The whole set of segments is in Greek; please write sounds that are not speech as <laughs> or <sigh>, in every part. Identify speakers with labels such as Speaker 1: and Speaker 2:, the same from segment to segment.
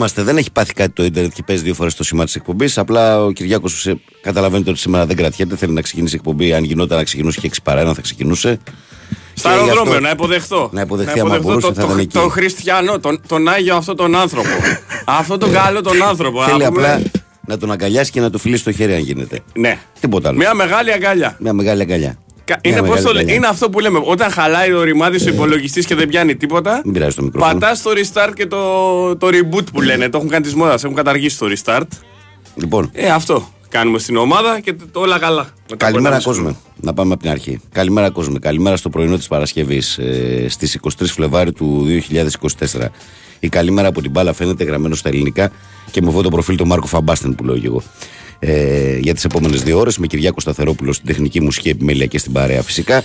Speaker 1: είμαστε. Δεν έχει πάθει κάτι το Ιντερνετ και παίζει δύο φορές το σήμα της εκπομπής. Απλά ο Κυριάκος καταλαβαίνετε ότι σήμερα δεν κρατιέται. Θέλει να ξεκινήσει η εκπομπή. Αν γινόταν να ξεκινούσε και 6 παρά ένα, θα ξεκινούσε.
Speaker 2: Στο
Speaker 1: Και γι' αυτό-
Speaker 2: αεροδρόμιο, να υποδεχθώ.
Speaker 1: Να υποδεχθεί, άμα μπορούσε,
Speaker 2: το,
Speaker 1: θα ήταν
Speaker 2: το,
Speaker 1: εκεί.
Speaker 2: τον χριστιανό, τον, τον Άγιο αυτόν τον άνθρωπο. <laughs> αυτό τον καλό τον άνθρωπο.
Speaker 1: Θέλει
Speaker 2: να πούμε.
Speaker 1: απλά να τον αγκαλιάσει και να του φιλήσει το χέρι, αν γίνεται.
Speaker 2: Ναι.
Speaker 1: Τίποτα άλλο.
Speaker 2: Μια μεγάλη αγκαλιά.
Speaker 1: Μια μεγάλη αγκαλιά.
Speaker 2: Κα-
Speaker 1: Μια
Speaker 2: Είναι, πώς
Speaker 1: μεγάλη
Speaker 2: το, λέ-
Speaker 1: αγκαλιά.
Speaker 2: είναι αυτό που λέμε. Όταν χαλάει ο ρημάδι ο υπολογιστής και δεν πιάνει τίποτα,
Speaker 1: Μην πειράζει το μικρόφωνο.
Speaker 2: πατάς το restart και το, το reboot που λένε. Το έχουν κάνει τη μόδας. Έχουν καταργήσει το restart.
Speaker 1: Λοιπόν,
Speaker 2: Ε, αυτό κάνουμε στην ομάδα και το, όλα καλά. Μετά
Speaker 1: Καλημέρα
Speaker 2: από ένα
Speaker 1: κόσμο. Να πάμε από την αρχή. Καλημέρα κόσμο. Καλημέρα στο πρωινό της Παρασκευής ε, στις 23 Φλεβάρι του 2024. Η καλημέρα από την μπάλα φαίνεται γραμμένο στα ελληνικά και με αυτό το προφίλ του Μάρκο Φαμπάστεν που λέω και εγώ. Ε, για τις επόμενες δύο ώρες με Κυριάκο Σταθερόπουλο στην τεχνική μουσική επιμέλεια και στην παρέα φυσικά.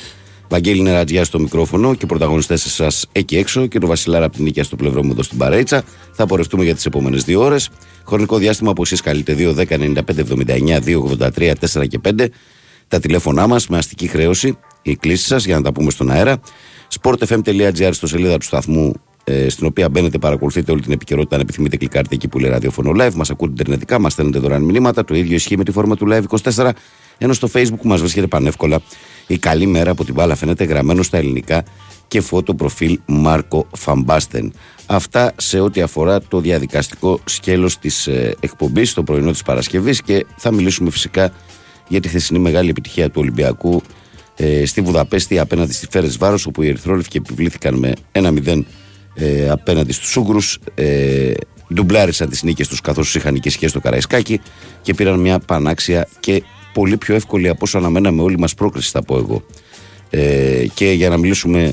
Speaker 1: Βαγγέλη Νερατζιά στο μικρόφωνο και πρωταγωνιστές εσάς εκεί έξω και το Βασιλάρα από την Νίκαια στο πλευρό μου εδώ στην παρέτσα. Θα πορευτούμε για τις επόμενες δύο ώρες. Χρονικό διάστημα που εσείς καλείτε 2, 10, 95, 79, 2, 83, 4 και 5 τα τηλέφωνά μας με αστική χρέωση, οι κλήσει σας για να τα πούμε στον αέρα. sportfm.gr στο σελίδα του σταθμού, ε, στην οποία μπαίνετε, παρακολουθείτε όλη την επικαιρότητα. Αν επιθυμείτε, κλικάρτε εκεί που λέει ραδιοφωνο live. Μας ακούτε ιντερνετικά, μας στέλνετε δωρεάν μηνύματα. Το ίδιο ισχύει με τη φόρμα του live 24. Ενώ στο facebook μας βρίσκεται πανεύκολα η καλή μέρα από την μπάλα φαίνεται γραμμένο στα ελληνικά και φώτο προφίλ Μάρκο Φαμπάστεν. Αυτά σε ό,τι αφορά το διαδικαστικό σκέλος της ε, εκπομπής το πρωινό της Παρασκευής και θα μιλήσουμε φυσικά για τη χθεσινή μεγάλη επιτυχία του Ολυμπιακού ε, στη Βουδαπέστη απέναντι στη Φέρες Βάρος όπου οι Ερυθρόλευκοι επιβλήθηκαν με 1-0 ε, απέναντι στους Ούγγρους ε, ντουμπλάρισαν τις νίκες τους καθώς τους είχαν νικήσει στο Καραϊσκάκι και πήραν μια πανάξια και πολύ πιο εύκολη από όσο αναμέναμε όλοι μας πρόκριση θα πω εγώ. Ε, και για να μιλήσουμε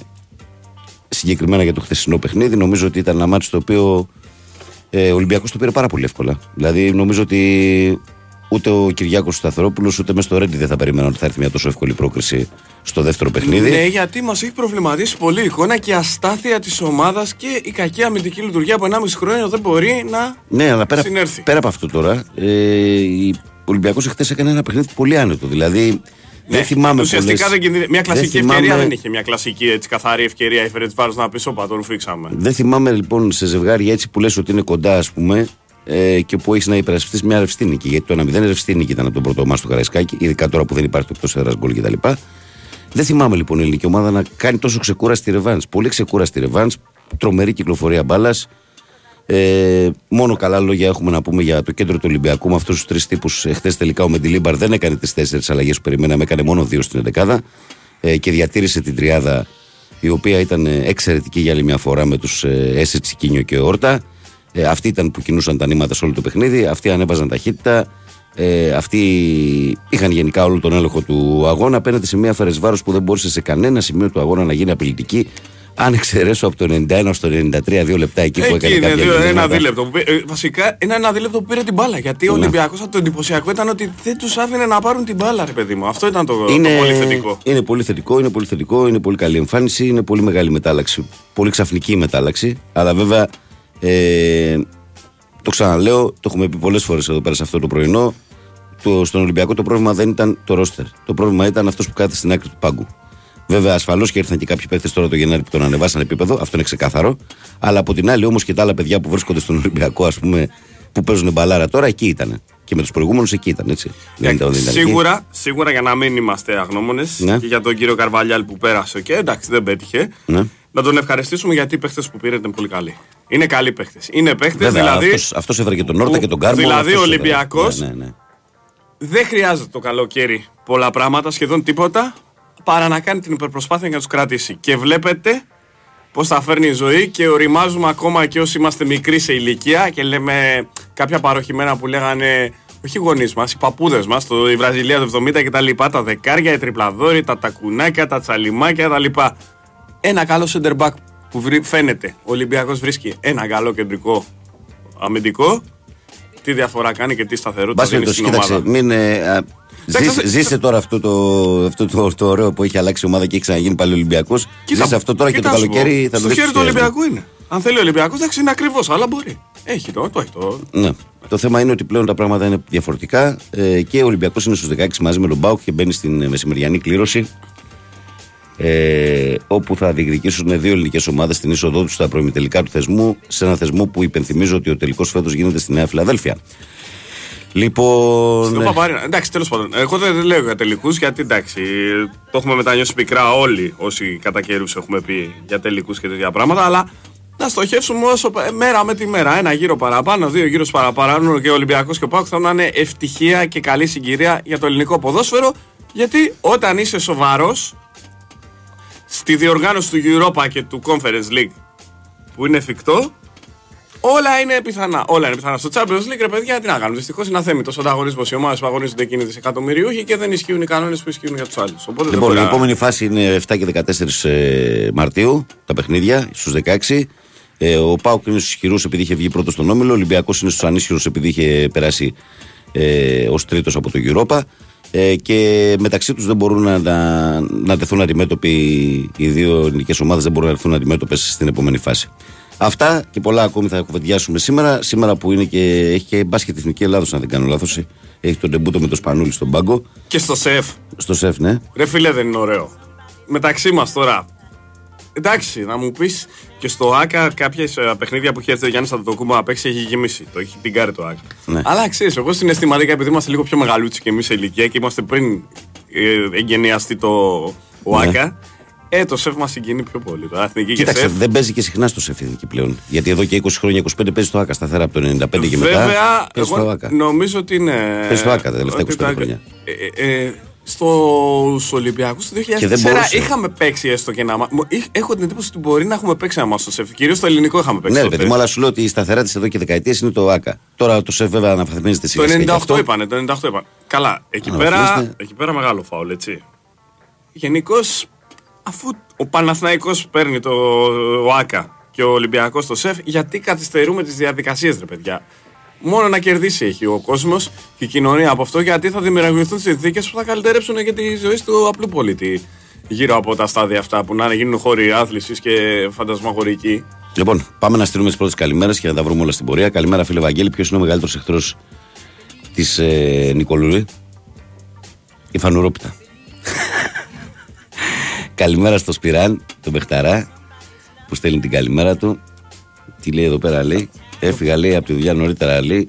Speaker 1: συγκεκριμένα για το χθεσινό παιχνίδι νομίζω ότι ήταν ένα μάτι το οποίο ε, ο Ολυμπιακός το πήρε πάρα πολύ εύκολα. Δηλαδή νομίζω ότι ούτε ο Κυριάκος Σταθερόπουλος ούτε μέσα στο Ρέντι δεν θα περιμέναν ότι θα έρθει μια τόσο εύκολη πρόκριση στο δεύτερο παιχνίδι.
Speaker 2: Ναι, γιατί μας έχει προβληματίσει πολύ η εικόνα και η αστάθεια της ομάδας και η κακή αμυντική λειτουργία από 1,5 χρόνια δεν μπορεί να
Speaker 1: Ναι, αλλά πέρα,
Speaker 2: συνέρθει.
Speaker 1: πέρα από αυτό τώρα, ε, η- ο Ολυμπιακός εχθές έκανε ένα παιχνίδι πολύ άνετο. Δηλαδή, δεν
Speaker 2: Ναι,
Speaker 1: θυμάμαι
Speaker 2: Ουσιαστικά
Speaker 1: πολλές-
Speaker 2: δεν κινδυνεύει. Μια κλασική
Speaker 1: δεν θυμάμαι-
Speaker 2: ευκαιρία δεν είχε. Μια κλασική έτσι, καθαρή ευκαιρία η Φερετσβάρο να πει: Όπα, τον ρουφήξαμε.
Speaker 1: Δεν θυμάμαι λοιπόν σε ζευγάρια έτσι που λες ότι είναι κοντά, ας πούμε, ε, και που έχεις να υπερασπιστείς μια ρευστή νίκη. Γιατί το 1-0 ρευστή νίκη ήταν από τον πρώτο μα του Καραϊσκάκη, ειδικά τώρα που δεν υπάρχει το εκτός έδρας γκολ κτλ. Δεν θυμάμαι λοιπόν η ελληνική ομάδα να κάνει τόσο ξεκούραστη ρεβάνς. Πολύ ξεκούραστη ρεβάνς, τρομερή κυκλοφορία μπάλας. Ε, μόνο καλά λόγια έχουμε να πούμε για το κέντρο του Ολυμπιακού με αυτούς τους τρεις τύπους. Εχθέ τελικά ο Μεντιλίμπαρ δεν έκανε τις τέσσερις αλλαγές που περιμέναμε, έκανε μόνο δύο στην 11 ε, και διατήρησε την τριάδα η οποία ήταν ε, εξαιρετική για άλλη μια φορά με τους ε, Έσε Τσικίνιο και Όρτα. Ε, αυτοί ήταν που κινούσαν τα νήματα σε όλο το παιχνίδι, αυτοί ανέβαζαν ταχύτητα. Ε, αυτοί είχαν γενικά όλο τον έλεγχο του αγώνα απέναντι σε μια Φερεσβάρο που δεν μπορούσε σε κανένα σημείο του αγώνα να γίνει απειλητική. Αν εξαιρέσω από το 91 στο 93, δύο λεπτά εκεί που
Speaker 2: Εκεί
Speaker 1: έκανε
Speaker 2: είναι
Speaker 1: κάποια
Speaker 2: δύο, ένα
Speaker 1: γυρίσματα.
Speaker 2: δίλεπτο. που πή- ε, βασικά είναι ένα δίλεπτο που πήρε την μπάλα. Γιατί ο
Speaker 1: Ναι.
Speaker 2: Ολυμπιακός το εντυπωσιακό ήταν ότι δεν τους άφηνε να πάρουν την μπάλα, ρε παιδί μου. Αυτό ήταν το,
Speaker 1: είναι,
Speaker 2: το πολύ θετικό.
Speaker 1: Είναι πολύ θετικό, είναι πολύ θετικό, είναι πολύ καλή εμφάνιση, είναι πολύ μεγάλη μετάλλαξη. Πολύ ξαφνική η μετάλλαξη. Αλλά βέβαια, ε, το ξαναλέω, το έχουμε πει πολλές φορές εδώ πέρα σε αυτό το πρωινό. Το, στον Ολυμπιακό το πρόβλημα δεν ήταν το ρόστερ. Το πρόβλημα ήταν αυτός που κάθεται στην άκρη του πάγκου. Βέβαια, ασφαλώς και ήρθαν και κάποιοι παίχτε τώρα το Γενάρη που τον ανεβάσαν επίπεδο, αυτό είναι ξεκάθαρο. Αλλά από την άλλη, όμως και τα άλλα παιδιά που βρίσκονται στον Ολυμπιακό, ας πούμε, που παίζουν μπαλάρα τώρα, εκεί ήταν. Και με τους προηγούμενους εκεί ήταν, έτσι. Δεν ήταν- δεν ήταν εκεί.
Speaker 2: Σίγουρα, σίγουρα για να μην είμαστε αγνώμονες
Speaker 1: Ναι.
Speaker 2: και για τον κύριο Καρβαλιάλ που πέρασε και εντάξει δεν πέτυχε.
Speaker 1: Ναι.
Speaker 2: Να τον ευχαριστήσουμε γιατί οι παίχτες που πήρε ήταν πολύ καλοί. Είναι καλοί παίχτες. Είναι παίχτες
Speaker 1: Βέβαια,
Speaker 2: δηλαδή.
Speaker 1: αυτός, αυτός έφερε και τον Όρτα
Speaker 2: που-
Speaker 1: και τον Κάρμο.
Speaker 2: δηλαδή
Speaker 1: αυτός
Speaker 2: ο
Speaker 1: έφερε.
Speaker 2: Ολυμπιακός
Speaker 1: Ναι, ναι, ναι.
Speaker 2: δεν χρειάζεται το καλοκαίρι πολλά πράγματα, σχεδόν τίποτα, παρά να κάνει την υπερπροσπάθεια για να τους κρατήσει. Και βλέπετε πώς θα φέρνει η ζωή και οριμάζουμε ακόμα και όσοι είμαστε μικροί σε ηλικία και λέμε κάποια παροχημένα που λέγανε. Όχι οι γονείς μας, οι παππούδες μας, η Βραζιλία του 70 και τα λοιπά, τα δεκάρια, οι τριπλαδόροι, τα τακουνάκια, τα τσαλιμάκια τα λοιπά. Ένα καλό center back που βρει- φαίνεται. Ο Ολυμπιακός βρίσκει ένα καλό κεντρικό αμυντικό. Τι διαφορά κάνει και τι σταθερότητα
Speaker 1: Μπας
Speaker 2: δίνει
Speaker 1: περιπτώσει,
Speaker 2: στην ομάδα.
Speaker 1: κοίταξε, μην, ε, α,
Speaker 2: Εντάξει,
Speaker 1: ζήσε,
Speaker 2: θα-
Speaker 1: ζήσε τώρα αυτό, το, αυτό το, το ωραίο που έχει αλλάξει η ομάδα και έχει ξαναγίνει πάλι Ολυμπιακός.
Speaker 2: Κοίτα,
Speaker 1: Ζήσε αυτό τώρα και το
Speaker 2: κοίτα, σου πω,
Speaker 1: καλοκαίρι θα το
Speaker 2: Στο
Speaker 1: δεις
Speaker 2: χέρι
Speaker 1: στο
Speaker 2: του
Speaker 1: χέρι σου.
Speaker 2: Ολυμπιακού είναι. Αν θέλει ο Ολυμπιακός, εντάξει είναι ακριβώς, αλλά μπορεί. Έχει το, το έχει το.
Speaker 1: Ναι. Το θέμα είναι ότι πλέον τα πράγματα είναι διαφορετικά ε, και ο Ολυμπιακός είναι στους 16 μαζί με τον Μπάουκ και μπαίνει στην ε, μεσημεριανή κλήρωση. Ε, όπου θα διεκδικήσουν δύο ελληνικές ομάδες την είσοδό τους στα προημιτελικά του θεσμού, σε ένα θεσμό που υπενθυμίζω ότι ο τελικός φέτος γίνεται στη Νέα Φιλαδέλφια. Λοιπόν.
Speaker 2: Στην
Speaker 1: ναι.
Speaker 2: Παπαρίνα. Εντάξει, τέλος πάντων. Εγώ δεν λέω για τελικούς γιατί εντάξει, το έχουμε μετανιώσει πικρά όλοι όσοι κατά καιρούς έχουμε πει για τελικούς και τέτοια πράγματα. Αλλά να στοχεύσουμε όσο πα- μέρα με τη μέρα. Ένα γύρο παραπάνω, δύο γύρους παραπάνω και ο Ολυμπιακός και ο Πάουκ θα είναι ευτυχία και καλή συγκυρία για το ελληνικό ποδόσφαιρο. Γιατί όταν είσαι σοβαρός στη διοργάνωση του Europa και του Conference League που είναι εφικτό, Όλα είναι πιθανά. Όλα είναι πιθανά. Στο Champions League, ρε παιδιά, τι να κάνουμε. Δυστυχώς είναι αθέμητος ανταγωνισμός. Οι ομάδες που αγωνίζονται εκεί είναι δισεκατομμυριούχοι και δεν ισχύουν οι κανόνες που ισχύουν για τους άλλους. Οπότε δεν
Speaker 1: Λοιπόν,
Speaker 2: μπορεί
Speaker 1: η
Speaker 2: να-
Speaker 1: επόμενη φάση είναι 7 και 14 ε, Μαρτίου, τα παιχνίδια, στους 16. Ε, ο Πάουκ είναι στου ισχυρού επειδή είχε βγει πρώτος στον όμιλο. Ο Ολυμπιακός είναι στους ανίσχυρους επειδή είχε περάσει ε, ως τρίτος από το Europa. Ε, και μεταξύ τους δεν μπορούν να, να, να τεθούν αντιμέτωποι οι δύο ελληνικές ομάδες, δεν μπορούν να έρθουν αντιμέτωπες στην επόμενη φάση. Αυτά και πολλά ακόμη θα κουβεντιάσουμε σήμερα. Σήμερα που είναι και, έχει και μπάσκετ Εθνική Ελλάδο, αν δεν κάνω λάθος. Έχει τον τεμπούτο με το Σπανούλι στον πάγκο.
Speaker 2: Και στο σεφ.
Speaker 1: Στο σεφ, ναι.
Speaker 2: Ρε φίλε, δεν είναι ωραίο. Μεταξύ μας τώρα. Εντάξει, να μου πεις και στο ΑΚΑ κάποιες παιχνίδια που έχει έρθει ο Γιάννης Αντετοκούμπο να παίξει έχει γεμίσει. Το έχει πιγκάρει το ΑΚΑ.
Speaker 1: Ναι.
Speaker 2: Αλλά ξέρεις, εγώ συναισθηματικά επειδή είμαστε λίγο πιο μεγαλούτσι και εμείς σε ηλικία και είμαστε πριν ε, εγκαινιαστεί το ο
Speaker 1: Ναι.
Speaker 2: ΑΚΑ, ε, το σεφ μας συγκινεί πιο πολύ. Το εθνική και
Speaker 1: Κοίταξε,
Speaker 2: σεφ.
Speaker 1: δεν παίζει και συχνά στο ΣΕΦ εθνική πλέον. Γιατί εδώ και 20 χρόνια, 25 παίζει στο ΑΚΑ σταθερά από το 95 και μετά.
Speaker 2: Βέβαια,
Speaker 1: παίζει στο
Speaker 2: εγώ
Speaker 1: ΑΚΑ.
Speaker 2: νομίζω ότι είναι.
Speaker 1: Παίζει στο ΆΚΑ τα τελευταία
Speaker 2: ότι
Speaker 1: 25
Speaker 2: το-
Speaker 1: χρόνια.
Speaker 2: Ε, ε, ε, στους Ολυμπιακούς του 2004
Speaker 1: Και δεν μπορούσε.
Speaker 2: είχαμε παίξει έστω και ένα μα- μου- είχ- Έχω την εντύπωση ότι μπορεί να έχουμε παίξει ένα μάτς στο σεφ. Κυρίως στο ελληνικό είχαμε παίξει.
Speaker 1: Ναι, ρε
Speaker 2: τότε.
Speaker 1: παιδί μου, αλλά σου λέω ότι η σταθερά της εδώ και δεκαετίες είναι το ΑΚΑ. Τώρα το ΣΕΦ βέβαια αναφαθμίζεται
Speaker 2: Το
Speaker 1: σιγά σιγά. και
Speaker 2: 98
Speaker 1: αυτό.
Speaker 2: είπανε, το 98 είπαν. Καλά, εκεί
Speaker 1: Α,
Speaker 2: πέρα,
Speaker 1: αφήστε.
Speaker 2: εκεί πέρα μεγάλο φάουλ, έτσι. Γενικώς, αφού ο Παναθηναϊκός παίρνει το ο ΆΚΑ και ο Ολυμπιακός το ΣΕΦ, γιατί καθυστερούμε τις διαδικασίες, ρε παιδιά; Μόνο να κερδίσει έχει ο κόσμος και η κοινωνία από αυτό, γιατί θα δημιουργηθούν συνθήκες που θα καλυτερέψουν και τη ζωή του απλού πολίτη. γύρω από τα στάδια αυτά που να γίνουν χώροι άθλησης και φαντασμαγορικοί.
Speaker 1: Λοιπόν, πάμε να στείλουμε τις πρώτες καλημέρες και να τα βρούμε όλα στην πορεία. Καλημέρα, φίλε Βαγγέλη. Ποιος είναι ο μεγαλύτερος εχθρός της ε, Νικολούλη, η Φανουρόπιτα. <laughs> καλημέρα στο Σπυράν, τον Μπεχταρά, που στέλνει την καλημέρα του. Τι λέει εδώ πέρα, λέει. Έφυγα, λέει, από τη δουλειά νωρίτερα, λέει,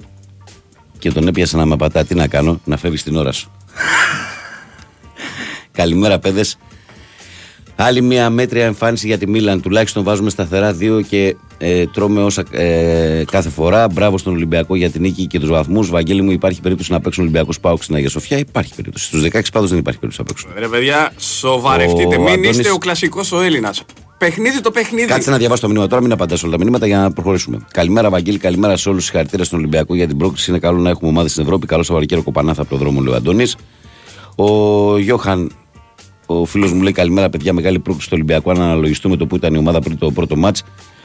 Speaker 1: και τον έπιασα να με πατά. Τι να κάνω, να φεύγεις την ώρα σου. <laughs> καλημέρα, παιδες. Άλλη μια μέτρια εμφάνιση για τη Μίλαν. Τουλάχιστον βάζουμε σταθερά δύο και ε, τρώμε όσα ε, κάθε φορά. Μπράβο στον Ολυμπιακό για την νίκη και τους βαθμούς. Βαγγέλη μου, υπάρχει περίπτωση να παίξουν Ολυμπιακός Πάουξ στην Αγία Σοφιά; Υπάρχει περίπτωση. Στους 16 πάντως δεν υπάρχει περίπτωση να παίξουν.
Speaker 2: Ρε παιδιά, σοβαρευτείτε.
Speaker 1: Ο
Speaker 2: Μην
Speaker 1: Αντώνης-
Speaker 2: είστε ο κλασικός ο Έλληνας. Παιχνίδι το παιχνίδι.
Speaker 1: Κάτσε να διαβάσω το μήνυμα τώρα, μην απαντάς όλα τα μηνύματα για να προχωρήσουμε. Καλημέρα, Βαγγέλη, καλημέρα σε όλους. Συγχαρητήρια στον Ολυμπιακό για την πρόκληση. Είναι καλό να έχουμε ομάδες στην Ευρώπη. Καλό Σαββαρικέρο Κοπανάθα από το δρόμο, λέει ο Αντώνης. Ο Γιώχαν, ο φίλος μου λέει καλημέρα, παιδιά. Μεγάλη πρόκληση στο Ολυμπιακό. Αν αναλογιστούμε το που ήταν η ομάδα πριν το πρώτο μάτς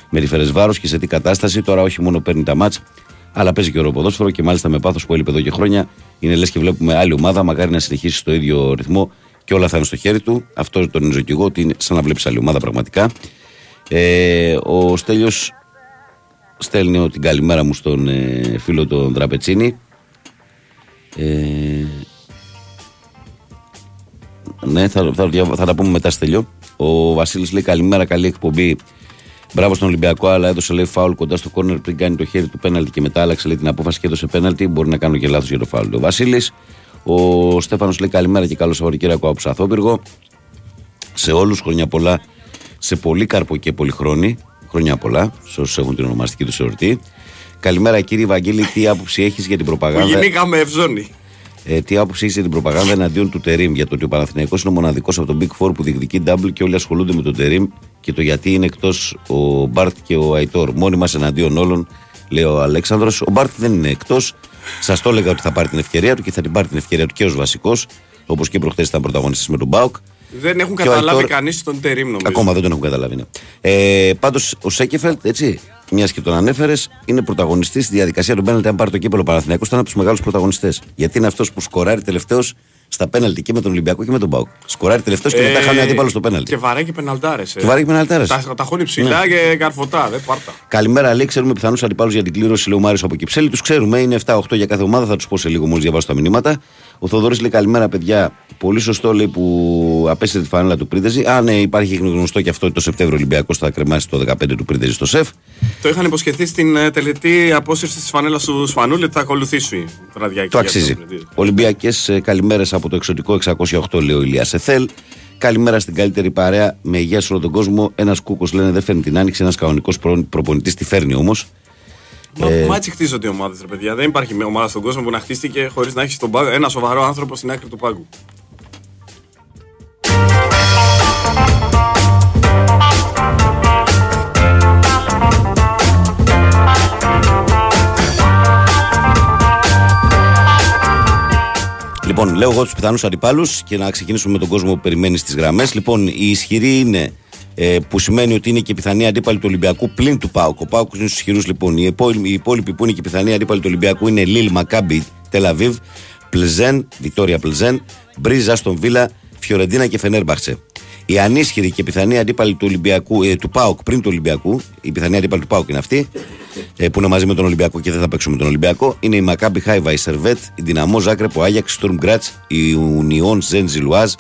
Speaker 1: με τη Φερεσβάρο και σε τι κατάσταση. Τώρα όχι μόνο παίρνει τα μάτς, αλλά παίζει και ποδόσφαιρο και μάλιστα με πάθος που έλειπε εδώ και χρόνια. Είναι λες και βλέπουμε άλλη ομάδα. Μακάρι να συνεχίσει στο ίδιο ρυθμό και όλα θα είναι στο χέρι του. Αυτό τον νομίζω και εγώ ότι είναι σαν να βλέπεις άλλη ομάδα πραγματικά. Ε, ο Στέλιος στέλνει ο- την καλημέρα μου στον ε, φίλο τον Δραπετσίνη. Ε, ναι, θα, θα, δια- θα τα πούμε μετά Στέλιο. Ο Βασίλης λέει καλημέρα, καλή εκπομπή. Μπράβο στον Ολυμπιακό, αλλά έδωσε λέει φάουλ κοντά στο κόρνερ πριν κάνει το χέρι του πέναλτι και μετά άλλαξε λέει, την απόφαση και έδωσε πέναλτι. Μπορεί να κάνω και λάθος για το φάουλ. Ο Βασίλης. Ο Στέφανος λέει καλημέρα και καλό Σαββατοκύριακο από Σαθόπυργο. Σε όλους χρόνια πολλά, σε πολύ καρπο και πολύ χρόνη. Χρόνια πολλά, σε όσους έχουν την ονομαστική του εορτή. Καλημέρα κύριε Βαγγέλη, τι άποψη έχεις για την
Speaker 2: Που
Speaker 1: προπαγάνδα.
Speaker 2: γινήκαμε ευζώνη.
Speaker 1: Ε, τι άποψη έχεις για την προπαγάνδα εναντίον του Τερήμ για το ότι ο Παναθηναϊκός είναι ο μοναδικός από τον Big Four που διεκδικεί double και όλοι ασχολούνται με τον Τερήμ και το γιατί είναι εκτός ο Μπάρτ και ο Αϊτόρ. Μόνοι μας εναντίον όλων, λέει ο Αλέξανδρος. Ο Μπάρτ δεν είναι εκτός. Σας το έλεγα ότι θα πάρει την ευκαιρία του και θα την πάρει την ευκαιρία του και ως βασικός, όπως και προχθές ήταν πρωταγωνιστής με τον Μπάουκ.
Speaker 2: Δεν έχουν
Speaker 1: Και ο
Speaker 2: καταλάβει
Speaker 1: Αϊτόρ-
Speaker 2: κανείς τον Τερήμ νομίζω.
Speaker 1: Ακόμα δεν τον έχουν καταλάβει. Ναι. Ε, Πάντως ο Σέκεφελτ, έτσι, μιας και τον ανέφερες, είναι πρωταγωνιστής στη διαδικασία του πέναλτι. Αν πάρει το κύπελο Παναθηναϊκός ήταν από τους μεγάλους πρωταγωνιστές. Γιατί είναι αυτός που σκοράρει τελευταίος στα πέναλτι και με τον Ολυμπιακό και με τον Πάουκ. Σκοράρει τελευταίος και μετά χάνει αντίπαλο στο πέναλτι.
Speaker 2: Ε, Και βαράει και πεναλτάρες.
Speaker 1: Και βαράει και πεναλτάρες.
Speaker 2: Τα, τα χώνει ψηλά και καρφωτά. Δεν πάρτα.
Speaker 1: Καλημέρα, λέει. Ξέρουμε πιθανούς αντιπάλους για την κλήρωση, λέει ο Μάριος από Κυψέλη. Τους ξέρουμε, είναι 7-8 για κάθε ομάδα. Θα τους πω σε λίγο μόλις διαβάσω τα μηνύματα. Ο Θοδωρής λέει καλημέρα, παιδιά. Πολύ σωστό λέει που απέστειλε τη φανέλα του Πρίντεζη. Α, ναι, υπάρχει γνωστό και αυτό ότι το Σεπτέμβριο Ολυμπιακός θα κρεμάσει το 15 του Πρίντεζη στο σεφ.
Speaker 2: Το είχαν υποσχεθεί στην ε, τελετή απόσυρσης της φανέλας του Σφανούλη ότι θα ακολουθήσει βραδιακή.
Speaker 1: Το
Speaker 2: για
Speaker 1: αξίζει.
Speaker 2: το-
Speaker 1: Ολυμπιακές καλημέρες από το εξωτικό 608, λέει ο Ηλίας Εθέλ. Καλημέρα στην καλύτερη παρέα με υγεία σε όλο τον κόσμο. Ένας κούκος λένε δεν φέρνει την άνοιξη, ένας κανονικός προπονητής τη φέρνει όμως.
Speaker 2: Μα,
Speaker 1: Ε,
Speaker 2: μα έτσι χτίζονται οι ομάδες, ρε παιδιά. Δεν υπάρχει μια ομάδα στον κόσμο που να χτίστηκε χωρίς να έχεις στον πάγκο ένα σοβαρό άνθρωπο στην άκρη του πάγκου.
Speaker 1: Λοιπόν, λέω εγώ τους πιθανούς αντιπάλους και να ξεκινήσουμε με τον κόσμο που περιμένει στις γραμμές. Λοιπόν, η ισχυρή είναι ε, που σημαίνει ότι είναι και πιθανή αντίπαλη του Ολυμπιακού πλην του Πάουκ. Ο Πάουκ είναι στους ισχυρούς λοιπόν. Οι υπόλοιποι, οι υπόλοιποι που είναι και πιθανή αντίπαλη του Ολυμπιακού είναι Λίλ, Μακάμπι, Τελαβίβ, Πλζέν, Βιτόρια Πλζέν, Μπρίζα, Αστον Βίλα, Φιωρεντίνα και Φενέρμπαχτσε. Η ανίσχυρη και πιθανή αντίπαλη του, Ολυμπιακού, ε, του ΠΑΟΚ πριν του Ολυμπιακού, η πιθανή αντίπαλη του ΠΑΟΚ είναι αυτή, ε, που είναι μαζί με τον Ολυμπιακό και δεν θα παίξουμε με τον Ολυμπιακό, είναι η Μακάμπι Χάιβα, η Σερβέτ, η Δυναμό Ζάκρεπ, ο Άγιαξ, η Στουρμ Γκράτ, η Ουνιόν Ζεν Ζιλουάζ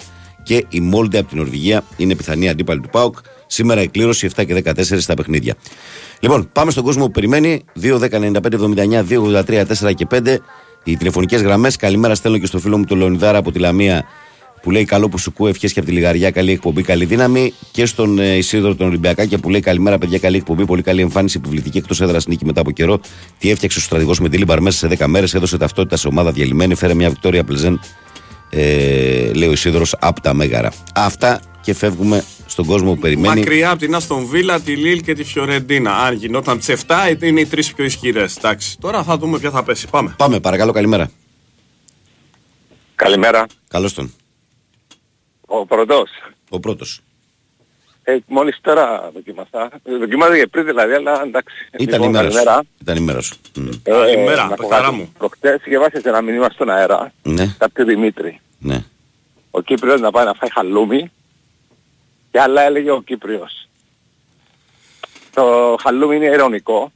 Speaker 1: και η Μόλντε από την Νορβηγία είναι πιθανή αντίπαλη του ΠΑΟΚ. Σήμερα η κλήρωση 7 και 14 στα παιχνίδια. Λοιπόν, πάμε στον κόσμο που περιμένει. 2, 10, 95, 79, 2, 83, 4 και 5. Οι τηλεφωνικές γραμμές. Καλημέρα στέλνω και στο φίλο μου τον Λεωνιδάρα από τη Λαμία που λέει καλό που σου ακούω, ευχές και από τη Λιγαριά, καλή εκπομπή, καλή δύναμη. Και στον ε, Ισίδωρο τον Ολυμπιακάκια που λέει καλημέρα, παιδιά, καλή εκπομπή, πολύ καλή εμφάνιση, επιβλητική εκτός έδρας νίκη μετά από καιρό. Τι έφτιαξε ο στρατηγός Μεντιλίμπαρ μέσα σε 10 μέρες, έδωσε ταυτότητα σε ομάδα διαλυμένη, φέρε μια Βικτόρια Πλζεν, ε, λέει ο Ισίδωρος, από τα Μέγαρα. Αυτά και φεύγουμε στον κόσμο που περιμένει.
Speaker 2: Μακριά από την Άστον Βίλα, τη Λίλ και τη Φιωρεντίνα. Αν γινόταν τις 7, είναι οι τρεις πιο ισχυρές. Εντάξει. Τώρα θα δούμε ποια θα πέσει. Πάμε.
Speaker 1: Πάμε, παρακαλώ, καλημέρα.
Speaker 3: Καλημέρα.
Speaker 1: Καλώς τον.
Speaker 3: Ο πρώτος.
Speaker 1: Ο πρώτος.
Speaker 3: Ε, μόλις τώρα δοκιμάσα. Ε, Δοκιμάζα και πριν δηλαδή, αλλά εντάξει.
Speaker 1: Ήταν
Speaker 3: Λοιπόν,
Speaker 1: η μέρα σου.
Speaker 3: καλημέρα.
Speaker 1: Ήταν η μέρα σου. Μμ.
Speaker 3: Ε,
Speaker 2: Καλημέρα,
Speaker 3: να πω
Speaker 2: παιχταρά
Speaker 3: κάτι.
Speaker 2: μου.
Speaker 3: Προχτές διαβάσες ένα μήνυμα στον αέρα.
Speaker 1: Ναι,
Speaker 3: Κάποιο Δημήτρη.
Speaker 1: ναι.
Speaker 3: Ο Κύπριος να πάει να φάει χαλούμι και άλλα έλεγε ο Κύπριος. Το χαλούμι είναι ειρωνικό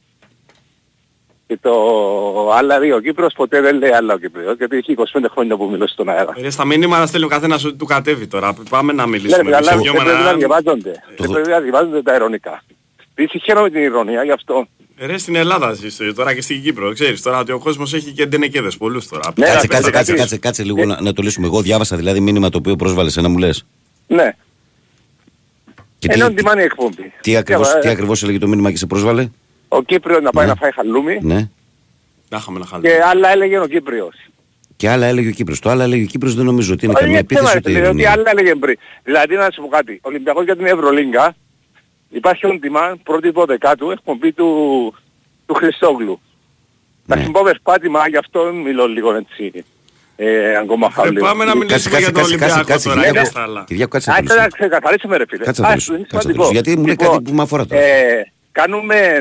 Speaker 3: και το άλλα λέει ο Κύπρος ποτέ δεν λέει άλλα ο Κύπριος γιατί έχει 25 χρόνια που μιλώ στον αέρα.
Speaker 2: Ρε, στα μηνύματα στέλνει ο καθένας ότι του κατέβει τώρα. Πάμε να
Speaker 3: Ναι,
Speaker 2: μιλήσουμε.
Speaker 3: ρε, αλλά
Speaker 2: εμείς οι
Speaker 3: δεν
Speaker 2: δυο με
Speaker 3: πρέπει να
Speaker 2: έναν-
Speaker 3: διαβάζονται.
Speaker 1: Το-
Speaker 3: Δεν πρέπει να διαβάζονται τα ειρωνικά. Επίσης χαίρομαι την ηρωνία γι' αυτό.
Speaker 2: Ρε στην Ελλάδα ζεις ε, τώρα και στην Κύπρο. Ξέρεις τώρα ότι ο κόσμος έχει και ντενεκέδες πολλούς τώρα.
Speaker 3: Ναι,
Speaker 1: Κάτσε,
Speaker 3: ρε,
Speaker 1: κάτσε,
Speaker 3: παιδί,
Speaker 1: κάτσε,
Speaker 3: κάτι-
Speaker 1: κάτσε, κάτσε λίγο να, να το λύσουμε. Εγώ διάβασα δηλαδή μήνυμα το οποίο πρόσβαλες ένα μου λες.
Speaker 3: Ναι,
Speaker 1: Και τι,
Speaker 3: ενώ τιμάνει η εκπομπή.
Speaker 1: τι, ακριβώς,
Speaker 3: Και,
Speaker 1: τι
Speaker 3: ε,
Speaker 1: ακριβώς έλεγε το μήνυμα και σε πρόσβαλε;
Speaker 3: Ο Κύπριος να πάει
Speaker 1: Ναι.
Speaker 3: να φάει χαλούμι
Speaker 1: Ναι.
Speaker 2: Να είχαμε ένα χαλί.
Speaker 3: και άλλα έλεγε ο Κύπριος.
Speaker 1: Και άλλα έλεγε ο Κύπρος. Το άλλα έλεγε ο Κύπρος δεν νομίζω ότι είναι
Speaker 3: Όχι,
Speaker 1: καμία
Speaker 3: είναι θέμα,
Speaker 1: επίθεση
Speaker 3: ρε
Speaker 1: ούτε
Speaker 3: φίλε, ότι
Speaker 1: ειρωνία.
Speaker 3: άλλα έλεγε πριν. Δηλαδή να σου πω κάτι. Ο Ολυμπιακός για την Ευρωλίγκα υπάρχει ο Ντιμάν πρώτη δωδεκάτου εκπομπή του, του Χριστόγλου. Θα
Speaker 1: Ναι.
Speaker 3: συμπώ πάτημα, γι' αυτό μιλώ λίγο έτσι. Ε, ακόμα
Speaker 2: Ρε,
Speaker 3: χαλί.
Speaker 2: πάμε να
Speaker 1: Κάτσε,
Speaker 2: μιλήσουμε
Speaker 1: κάτσε,
Speaker 2: για τον
Speaker 1: κάτσε, κάτσε,
Speaker 2: Ολυμπιακό
Speaker 1: κάτσε,
Speaker 2: τώρα.
Speaker 1: Κυριάκο.
Speaker 2: και στα άλλα.
Speaker 1: Κυριάκο, κάτσε να το
Speaker 3: Άκουσα να
Speaker 1: λύσουμε.
Speaker 3: ξεκαθαρίσουμε ρε φίλε.
Speaker 1: Κάτσε να το
Speaker 3: Α,
Speaker 1: λύσουμε,
Speaker 3: είναι
Speaker 1: κάτσε να το
Speaker 3: σημαντικό.
Speaker 1: λύσουμε. Γιατί μου λέει
Speaker 3: Λοιπόν,
Speaker 1: κάτι που με αφορά τώρα.
Speaker 3: Ε, κάνουμε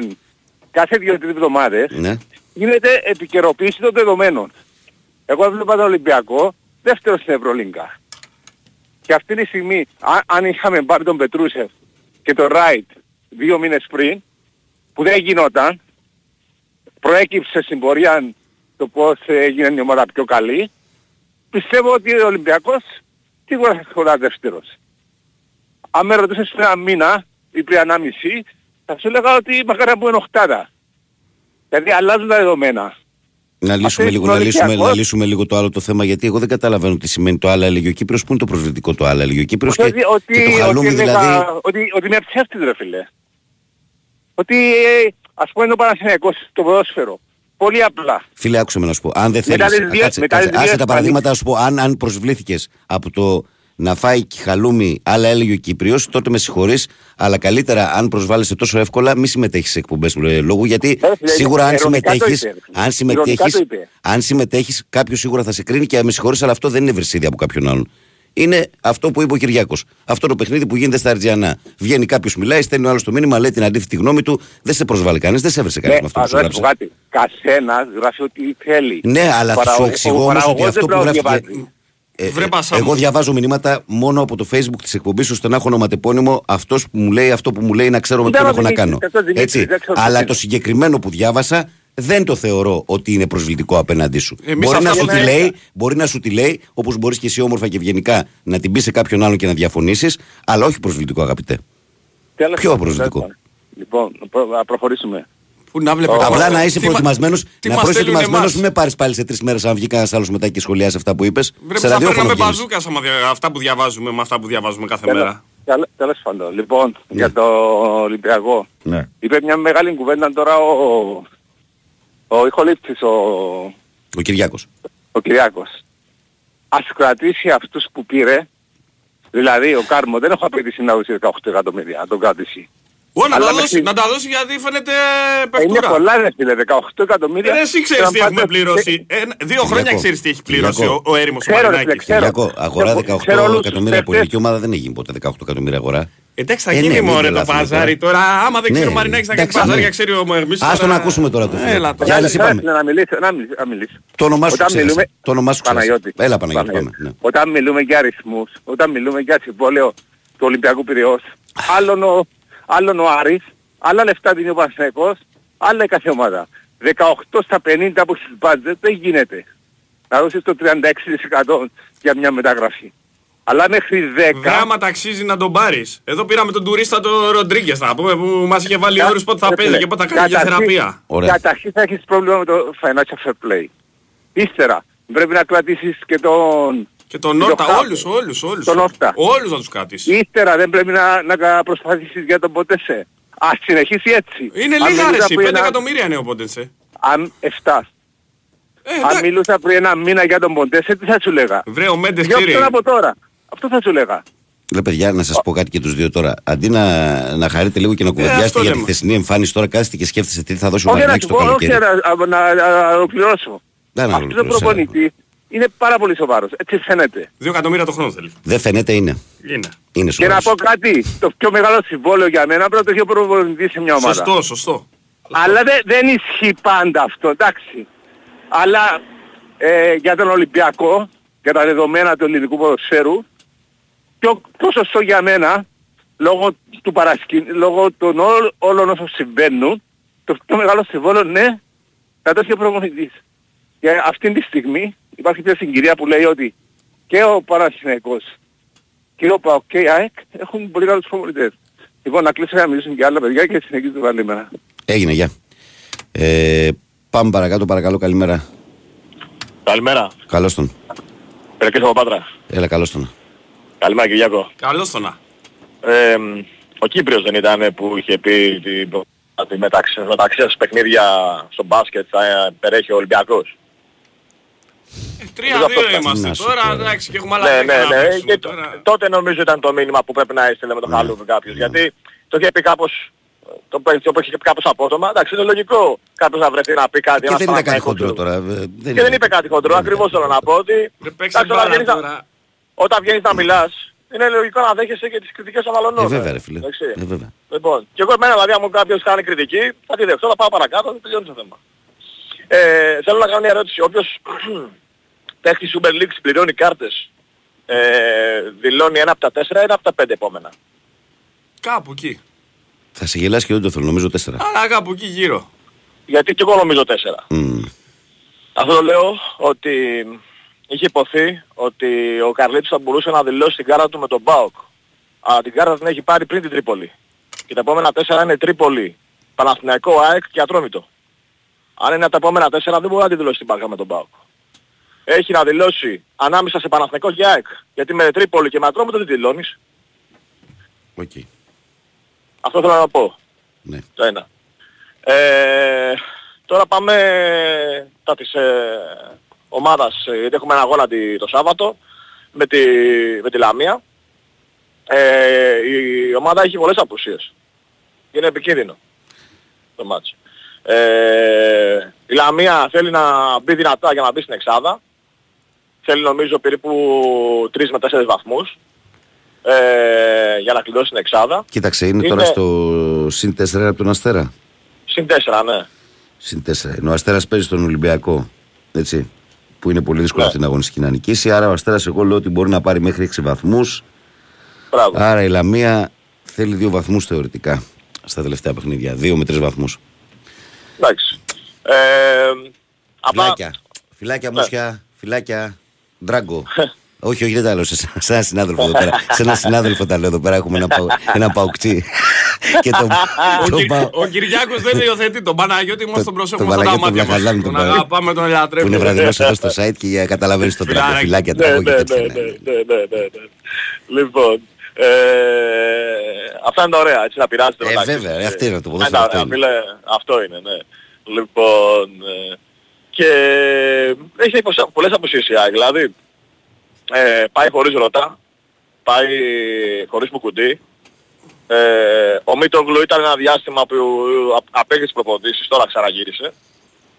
Speaker 3: κάθε δύο-τρεις εβδομάδες
Speaker 1: Ναι.
Speaker 3: γίνεται επικαιροποίηση των δεδομένων. Εγώ έβλεπα τον Ολυμπιακό δεύτερος στην Ευρωλίγκα. Και αυτή τη στιγμή, α- αν είχαμε πάρει τον Πετρούσεφ και τον Ράιτ δύο μήνες πριν, που δεν γινόταν, προέκυψε στην πορεία το πώς έγινε η ομάδα πιο καλή, πιστεύω ότι ο Ολυμπιακός σίγουρα θα σχολά δεύτερος. Αν με ρωτούσες πριν ένα μήνα ή πριν ένα μισή, θα σου έλεγα ότι μακάρι να πούμε οχτάδα. Δηλαδή αλλάζουν τα δεδομένα.
Speaker 1: Να λύσουμε,
Speaker 3: Αυτή
Speaker 1: λίγο, να,
Speaker 3: είναι
Speaker 1: λύσουμε,
Speaker 3: Ολυμπιακός.
Speaker 1: να λύσουμε λίγο το άλλο το θέμα γιατί εγώ δεν καταλαβαίνω τι σημαίνει το άλλο έλεγε ο Κύπρος. Πού είναι το προσβλητικό το άλλο έλεγε ο Κύπρος και,
Speaker 3: ότι,
Speaker 1: και
Speaker 3: ότι,
Speaker 1: το χαλούμι
Speaker 3: ότι,
Speaker 1: δηλαδή.
Speaker 3: δεκα- ότι, ότι με ψεύτης ρε φίλε. Ότι ε, ας πούμε είναι ο Παναθηναϊκός στο ποδόσφαιρο. Πολύ απλά.
Speaker 1: Φίλε, άκουσε με να σου πω. Αν δεν
Speaker 3: Μετά
Speaker 1: θέλεις,
Speaker 3: τις δύο-
Speaker 1: κάτσε,
Speaker 3: μετά
Speaker 1: κάτσε,
Speaker 3: τις δύο
Speaker 1: άσε τα
Speaker 3: Ισπανίες.
Speaker 1: παραδείγματα να σου πω. Αν, αν προσβλήθηκες από το να φάει χαλούμι, άλλα έλεγε ο Κύπριος, τότε με συγχωρείς, αλλά καλύτερα αν προσβάλλεσαι τόσο εύκολα, μη συμμετέχεις σε εκπομπές ε, λόγου, γιατί
Speaker 3: Ε, φίλε,
Speaker 1: σίγουρα αν
Speaker 3: ειρωνικά το
Speaker 1: συμμετέχεις,
Speaker 3: είπε, ρε φίλε.
Speaker 1: αν συμμετέχεις,
Speaker 3: Ειρωνικά το είπε.
Speaker 1: αν συμμετέχεις, κάποιος σίγουρα θα σε κρίνει και με συγχωρείς, αλλά αυτό δεν είναι βρυσίδι από κάποιον άλλον. Είναι αυτό που είπε ο Κυριάκος. Αυτό το παιχνίδι που γίνεται στα Αρτζιανά. Βγαίνει κάποιος, μιλάει, στέλνει ο άλλος το μήνυμα, λέει την αντίθετη γνώμη του, δεν σε προσβάλλει κανείς, δεν σε έβρεσε κανείς
Speaker 3: Ναι,
Speaker 1: με αυτό που σου
Speaker 3: ας να σου πω
Speaker 1: γράψε.
Speaker 3: κάτι. Καθένας γράφει ό,τι θέλει.
Speaker 1: Ναι, αλλά
Speaker 3: Ο
Speaker 1: σου
Speaker 3: παραγω-
Speaker 1: εξηγώ
Speaker 3: ο
Speaker 1: όμως ότι
Speaker 3: παραγωγός
Speaker 1: αυτό
Speaker 3: δεν
Speaker 1: που
Speaker 3: πρέπει να
Speaker 1: γράφει-
Speaker 3: διαβάζει.
Speaker 1: Ε,
Speaker 2: Βρε
Speaker 1: ε,
Speaker 2: Πασά μου.
Speaker 1: εγώ διαβάζω μηνύματα μόνο από το facebook της εκπομπής ώστε να έχω ονοματεπώνυμο αυτός που μου λέει αυτό που μου λέει να ξέρω με
Speaker 3: Ήταν
Speaker 1: ποιον
Speaker 3: ο
Speaker 1: έχω να
Speaker 3: Δημήτρης,
Speaker 1: κάνω.
Speaker 3: αυτός Δημήτρης,
Speaker 1: Έτσι.
Speaker 3: δεν ξέρω ποιος
Speaker 1: Αλλά
Speaker 3: είναι.
Speaker 1: το συγκεκριμένο που διάβασα δεν το θεωρώ ότι είναι προσβλητικό απέναντί σου.
Speaker 2: Εμείς
Speaker 1: μπορεί,
Speaker 2: αυτά
Speaker 1: να σου
Speaker 2: λέμε.
Speaker 1: τη λέει, μπορεί να σου τη λέει, όπως μπορείς και εσύ όμορφα και ευγενικά να την πεις σε κάποιον άλλον και να διαφωνήσεις, αλλά όχι προσβλητικό, αγαπητέ.
Speaker 3: Τέλος
Speaker 1: Πιο
Speaker 3: πάντων,
Speaker 1: προσβλητικό.
Speaker 3: τέλος πάντων. Λοιπόν, προ- να προχωρήσουμε.
Speaker 2: Πού να βλέπει.
Speaker 1: Απλά να είσαι
Speaker 2: Τι μα-
Speaker 1: προετοιμασμένο,
Speaker 2: τι
Speaker 1: να
Speaker 2: μας
Speaker 1: είσαι
Speaker 2: στέλνουν
Speaker 1: ετοιμασμένο,
Speaker 2: εμάς.
Speaker 1: μην με πάρεις πάλι σε τρεις μέρες αν βγει κανένας άλλος μετά και σχολιάσει αυτά που είπες.
Speaker 2: Βρε,
Speaker 1: Σε
Speaker 2: θα
Speaker 1: ραδιόφωνο
Speaker 2: παίρναμε
Speaker 1: βγαίνεις.
Speaker 2: μπαζούκας άμα δια- αυτά που διαβάζουμε με αυτά που διαβάζουμε κάθε
Speaker 3: Τέλος-
Speaker 2: μέρα.
Speaker 3: τέλος- Τέλος πάντων. Λοιπόν, για το Ολυμπιακό.
Speaker 1: Ναι.
Speaker 3: Είπε μια μεγάλη κουβέντα τώρα ο, ο ηχολήπτης, ο,
Speaker 1: Ο Κυριάκος.
Speaker 3: ο Κυριάκος. Ας κρατήσει αυτούς που πήρε, δηλαδή ο Κάρμο δεν έχω απαιτήσει να δώσει 18 εκατομμύρια, να τον κρατήσει.
Speaker 2: Ω, να
Speaker 3: Αλλά
Speaker 2: τα
Speaker 3: μέχρι-
Speaker 2: δώσει, να τα δώσει γιατί φαίνεται
Speaker 3: Ε, είναι
Speaker 2: παιχτούρα.
Speaker 3: πολλά ρε φίλε, 18 εκατομμύρια.
Speaker 2: Ε, εσύ ξέρεις
Speaker 3: Και
Speaker 2: τι
Speaker 3: να
Speaker 2: έχουμε
Speaker 3: πάτε-
Speaker 2: πληρώσει. Ε, δύο χρόνια
Speaker 1: Κυριακό.
Speaker 2: ξέρεις τι έχει πληρώσει
Speaker 1: Κυριακό.
Speaker 2: ο, ο έρημος ο
Speaker 3: Ξέρω, ρε,
Speaker 2: Μαρινάκης.
Speaker 3: ξέρω.
Speaker 1: Κυριακό, αγορά
Speaker 3: Ξέρω
Speaker 1: 18
Speaker 3: όλους τους
Speaker 1: εκατομμύρια από
Speaker 3: παίκτες.
Speaker 1: ελληνική ομάδα δεν έχει γίνει ποτέ 18 εκατομμύρια αγορά.
Speaker 2: Εντάξει, θα
Speaker 1: Ε, ναι,
Speaker 2: γίνει
Speaker 1: μην
Speaker 2: μωρέ το
Speaker 1: τρελαθούμε
Speaker 2: παζάρι τώρα. Άμα δεν
Speaker 1: Ναι,
Speaker 2: ξέρει ο Μαρινάκης να κάνει
Speaker 1: εντάξει,
Speaker 2: παζάρια,
Speaker 1: ναι.
Speaker 2: ξέρει ο Μερμής.
Speaker 1: Ας τον ακούσουμε τώρα το φίλο.
Speaker 2: Έλα
Speaker 1: Για
Speaker 2: τώρα.
Speaker 1: άλλη
Speaker 3: Κάτσε,
Speaker 1: είπαμε.
Speaker 3: κάτσε, Να μιλήσω, να μιλήσω. Να μιλήσω.
Speaker 1: Το όνομά σου
Speaker 3: Όταν
Speaker 1: ξέρεις.
Speaker 3: μιλούμε-
Speaker 1: Το όνομά σου ξέρεις.
Speaker 3: Παναγιώτη.
Speaker 1: Έλα Παναγιώτη, πάμε.
Speaker 3: Παναγιώτη.
Speaker 1: Ναι.
Speaker 3: Όταν μιλούμε για αριθμούς, όταν μιλούμε για συμβόλαιο του Ολυμπιακού Πυραιός, άλλον ο, άλλον ο Άρης, άλλα λεφτά δίνει ο Παναθηναϊκός, άλλα η κάθε ομάδα. 18 στα 50 που έχεις budget δεν γίνεται. Να δώσεις το 36% για μια μεταγραφή. Αλλά μέχρι 10...
Speaker 2: Γράμμα ταξίζει να τον πάρεις. Εδώ πήραμε τον τουρίστα τον Ροντρίγκες να πούμε που μας είχε βάλει
Speaker 3: Κα-
Speaker 2: όρους πότε θα
Speaker 3: ρε
Speaker 2: παίζει
Speaker 3: φίλε,
Speaker 2: και πότε θα κάνει για
Speaker 3: καταρχήν-
Speaker 2: θεραπεία.
Speaker 1: Ωραία.
Speaker 3: Καταρχήν θα έχεις πρόβλημα με το financial fair play. Ύστερα πρέπει να κρατήσεις και τον...
Speaker 2: Και τον
Speaker 3: και
Speaker 2: Νόρτα,
Speaker 3: Χάπ.
Speaker 2: όλους, όλους, όλους.
Speaker 3: Τον Όρτα.
Speaker 2: Όλους να τους κρατήσεις.
Speaker 3: Ύστερα δεν πρέπει να, να προσπαθήσεις για τον Ποτεσέ. Ας συνεχίσει έτσι.
Speaker 2: Είναι
Speaker 3: Αν
Speaker 2: λίγα ρε
Speaker 3: μιλούσα
Speaker 2: εσύ,
Speaker 3: πριν
Speaker 2: 5
Speaker 3: ένα-
Speaker 2: εκατομμύρια είναι ο Πόντενσε.
Speaker 3: Αν 7.
Speaker 2: Ε,
Speaker 3: Αν
Speaker 2: εντάξει.
Speaker 3: μιλούσα πριν ένα μήνα για τον Ποντεσέ, τι θα σου λέγα;
Speaker 2: Βρε ο Μέντες
Speaker 3: Διώξτε
Speaker 2: ξέρει.
Speaker 3: τον από τώρα. Αυτό θα σου λέγα.
Speaker 1: Ρε παιδιά, να σας πω κάτι και τους δύο τώρα. Αντί να, να χαρείτε λίγο και να κουβεντιάσετε
Speaker 2: Ε, αυτό
Speaker 1: για τη
Speaker 2: λέμε.
Speaker 1: χθεσινή εμφάνιση, τώρα κάθεστε και σκέφτεστε τι θα δώσει ο
Speaker 3: Όχι να
Speaker 1: Μαρινάκη
Speaker 3: σου
Speaker 1: το
Speaker 3: πω, όχι
Speaker 1: καλοκαίρι.
Speaker 3: να, να, να, να ολοκληρώσω.
Speaker 1: Δεν να
Speaker 3: Αυτός το
Speaker 1: ολοκληρώσεις,
Speaker 3: προπονητή είναι πάρα πολύ σοβαρός. Έτσι φαίνεται.
Speaker 2: 2 εκατομμύρια το χρόνο θέλει.
Speaker 1: Δεν φαίνεται, είναι.
Speaker 2: Είναι.
Speaker 1: Είναι
Speaker 3: Και να
Speaker 1: σοβαρός.
Speaker 3: πω κάτι, το πιο μεγάλο συμβόλαιο για μένα πρέπει να το έχει ο προπονητής σε μια ομάδα.
Speaker 2: Σωστό, σωστό.
Speaker 3: Αλλά δεν, δεν ισχύει πάντα αυτό, εντάξει. Αλλά ε, για τον Ολυμπιακό, για τα δεδομένα του ελληνικού ποδοσφαίρου, πιο, πιο σωστό για μένα λόγω του παρασκην... λόγω των όλ- όλων όσων συμβαίνουν, το πιο μεγάλο συμβόλαιο ναι, κατέσχε προπονητής. Για αυτήν τη στιγμή υπάρχει μια συγκυρία που λέει ότι και ο Παναθηναϊκός και ο ΠΑΟΚ και η ΑΕΚ έχουν πολύ καλούς προπονητές. Λοιπόν, να κλείσω να μιλήσουμε και άλλα παιδιά και συνεχίζουμε πάλι σήμερα.
Speaker 1: Έγινε, γεια. Ε, πάμε παρακάτω, παρακαλώ, καλημέρα.
Speaker 4: Καλημέρα.
Speaker 1: Καλώς τον.
Speaker 4: Περκές από Πάτρα.
Speaker 1: Έλα, καλώς τον.
Speaker 4: Καλημέρα Κυριάκο.
Speaker 2: Καλώς το να.
Speaker 4: Ε, ο Κύπριος δεν ήταν που είχε πει ότι ότι μεταξύ, μεταξύ σας παιχνίδια στο μπάσκετ θα ε, περέχει ο Ολυμπιακός.
Speaker 2: Ε, Τρία-δύο
Speaker 1: Να
Speaker 2: είμαστε
Speaker 1: σου
Speaker 2: τώρα,
Speaker 1: πω,
Speaker 2: εντάξει, και έχουμε άλλα
Speaker 4: Ναι,
Speaker 2: δέκα
Speaker 4: ναι,
Speaker 2: να
Speaker 4: ναι.
Speaker 2: παίξουμε
Speaker 4: Και το-
Speaker 2: τώρα.
Speaker 4: τότε νομίζω ήταν το μήνυμα που πρέπει να έστειλε με το χαλούβι κάποιος. Γιατί το είχε πει κάπως, το, το είχε πει κάπως απότομα. Εντάξει, είναι λογικό κάποιος να βρεθεί να πει κάτι.
Speaker 1: Και
Speaker 4: ένας
Speaker 1: δεν είναι κάτι
Speaker 4: Παναθηναϊκός,
Speaker 1: χοντρό
Speaker 4: ξέρω.
Speaker 1: τώρα. ε, δεν
Speaker 4: Και δεν είπε κάτι χοντρό, ακριβώς θέλω να πω ότι
Speaker 2: Δεν παίξει
Speaker 4: εντάξει, όταν
Speaker 2: μπάλα
Speaker 4: βγαίνεις να-
Speaker 2: τώρα.
Speaker 4: όταν βγαίνεις να μιλάς, είναι λογικό να δέχεσαι και τις κριτικές των άλλων.
Speaker 1: Ε, βέβαια, ρε φίλε.
Speaker 4: Εντάξει.
Speaker 1: Ε, βέβαια.
Speaker 4: Λοιπόν, και εγώ εμένα δηλαδή αν μου κάποιος κάνει κριτική, θα τη δεχτώ, θα πάω παρακάτω, θα τελειώνει το θέμα. Ε, θέλω να κάνω μια ερώτηση. Όποιος παίχτη Super League συμπληρώνει κάρτες, ε, δηλώνει ένα από τα τέσσερα ή ένα από τα πέντε επόμενα.
Speaker 2: Κάπου εκεί.
Speaker 1: Θα σε γελάσει και δεν το θέλω, νομίζω τέσσερα.
Speaker 2: Αλλά κάπου εκεί γύρω.
Speaker 4: Γιατί και εγώ νομίζω τέσσερα.
Speaker 1: Μμμ.
Speaker 4: Αυτό το λέω ότι είχε ειπωθεί ότι ο Καρλίτος θα μπορούσε να δηλώσει την κάρτα του με τον ΠΑΟΚ. Αλλά την κάρτα την έχει πάρει πριν την Τρίπολη. Και τα επόμενα τέσσερα είναι Τρίπολη, Παναθηναϊκό, ΑΕΚ και Ατρόμητο. Αν είναι τα επόμενα τέσσερα δεν μπορεί να τη δηλώσει την κάρτα με τον ΠΑΟΚ. Έχει να δηλώσει ανάμεσα σε Παναθηναϊκό και ΑΕΚ. Γιατί με Τρίπολη και με Ατρόμητο δεν τη δηλώνεις.
Speaker 1: Οκ.
Speaker 4: Αυτό θέλω να πω.
Speaker 1: Ναι.
Speaker 4: Το ένα. Ε, τώρα πάμε τα της ε, ομάδας, ε, γιατί έχουμε ένα αγώνα τη- το Σάββατο με τη, με τη Λαμία. Ε, η ομάδα έχει πολλές απουσίες. Είναι επικίνδυνο το μάτς. Ε, η Λαμία θέλει να μπει δυνατά για να μπει στην Εξάδα. Θέλει νομίζω περίπου 3 με 4 βαθμούς ε, για να κλειδώσει την Εξάδα.
Speaker 1: Κοίταξε, είναι,
Speaker 4: Είναι-
Speaker 1: τώρα στο συν 4 από τον Αστέρα.
Speaker 4: Συν 4, ναι.
Speaker 1: Συν 4. Ενώ ο Αστέρας παίζει στον Ολυμπιακό. Έτσι. Που είναι πολύ δύσκολο
Speaker 4: Ναι.
Speaker 1: αυτή την αγωνιστική να νικήσει. Άρα ο Αστέρας, εγώ λέω ότι μπορεί να πάρει μέχρι 6 βαθμούς.
Speaker 4: Μπράβο.
Speaker 1: Άρα η Λαμία θέλει 2 βαθμούς θεωρητικά στα τελευταία παιχνίδια. 2 με 3 βαθμούς.
Speaker 4: Εντάξει. Ε, απλά,
Speaker 1: Φυλάκια. Φυλάκια, μουσια. Φυλάκια. Ντράγκο. όχι, όχι, δεν τα λέω σε, σε ένα συνάδελφο εδώ πέρα. σε ένα συνάδελφο τα λέω εδώ πέρα. Έχουμε ένα, παου, ένα παουκτσί. και τον,
Speaker 2: Ο,
Speaker 1: τον
Speaker 2: Κυ-
Speaker 1: παου-
Speaker 2: ο Κυριάκος δεν υιοθετεί τον Παναγιώτη μας τον
Speaker 1: τον
Speaker 2: προσέχουμε στα τα
Speaker 1: Παναγιώτη
Speaker 2: μάτια
Speaker 1: τον Βλαχαδάμι,
Speaker 2: μας.
Speaker 1: τον
Speaker 2: Τον
Speaker 1: Παναγιώτη.
Speaker 2: αγαπάμε, τον
Speaker 1: που είναι
Speaker 2: ελατρεύουμε.
Speaker 1: βραδινός εδώ στο site και για καταλαβαίνεις τον
Speaker 2: Φιλάρακι.
Speaker 1: τρόπο. Φυλάκια,
Speaker 4: ναι,
Speaker 1: τράγω
Speaker 4: ναι,
Speaker 1: και τέτοια.
Speaker 4: ναι,
Speaker 1: ναι.
Speaker 4: ναι, ναι, ναι, ναι, ναι. Λοιπόν, ε, αυτά είναι τα ωραία, έτσι να πειράζετε.
Speaker 1: Ε,
Speaker 4: μεταξύ
Speaker 1: βέβαια,
Speaker 4: σας.
Speaker 1: ε, αυτή είναι το
Speaker 4: Ε,
Speaker 1: ποδόσφαιρο,
Speaker 4: τα
Speaker 1: αυτό
Speaker 4: ωραία,
Speaker 1: είναι.
Speaker 4: φίλε, αυτό είναι, ναι. Λοιπόν, ε, και έχει υποσ- πολλές αποσύσεις η ΑΕΚ, δηλαδή ε, πάει χωρίς ρωτά, πάει χωρίς μουκουντή. Ε, ο Μίτογλου ήταν ένα διάστημα που α- απέκτησε προπονήσεις, τώρα ξαναγύρισε.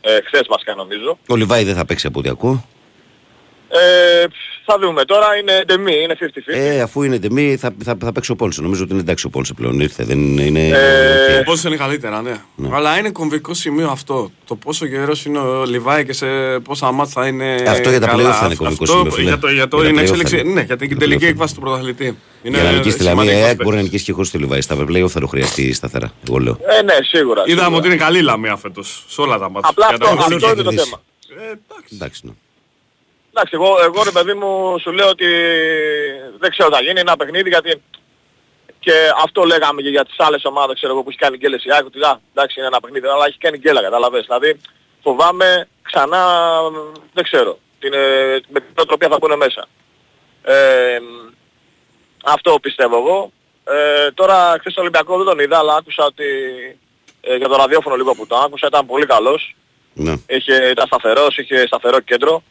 Speaker 4: Ε, χθες βασικά νομίζω.
Speaker 1: Ο Λιβάη δεν θα παίξει από ό,τι ακούω.
Speaker 4: Ε, θα δούμε τώρα, είναι ντεμή, είναι 50-50.
Speaker 1: Ε, αφού είναι τιμή, θα, θα, θα παίξει ο Πόλσο. Νομίζω ότι είναι εντάξει ο Πόλσο πλέον. Ήρθε, δεν είναι. είναι
Speaker 4: Ε,
Speaker 1: οκ.
Speaker 2: Πώς είναι καλύτερα, ναι. Αλλά είναι κομβικό σημείο αυτό. Το πόσο γερός είναι ο Λιβάι και σε πόσα ματς θα είναι.
Speaker 1: Αυτό για τα
Speaker 2: καλά.
Speaker 1: play-off θα είναι
Speaker 2: Αυτό
Speaker 1: κομβικό σημείο, φίλε.
Speaker 2: Για το, για το
Speaker 1: Για τα
Speaker 2: είναι
Speaker 1: play-off
Speaker 2: εξέλιξη.
Speaker 1: θα είναι.
Speaker 2: Ναι, για την
Speaker 1: Για τα
Speaker 2: τελική
Speaker 1: play-off.
Speaker 2: έκβαση του πρωταθλητή. Είναι
Speaker 1: Για να νικήσει τη Λαμία, η
Speaker 2: σημαντικός
Speaker 1: ΑΕΚ μπορεί να
Speaker 2: παίκτης.
Speaker 1: νικήσει και χωρίς το Λιβάι. Στα play-off θα το χρειαστεί σταθερά. Εγώ λέω.
Speaker 4: Ε, ναι, σίγουρα.
Speaker 2: Είδαμε
Speaker 4: σίγουρα.
Speaker 2: ότι είναι καλή η Λαμία φέτος. Σε όλα τα ματς.
Speaker 4: Απλά αυτό, αυτό είναι το θέμα.
Speaker 2: Ε, εντάξει.
Speaker 1: Εντάξει. ναι.
Speaker 4: Εντάξει, εγώ, εγώ ρε παιδί μου σου λέω ότι δεν ξέρω τι θα γίνει ένα παιχνίδι γιατί και αυτό λέγαμε και για τις άλλες ομάδες ξέρω εγώ που έχει κάνει γκέλες η ΑΕΚ ότι α, εντάξει είναι ένα παιχνίδι αλλά έχει κάνει γκέλα καταλαβες. Δηλαδή φοβάμαι ξανά δεν ξέρω την, ε, με την οτροπία θα πούνε μέσα. Ε, αυτό πιστεύω εγώ. Ε, τώρα χθες το Ολυμπιακό δεν τον είδα αλλά άκουσα ότι ε, για το ραδιόφωνο λίγο που το άκουσα ήταν πολύ καλός.
Speaker 1: Ναι.
Speaker 4: Είχε, ήταν σταθερός, είχε σταθερό κέντρο,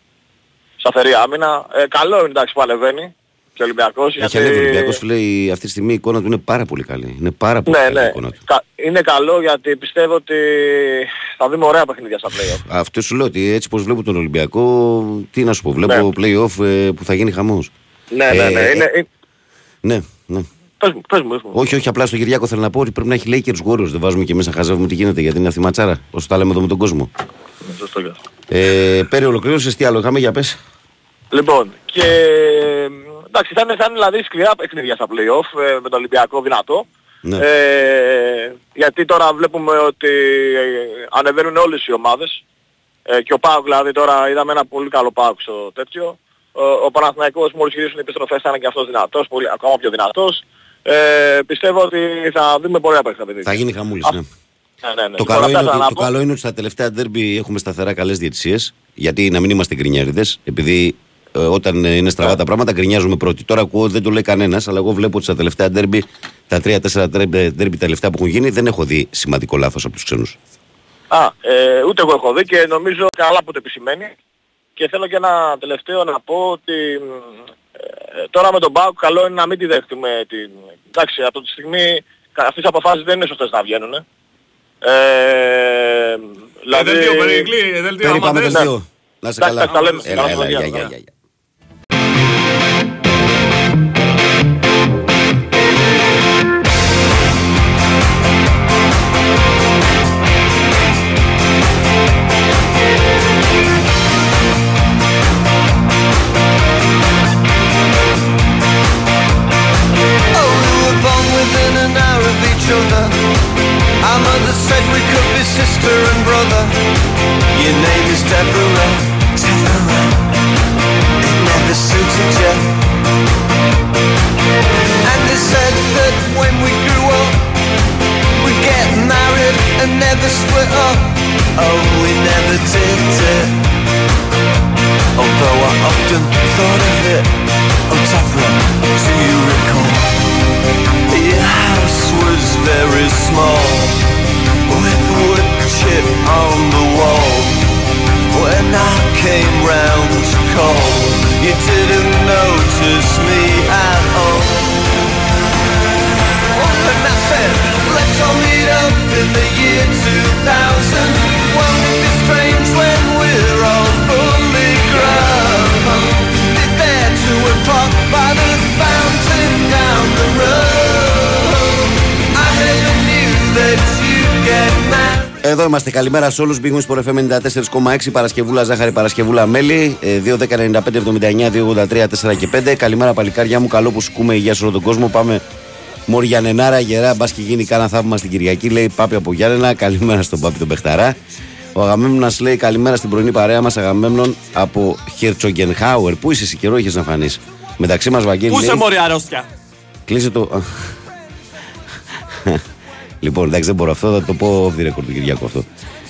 Speaker 4: σταθερή άμυνα. Ε, καλό είναι εντάξει που ανεβαίνει και ο Ολυμπιακός.
Speaker 1: Έχει ανέβει ο Ολυμπιακός, φίλε. η- Αυτή τη στιγμή η εικόνα του είναι πάρα πολύ καλή. Είναι πάρα πολύ
Speaker 4: Ναι,
Speaker 1: καλή η
Speaker 4: ναι.
Speaker 1: εικόνα του.
Speaker 4: Κα- Είναι καλό γιατί πιστεύω ότι θα δούμε ωραία παιχνίδια στα play
Speaker 1: Αυτό σου λέω ότι έτσι πως βλέπω τον Ολυμπιακό, τι να σου πω, βλέπω
Speaker 4: Ναι.
Speaker 1: play-off ε, που θα γίνει χαμός.
Speaker 4: Ναι, ναι, ναι.
Speaker 1: Ε,
Speaker 4: Είναι, είναι...
Speaker 1: Ναι, ναι.
Speaker 4: Πες μου, πες μου, πες μου.
Speaker 1: Όχι, όχι, απλά στο Κυριάκο θέλω να πω ότι πρέπει να έχει Lakers Warriors. Δεν βάζουμε και εμεί να χαζεύουμε τι γίνεται γιατί είναι αυτή η ματσάρα. Όσο τα λέμε εδώ με τον κόσμο.
Speaker 4: Σωστό και αυτό.
Speaker 1: Ε, Πέρι, ολοκλήρωσες τι άλλο είχαμε για πες.
Speaker 4: Λοιπόν, και εντάξει, θα είναι, θα είναι δηλαδή σκληρά παιχνίδια στα play-off ε, με τον Ολυμπιακό δυνατό.
Speaker 1: Ναι.
Speaker 4: Ε, γιατί τώρα βλέπουμε ότι ε, ανεβαίνουν όλες οι ομάδες. Ε, και ο Πάουκ δηλαδή τώρα είδαμε ένα πολύ καλό Πάουκ στο τέτοιο. Ο, ο Παναθηναϊκός μόλις γυρίσουν οι επιστροφές θα είναι και αυτός δυνατός, πολύ, ακόμα πιο δυνατός. Ε, πιστεύω ότι θα δούμε πολλά παιχνίδια.
Speaker 1: Θα γίνει χαμούλης, ναι.
Speaker 4: Ναι, ναι, ναι.
Speaker 1: Το,
Speaker 4: Λοιπόν,
Speaker 1: καλό
Speaker 4: αυτά
Speaker 1: είναι,
Speaker 4: ήθελα
Speaker 1: ότι,
Speaker 4: να
Speaker 1: το
Speaker 4: πω.
Speaker 1: καλό είναι ότι στα τελευταία ντέρμπι έχουμε σταθερά καλές διαιτησίες. Γιατί να μην είμαστε γκρινιάριδες, επειδή ε, όταν ε, είναι στραβά τα πράγματα γκρινιάζουμε πρώτοι. Τώρα ακούω δεν το λέει κανένας, αλλά εγώ βλέπω ότι στα τελευταία ντέρμπι, τα τρία-τέσσερα ντέρμπι ντέρμπι τα τελευταία που έχουν γίνει, δεν έχω δει σημαντικό λάθος από τους ξένους.
Speaker 4: Α, ε, ούτε εγώ έχω δει και νομίζω καλά που το επισημαίνει. Και θέλω και ένα τελευταίο να πω ότι μ, ε, τώρα με τον Μπάουκ καλό είναι να μην τη δέχτουμε την... Εντάξει, από τη στιγμή κα- αυτές οι αποφάσεις δεν είναι σωστές να βγαίνουν. Ε,
Speaker 2: Ε,
Speaker 4: δηλαδή...
Speaker 2: δελτίο, Περικλή, ε, δελτίο,
Speaker 1: Περί
Speaker 2: άμα
Speaker 1: πάμε
Speaker 2: θες.
Speaker 1: δελτίο. Να είσαι
Speaker 4: Εντάξει,
Speaker 1: καλά.
Speaker 4: τα λέμε.
Speaker 1: Έλα,
Speaker 4: Καλά
Speaker 1: έλα,
Speaker 5: other. Our mother said we could be sister and brother. Your name is Deborah, Deborah. It never suited you. And they said that when we grew up, we'd get married and never split up. Oh, we never did it. Although I often thought of it Oh Deborah, do you recall house was very small With wood chip on the wall. When I came round to call You didn't notice me at all. And I said, let's all meet up in the year 2000
Speaker 1: Εδώ είμαστε. Καλημέρα σε όλους. Big Wings FM 94,6. Παρασκευούλα Ζάχαρη, Παρασκευούλα Μέλη. Ε, 2.10.95.79, 2.83, 4 και 5. Καλημέρα, παλικάριά μου. Καλό που σκούμε υγεία σε όλο τον κόσμο. Πάμε Μοριανενάρα, γερά. Μπας και γίνει κάνα θαύμα στην Κυριακή. Λέει Πάπη από Γιάννενα. Καλημέρα στον Πάπη τον Πεχταρά. Ο Αγαμέμνονα λέει καλημέρα στην πρωινή παρέα μας. Αγαμέμνον από Χερτσογκενχάουερ. Πού είσαι εσύ, καιρό έχει να φανείς; Μεταξύ μας, Βαγγέλη.
Speaker 2: Πού
Speaker 1: λέει,
Speaker 2: σε μωρή αρρώστια;
Speaker 1: Κλείσε το. Λοιπόν, εντάξει, δεν μπορώ αυτό. Θα το πω off the record του Κυριακού αυτό.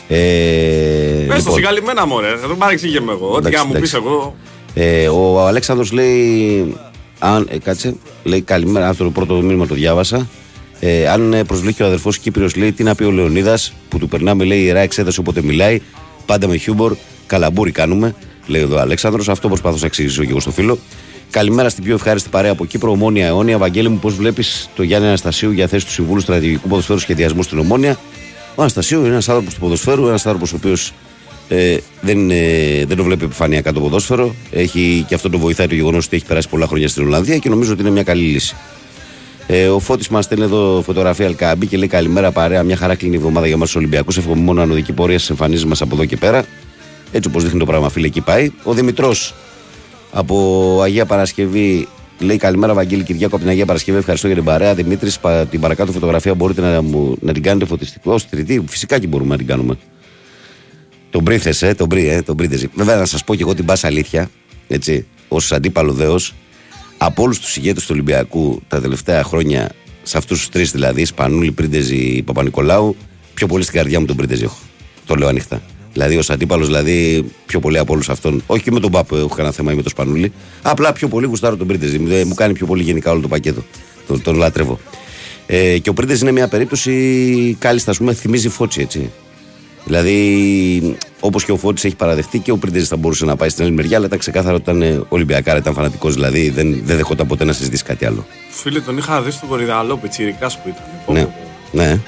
Speaker 1: Ε,
Speaker 2: Πες το
Speaker 1: λοιπόν,
Speaker 2: συγκαλυμμένα μωρέ, δεν παρεξήγεμαι εγώ. Ό,τι
Speaker 1: Εντάξει,
Speaker 2: και να μου πεις
Speaker 1: εντάξει.
Speaker 2: εγώ.
Speaker 1: ε, ο Αλέξανδρος λέει. Αν, ε, κάτσε, λέει καλημέρα. Αυτό το πρώτο μήνυμα το διάβασα. Ε, αν ε, προσβλήθει ο αδερφός Κύπριος, λέει τι να πει ο Λεωνίδας που του περνάμε, λέει ιερά εξέταση όποτε μιλάει. Πάντα με χιούμορ. Καλαμπούρι κάνουμε, λέει εδώ ο Αλέξανδρος Αυτό προσπαθώ να εξηγήσω και εγώ στο φίλο. Καλημέρα στην πιο ευχάριστη παρέα από Κύπρο, Ομόνια Αιώνια. Βαγγέλη μου, πώς βλέπεις το Γιάννη Αναστασίου για θέση του Συμβούλου Στρατηγικού Ποδοσφαίρου Σχεδιασμού στην Ομόνια; Ο Αναστασίου είναι ένας άνθρωπος του ποδοσφαίρου, ένας άνθρωπος ο οποίος ε, δεν, ε, δεν το βλέπει επιφανειακά το ποδόσφαιρο. Έχει, και αυτό το βοηθάει το γεγονός ότι έχει περάσει πολλά χρόνια στην Ολλανδία και νομίζω ότι είναι μια καλή λύση. Ε, ο Φώτης μας στέλνει εδώ φωτογραφία Αλκάμπη και λέει καλημέρα παρέα. Μια χαρά κλείνει η εβδομάδα για εμά τους Ολυμπιακούς. Εύχομαι μόνο ανωδική πορεία στις εμφανίσεις μας από εδώ και πέρα. Έτσι όπως δείχνει το πράγμα, φίλε, εκεί πάει. Ο Δημητρός από Αγία Παρασκευή λέει καλημέρα, Βαγγέλη Κυριάκο από την Αγία Παρασκευή. Ευχαριστώ για την παρέα. Δημήτρης, πα- την παρακάτω φωτογραφία μπορείτε να, μου, να την κάνετε φωτιστικό. Ως τρίτη, φυσικά και μπορούμε να την κάνουμε. Τον πρίθε, ε, τον πρί, ε, τον πρίτεζι. Βέβαια, να σας πω και εγώ την πάσα αλήθεια, έτσι, ως αντίπαλο δέο, από όλους τους ηγέτες του Ολυμπιακού τα τελευταία χρόνια, σε αυτούς τους τρεις δηλαδή, Σπανούλη, Πρίντεζη, Παπα-Νικολάου, πιο πολύ στην καρδιά μου τον Πρίντεζη έχω. Το λέω ανοιχτά. Δηλαδή, ως αντίπαλος, δηλαδή, πιο πολύ από όλους αυτών. Όχι και με τον Πάπο έχω κανένα θέμα ή με τον Σπανούλη. Απλά πιο πολύ γουστάρω τον Πρίντεζη. Μου- Μου κάνει πιο πολύ γενικά όλο το πακέτο. Τον, τον λάτρευω. Ε, και ο Πρίντεζη είναι μια περίπτωση, κάλλιστα, ας πούμε, θυμίζει φώτσι, έτσι. Δηλαδή, όπως και ο Φώτης έχει παραδεχτεί και ο Πρίντεζη θα μπορούσε να πάει στην άλλη μεριά, αλλά ήταν ξεκάθαρο ότι ήταν ε, Ολυμπιακάρα, ήταν φανατικός, δηλαδή δεν, δεν δεχόταν ποτέ να συζητήσει κάτι άλλο.
Speaker 2: Φίλε, τον είχα δει στον Κορυδαλό, πιτσιρικάς που ήταν.
Speaker 1: Ναι. ναι.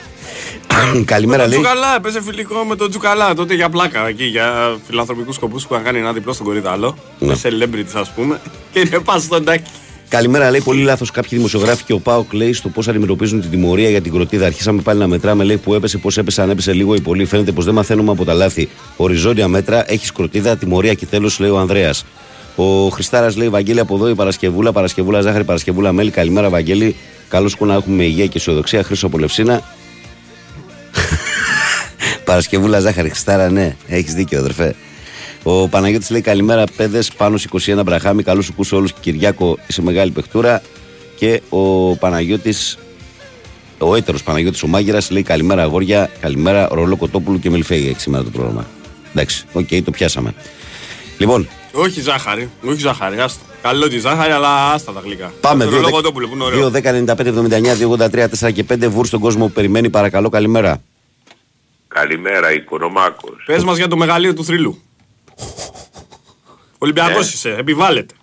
Speaker 1: Καλημέρα,
Speaker 2: Με τον
Speaker 1: λέει.
Speaker 2: Τζουκαλά, έπαιζε φιλικό με τον Τζουκαλά τότε για πλάκα εκεί, για φιλανθρωπικούς σκοπούς που είχαν κάνει ένα διπλό στον Κορυδαλό.
Speaker 1: Ναι.
Speaker 2: Με celebrities, ας πούμε. Και είναι πας στον τάκι.
Speaker 1: Καλημέρα, λέει. Πολύ λάθος κάποιοι δημοσιογράφοι και ο Πάοκ λέει στο πώς αντιμετωπίζουν την τιμωρία για την κροτίδα. Αρχίσαμε πάλι να μετράμε, λέει που έπεσε, πώς έπεσε, αν έπεσε λίγο ή πολύ. Φαίνεται πως δεν μαθαίνουμε από τα λάθη. Οριζόντια μέτρα, έχεις κροτίδα, τιμωρία και τέλος, λέει ο Ανδρέας. Ο Χριστάρας λέει: Βαγγέλη από εδώ η Παρασκευούλα, Παρασκευούλα Ζάχαρη, Παρασκευούλα Μέλη. Καλημέρα, Βαγγέλη. Καλό που να έχουμε υγεία και αισιοδοξία. Χρήσο Πολευσίνα. Παρασκευούλα Ζάχαρη, Χριστάρα, ναι, έχεις δίκιο, αδερφέ. Ο Παναγιώτης λέει καλημέρα, παιδες πάνω 21 μπραχάμι. Καλού σου κούσου όλους. Κυριάκο, είσαι μεγάλη παιχτούρα. Και ο Παναγιώτης ο έτερος Παναγιώτης ο Μάγειρας λέει καλημέρα αγόρια, καλημέρα Ρολό Κοτόπουλου και Μελφέγη έχεις σήμερα το πρόγραμμα. Εντάξει, οκ, το πιάσαμε. Λοιπόν,
Speaker 2: Όχι ζάχαρη, όχι ζάχαρη, άστα. Καλό τη ζάχαρη, αλλά άστα τα γλυκά.
Speaker 1: πάμε.
Speaker 2: Το Ρολογοτόπουλο που είναι ωραίο.
Speaker 1: 2, 10, 95, 79, 283, 4 και 5 βούρ στον κόσμο που περιμένει. Παρακαλώ, καλημέρα.
Speaker 6: Καλημέρα, Οικονομάκος.
Speaker 2: Πες μας για το μεγαλείο του θρύλου. Ολυμπιακός είσαι, επιβάλλεται.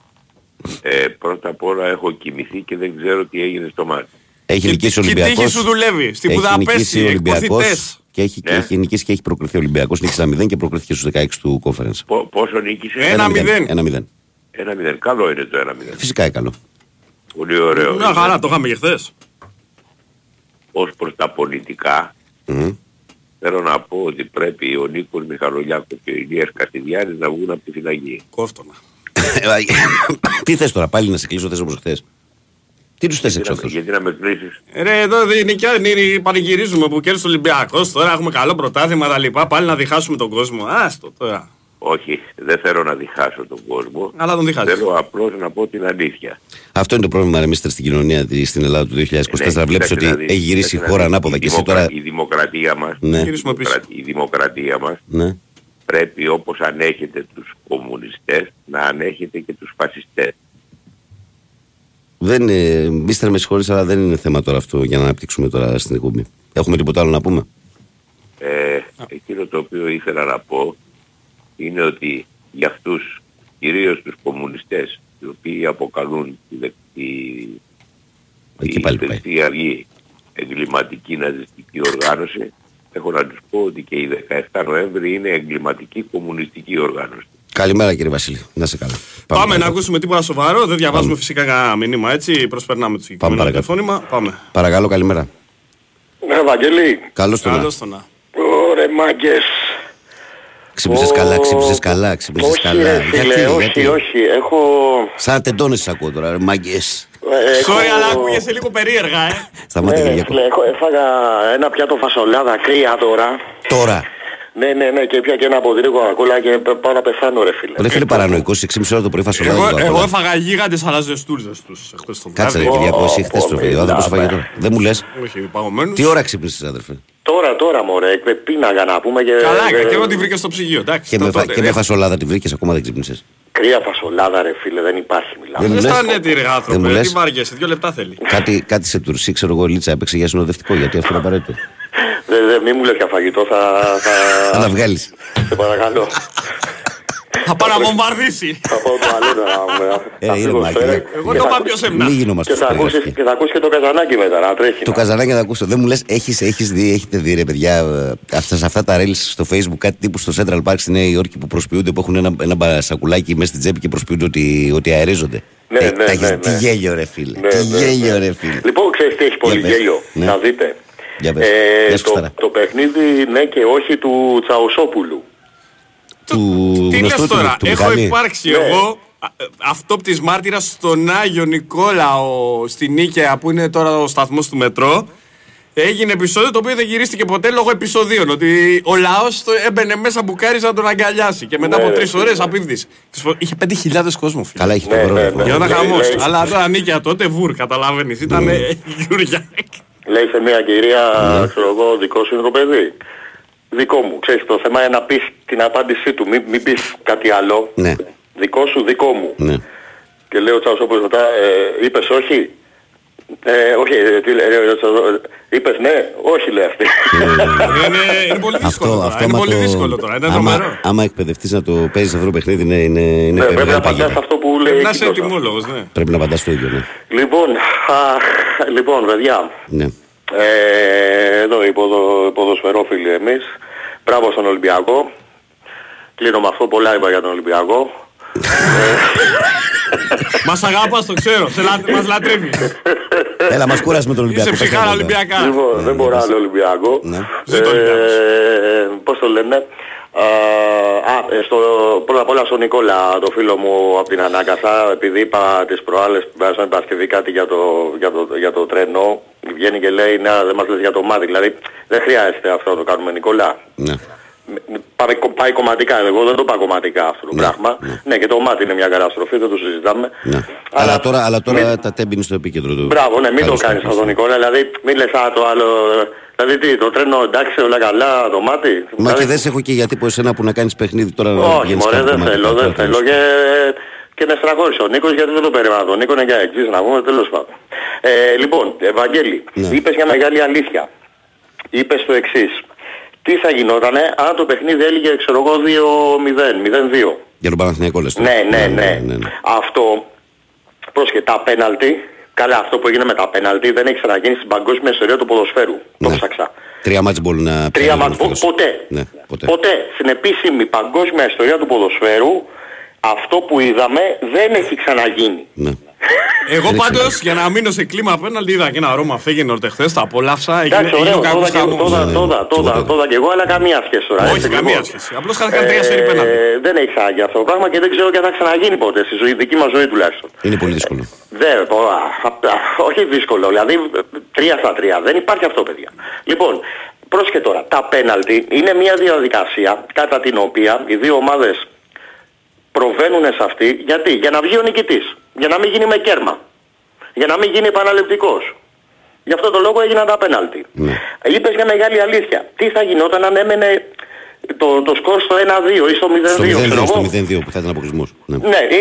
Speaker 6: Ε, πρώτα απ' όλα έχω κοιμηθεί και δεν ξέρω τι έγινε στο ματς.
Speaker 1: Έχει νικήσει ο
Speaker 2: Και η τύχη
Speaker 1: Ολυμπιακός.
Speaker 2: σου δουλεύει; Στην Βουδαπέστη, εκποθητές.
Speaker 1: Και έχει, και
Speaker 6: Ναι.
Speaker 1: έχει νικήσει και έχει προκριθεί ο Ολυμπιακός. Νίκησε 1-0 και προκρίθηκε στους 16 του conference.
Speaker 6: Πο- πόσο νίκησε;
Speaker 2: Ένα μηδέν.
Speaker 1: 1-0.
Speaker 6: Ένα μηδέν. Καλό είναι το ένα μηδέν.
Speaker 1: Φυσικά είναι καλό.
Speaker 6: Πολύ ωραίο.
Speaker 2: Μια
Speaker 6: είναι.
Speaker 2: χαρά, το είχαμε και χθες.
Speaker 6: Ως προς τα πολιτικά,
Speaker 1: Μμμ.
Speaker 6: Θέλω να πω ότι πρέπει ο Νίκος Μιχαλολιάκος και ο Ηλίας Καστιδιάνης να βγουν από τη φυλακή.
Speaker 2: Κόφτονα. <coughs>
Speaker 1: Τι θες τώρα, πάλι να σε κλείσω, θες όπως χθες; Τι τους θες έξω
Speaker 6: Γιατί να-
Speaker 1: αυτούς.
Speaker 6: Γιατί να με κλείσεις;
Speaker 2: Ρε, εδώ δεν είναι και πανηγυρίζουμε που κέρδισε ο Ολυμπιακός. Τώρα έχουμε καλό πρωτάθλημα τα λοιπά. Πάλι να διχάσουμε τον κόσμο. Άστο τώρα.
Speaker 6: Όχι, δεν θέλω να διχάσω τον κόσμο.
Speaker 2: Αλλά τον διχάζεις.
Speaker 6: Θέλω απλώς να πω την αλήθεια.
Speaker 1: Αυτό είναι το πρόβλημα, ρε μίστερ, στην κοινωνία τη- στην Ελλάδα του 2024.
Speaker 6: Ναι,
Speaker 1: Βλέπεις
Speaker 6: κοίταξε
Speaker 1: ότι
Speaker 6: να δεις,
Speaker 1: έχει γυρίσει η
Speaker 6: κοίταξε
Speaker 1: χώρα
Speaker 6: να δεις.
Speaker 1: ανάποδα
Speaker 6: Η
Speaker 1: και εσύ
Speaker 6: δημοκρα-
Speaker 1: τώρα.
Speaker 6: Η δημοκρατία μας,
Speaker 1: Ναι,
Speaker 2: Γυρίσουμε πίσω.
Speaker 6: η δημοκρατία μας
Speaker 1: ναι.
Speaker 6: πρέπει όπως ανέχεται τους κομμουνιστές να ανέχεται και τους φασιστές.
Speaker 1: Δεν είναι, μίστερ με συγχωρείς, αλλά δεν είναι θέμα τώρα αυτό για να αναπτύξουμε τώρα στην εκπομπή. Έχουμε τίποτα άλλο να πούμε;
Speaker 6: Ε, εκείνο το οποίο ήθελα να πω είναι ότι για αυτούς, κυρίως τους κομμουνιστές, οι οποίοι αποκαλούν τη, δε- τη,
Speaker 1: Εκεί
Speaker 6: τη
Speaker 1: πάλι πάει.
Speaker 6: Χρυσή Αυγή εγκληματική ναζιστική οργάνωση, έχω να τους πω ότι και η 17 Νοέμβρη είναι εγκληματική κομμουνιστική οργάνωση.
Speaker 1: Καλημέρα κύριε Βασίλη. Να σε καλά.
Speaker 2: Πάμε, να
Speaker 1: παρακάτω.
Speaker 2: ακούσουμε τίποτα σοβαρό. Δεν διαβάζουμε φυσικά κανένα μήνυμα έτσι. Προσπερνάμε το συγκεκριμένο
Speaker 1: παρακάτω.
Speaker 2: τηλεφώνημα. Πάμε.
Speaker 1: Παρακαλώ, καλημέρα.
Speaker 7: Ναι, Βαγγέλη.
Speaker 1: Καλώς τον
Speaker 2: Καλώς το να.
Speaker 7: Ωραία, μάγκες.
Speaker 1: Ξύπνησες
Speaker 7: Ω,
Speaker 1: καλά, ξύπνησες καλά, ξύπνησες
Speaker 7: όχι,
Speaker 1: καλά.
Speaker 7: Ρε, φίλε, όχι,
Speaker 1: γιατί;
Speaker 7: όχι. Έχω...
Speaker 1: Σαν τεντώνες ακούω τώρα, ρε, μάγκες.
Speaker 7: ε, έχω-
Speaker 2: Sorry, αλλά ακούγεσαι λίγο περίεργα, ε.
Speaker 1: Σταμάτα
Speaker 7: Ναι, ρε,
Speaker 1: Κυριακό.
Speaker 7: φίλε, έχω, έφαγα ένα πιάτο φασολάδα κρύα τώρα.
Speaker 1: Τώρα.
Speaker 7: Ναι, ναι, ναι, και πια και ένα ποτήρι κοκακόλα και π- πάω να πεθάνω, ρε φίλε.
Speaker 1: Ρε φίλε παρανοϊκός, 6,5 ώρα το πρωί φασολάδα.
Speaker 2: Εγώ,
Speaker 1: του
Speaker 2: εγώ
Speaker 1: Απόλλωνα.
Speaker 2: έφαγα γίγαντες αλλά ζεστούς ζεστούς εχθές το
Speaker 1: Κάτσε ρε
Speaker 2: βράδυ.
Speaker 1: Κυριακό, εσύ
Speaker 7: Ω,
Speaker 1: χθες το
Speaker 7: ω,
Speaker 1: φίλο. Δεν πώς
Speaker 7: μιλάμε.
Speaker 1: φάγε τώρα. Δεν μου λες.
Speaker 2: Όχι, παγωμένους.
Speaker 1: Τι ώρα ξύπνησες αδερφέ;
Speaker 7: Τώρα, τώρα, μωρέ, εκ- πίναγα να πούμε και...
Speaker 2: Καλά,
Speaker 7: ε,
Speaker 2: και εγώ τη βρήκα στο ψυγείο, εντάξει.
Speaker 1: Και
Speaker 2: το
Speaker 1: με, φα-
Speaker 2: τότε,
Speaker 1: και με
Speaker 2: ε.
Speaker 1: φασολάδα τη βρήκες, ακόμα δεν ξύπνησες;
Speaker 7: Κρύα φασολάδα, ρε φίλε, δεν υπάρχει, μιλάμε.
Speaker 1: Δεν μου
Speaker 2: Δεν
Speaker 1: λες.
Speaker 2: στα νέτη ρε
Speaker 1: Δεν μου
Speaker 2: άνθρωπε,
Speaker 1: λες.
Speaker 2: τι βάργεσαι, δύο λεπτά θέλει.
Speaker 1: Κάτι, κάτι σε τουρσί, ξέρω εγώ, Λίτσα έπαιξε για συνοδευτικό, γιατί αυτό είναι απαραίτητο.
Speaker 7: Δε, δε, μη μου λες για φαγητό, θα...
Speaker 1: Θα
Speaker 7: θα...
Speaker 1: τα βγάλεις.
Speaker 7: Σε παρακαλώ.
Speaker 2: Θα πάω να βομβαρδίσει.
Speaker 7: θα πάω το άλλο να...
Speaker 1: Ε,
Speaker 7: θα
Speaker 1: είναι
Speaker 7: φύγω
Speaker 1: μάκη,
Speaker 7: σφαίρα
Speaker 1: ε.
Speaker 2: Εγώ
Speaker 7: και
Speaker 2: το
Speaker 7: θα-
Speaker 2: πάω πιο σεμνά.
Speaker 1: Μην γινόμαστε
Speaker 7: Και θα, ακούσεις,
Speaker 1: περιγραφικοί.
Speaker 7: και θα ακούσεις και το καζανάκι μετά να τρέχει.
Speaker 1: Το
Speaker 7: να.
Speaker 1: καζανάκι να ακούσω. Δεν μου λες, έχεις, έχεις δει, έχετε δει ρε παιδιά ε, αυτά, σε αυτά τα reels στο facebook κάτι τύπου στο Central Park στη Νέα Υόρκη που προσποιούνται, που έχουν ένα, ένα μπα- σακουλάκι μέσα στην τσέπη και προσποιούνται ότι, ότι αερίζονται.
Speaker 7: Ναι,
Speaker 1: Ε,
Speaker 7: ναι,
Speaker 1: τα έχεις-
Speaker 7: ναι,
Speaker 1: Τι
Speaker 7: ναι.
Speaker 1: γέλιο ρε φίλε.
Speaker 7: Ναι,
Speaker 1: τι
Speaker 7: ναι,
Speaker 1: γέλιο
Speaker 7: ναι.
Speaker 1: ρε φίλε.
Speaker 7: Λοιπόν, ξέρεις τι έχει πολύ
Speaker 1: πες.
Speaker 7: γέλιο;
Speaker 1: Ναι.
Speaker 7: Να δείτε.
Speaker 1: Για πες.
Speaker 7: Ε,
Speaker 1: Γεια σου,
Speaker 7: το,
Speaker 1: Σταύρα.
Speaker 7: το παιχνίδι ναι και όχι του Τσαουσόπουλου.
Speaker 1: Του
Speaker 2: Τι
Speaker 1: γνωστού
Speaker 2: λες
Speaker 1: του,
Speaker 2: τώρα,
Speaker 1: του
Speaker 2: έχω
Speaker 1: Μηχανή.
Speaker 2: υπάρξει
Speaker 7: Ναι.
Speaker 2: εγώ α, ε, αυτόπτης μάρτυρας στον Άγιο Νικόλαο στην Νίκαια που είναι τώρα ο σταθμός του μετρό. Έγινε επεισόδιο το οποίο δεν γυρίστηκε ποτέ λόγω επεισοδίων. Ότι ο λαός έμπαινε μέσα μπουκάριζε να τον αγκαλιάσει. Και μετά
Speaker 7: Ναι,
Speaker 2: από
Speaker 7: ρε,
Speaker 2: τρεις ώρες
Speaker 7: φίλε.
Speaker 2: απίβδη. Είχε 5.000 κόσμο, φίλε.
Speaker 1: Καλά, έχει
Speaker 7: Ναι,
Speaker 1: τον
Speaker 7: ναι,
Speaker 1: πρόβλημα.
Speaker 7: ναι.
Speaker 2: Γινόταν
Speaker 7: Λέει-
Speaker 2: χαμός.
Speaker 7: λέει-
Speaker 2: Αλλά τώρα Νίκαια τότε βουρ, καταλαβαίνει. Ήταν
Speaker 1: Ναι. <laughs>
Speaker 2: γιουριά.
Speaker 7: Λέει σε μια κυρία,
Speaker 1: Ναι.
Speaker 7: ξέρω εγώ, δικό σου είναι το παιδί. Δικό μου. Ξέρεις, το θέμα είναι να πεις την απάντησή του. Μην, μην πεις κάτι άλλο.
Speaker 1: Ναι.
Speaker 7: Δικό σου, δικό μου.
Speaker 1: Ναι.
Speaker 7: Και λέει ο Τσαουσόπουλος μετά, ε, είπες όχι; Ε, όχι, ε, τι λέει, ε, ο Τσαουσόπουλος, είπες ναι, όχι λέει αυτή.
Speaker 2: είναι, είναι πολύ δύσκολο.
Speaker 1: Αυτό,
Speaker 2: τώρα.
Speaker 1: αυτό
Speaker 2: είναι
Speaker 1: άμα
Speaker 2: πολύ
Speaker 1: το-
Speaker 2: δύσκολο τώρα. Είναι
Speaker 1: άμα,
Speaker 2: τρομερό.
Speaker 1: άμα εκπαιδευτείς να το παίζεις αυτό το παιχνίδι είναι, είναι, είναι
Speaker 7: Ναι, πρέπει
Speaker 1: μεγάλη
Speaker 7: να
Speaker 1: παγίδα.
Speaker 7: απαντάς αυτό που λέει
Speaker 2: Πρέπει να
Speaker 7: εκεί
Speaker 2: είσαι
Speaker 7: τόσο.
Speaker 2: ετοιμόλογος, ναι.
Speaker 1: Πρέπει να απαντάς το ίδιο, ναι.
Speaker 7: Λοιπόν, αχ, λοιπόν, παιδιά,
Speaker 1: ναι.
Speaker 7: Ε, εδώ οι ποδο, ποδοσφαιρόφιλοι εμείς, μπράβο στον Ολυμπιακό. Κλείνω με αυτό, πολλά είπα για τον Ολυμπιακό.
Speaker 2: Μας αγαπάς, το ξέρω. Σε λα... Μας λατρεύει.
Speaker 1: Έλα, μας κούρασε με τον Ολυμπιακό.
Speaker 2: Είσαι
Speaker 1: πες
Speaker 2: ψυχάρα
Speaker 1: τα
Speaker 2: Ολυμπιακά.
Speaker 7: Λοιπόν, δεν μπορώ άλλο Ολυμπιακό.
Speaker 1: Ναι.
Speaker 2: Ζήτω Ολυμπιακός.
Speaker 7: Ε, πώς το λένε; Ε, α, ε, στο, πρώτα απ' όλα στον Νικόλα, το φίλο μου από την Ανάκασα, επειδή είπα τις προάλλες την περασμένη Παρασκευή κάτι για το, για, το, για το τρένο, βγαίνει και λέει, ναι, δεν μας λες για το μάτι, δηλαδή δεν χρειάζεται αυτό να το κάνουμε Νικόλα.
Speaker 1: Ναι.
Speaker 7: Πάει, πάει κομματικά, εγώ δεν το πάω κομματικά αυτό το
Speaker 1: Ναι,
Speaker 7: πράγμα.
Speaker 1: ναι.
Speaker 7: Ναι. και το μάτι είναι μια καταστροφή, δεν το συζητάμε.
Speaker 1: Ναι. Αλλά, τώρα, αλλά τώρα
Speaker 7: μην-
Speaker 1: τα τέμπη είναι στο επίκεντρο του.
Speaker 7: Μπράβο, ναι, μην το
Speaker 1: Καλώς
Speaker 7: κάνεις
Speaker 1: ήρθες.
Speaker 7: αυτό Νικόλα, δηλαδή μην λες α, το άλλο... Δηλαδή τι, το τρένο εντάξει όλα καλά, το μάτι.
Speaker 1: Μα
Speaker 7: δηλαδή,
Speaker 1: και δεν σε έχω και γιατί πω εσένα που να κάνεις παιχνίδι τώρα να
Speaker 7: Όχι
Speaker 1: βγαίνεις
Speaker 7: μωρέ,
Speaker 1: κάτι
Speaker 7: δεν
Speaker 1: κομματικά,
Speaker 7: θέλω, δεν
Speaker 1: τώρα
Speaker 7: θέλω
Speaker 1: τέλος.
Speaker 7: και, και με στραχώρησε ο Νίκος γιατί δεν το περίμενα τον Νίκο είναι για εξής να πούμε τέλος πάντων. Ε, λοιπόν, Ευαγγέλη,
Speaker 1: Ναι.
Speaker 7: είπες μια μεγάλη αλήθεια. Είπες το εξής. Τι θα γινότανε αν το παιχνίδι έλεγε ξέρω εγώ 2-0, 0-2.
Speaker 1: Για τον Παναθηναϊκό λες τώρα.
Speaker 7: Ναι, ναι, ναι.
Speaker 1: ναι, ναι.
Speaker 7: Αυτό, πρόσχε, τα πέναλτι, καλά αυτό που έγινε με τα πέναλτι δεν έχει ξαναγίνει στην παγκόσμια ιστορία του ποδοσφαίρου. Το
Speaker 1: Ναι.
Speaker 7: ψάξα.
Speaker 1: Τρία μάτς μπορεί να
Speaker 7: Τρία
Speaker 1: πιάνει
Speaker 7: μάτς,
Speaker 1: ο Παναθηναϊκός.
Speaker 7: ποτέ.
Speaker 1: Ναι, ποτέ.
Speaker 7: ποτέ. Στην επίσημη παγκόσμια ιστορία του ποδοσφαίρου αυτό που είδαμε δεν έχει ξαναγίνει.
Speaker 1: Ναι.
Speaker 2: Εγώ
Speaker 1: Δεν
Speaker 2: πάντως
Speaker 1: ξέρω.
Speaker 2: για να μείνω σε κλίμα απέναντι είδα και ένα Ρώμα Φέγενορ χθες, τα απολαύσα, έγινε,
Speaker 7: Εντάξει,
Speaker 2: έγινε
Speaker 7: ωραίο,
Speaker 2: ο κακός
Speaker 7: τόδα και εγώ,
Speaker 2: χαμός.
Speaker 7: τόδα,
Speaker 1: Ναι, ναι,
Speaker 7: τόδα,
Speaker 1: ναι.
Speaker 7: τόδα,
Speaker 1: Τίποτα.
Speaker 7: τόδα και εγώ, αλλά καμία σχέση τώρα.
Speaker 2: Όχι,
Speaker 7: έτσι,
Speaker 2: καμία
Speaker 7: λοιπόν.
Speaker 2: σχέση. Απλώς χάθηκαν τρία σερί πέναλτι.
Speaker 7: Ε, δεν έχει ξαναγίνει αυτό το πράγμα και δεν ξέρω και αν θα ξαναγίνει ποτέ στη ζωή, δική μας ζωή τουλάχιστον.
Speaker 1: Είναι πολύ δύσκολο.
Speaker 7: Δεν, πω, α, α, όχι δύσκολο, δηλαδή τρία στα τρία. Δεν υπάρχει αυτό, παιδιά. Λοιπόν, πρόσχε τώρα, τα πέναλτι είναι μια διαδικασία κατά την οποία οι δύο ομάδες προβαίνουν σε αυτή. Γιατί, για να βγει ο νικητής, για να μην γίνει με κέρμα, για να μην γίνει επαναληπτικός. Γι' αυτό το λόγο έγιναν τα πέναλτι.
Speaker 1: Ναι.
Speaker 7: Είπες μια μεγάλη αλήθεια. Τι θα γινόταν αν έμενε το, το σκορ στο 1-2 ή στο 0-2,
Speaker 1: Στο 0-2,
Speaker 7: ξέρω
Speaker 1: στο
Speaker 7: εγώ;
Speaker 1: 0-2 που θα ήταν αποκλεισμός. Ναι.
Speaker 7: Ναι, ή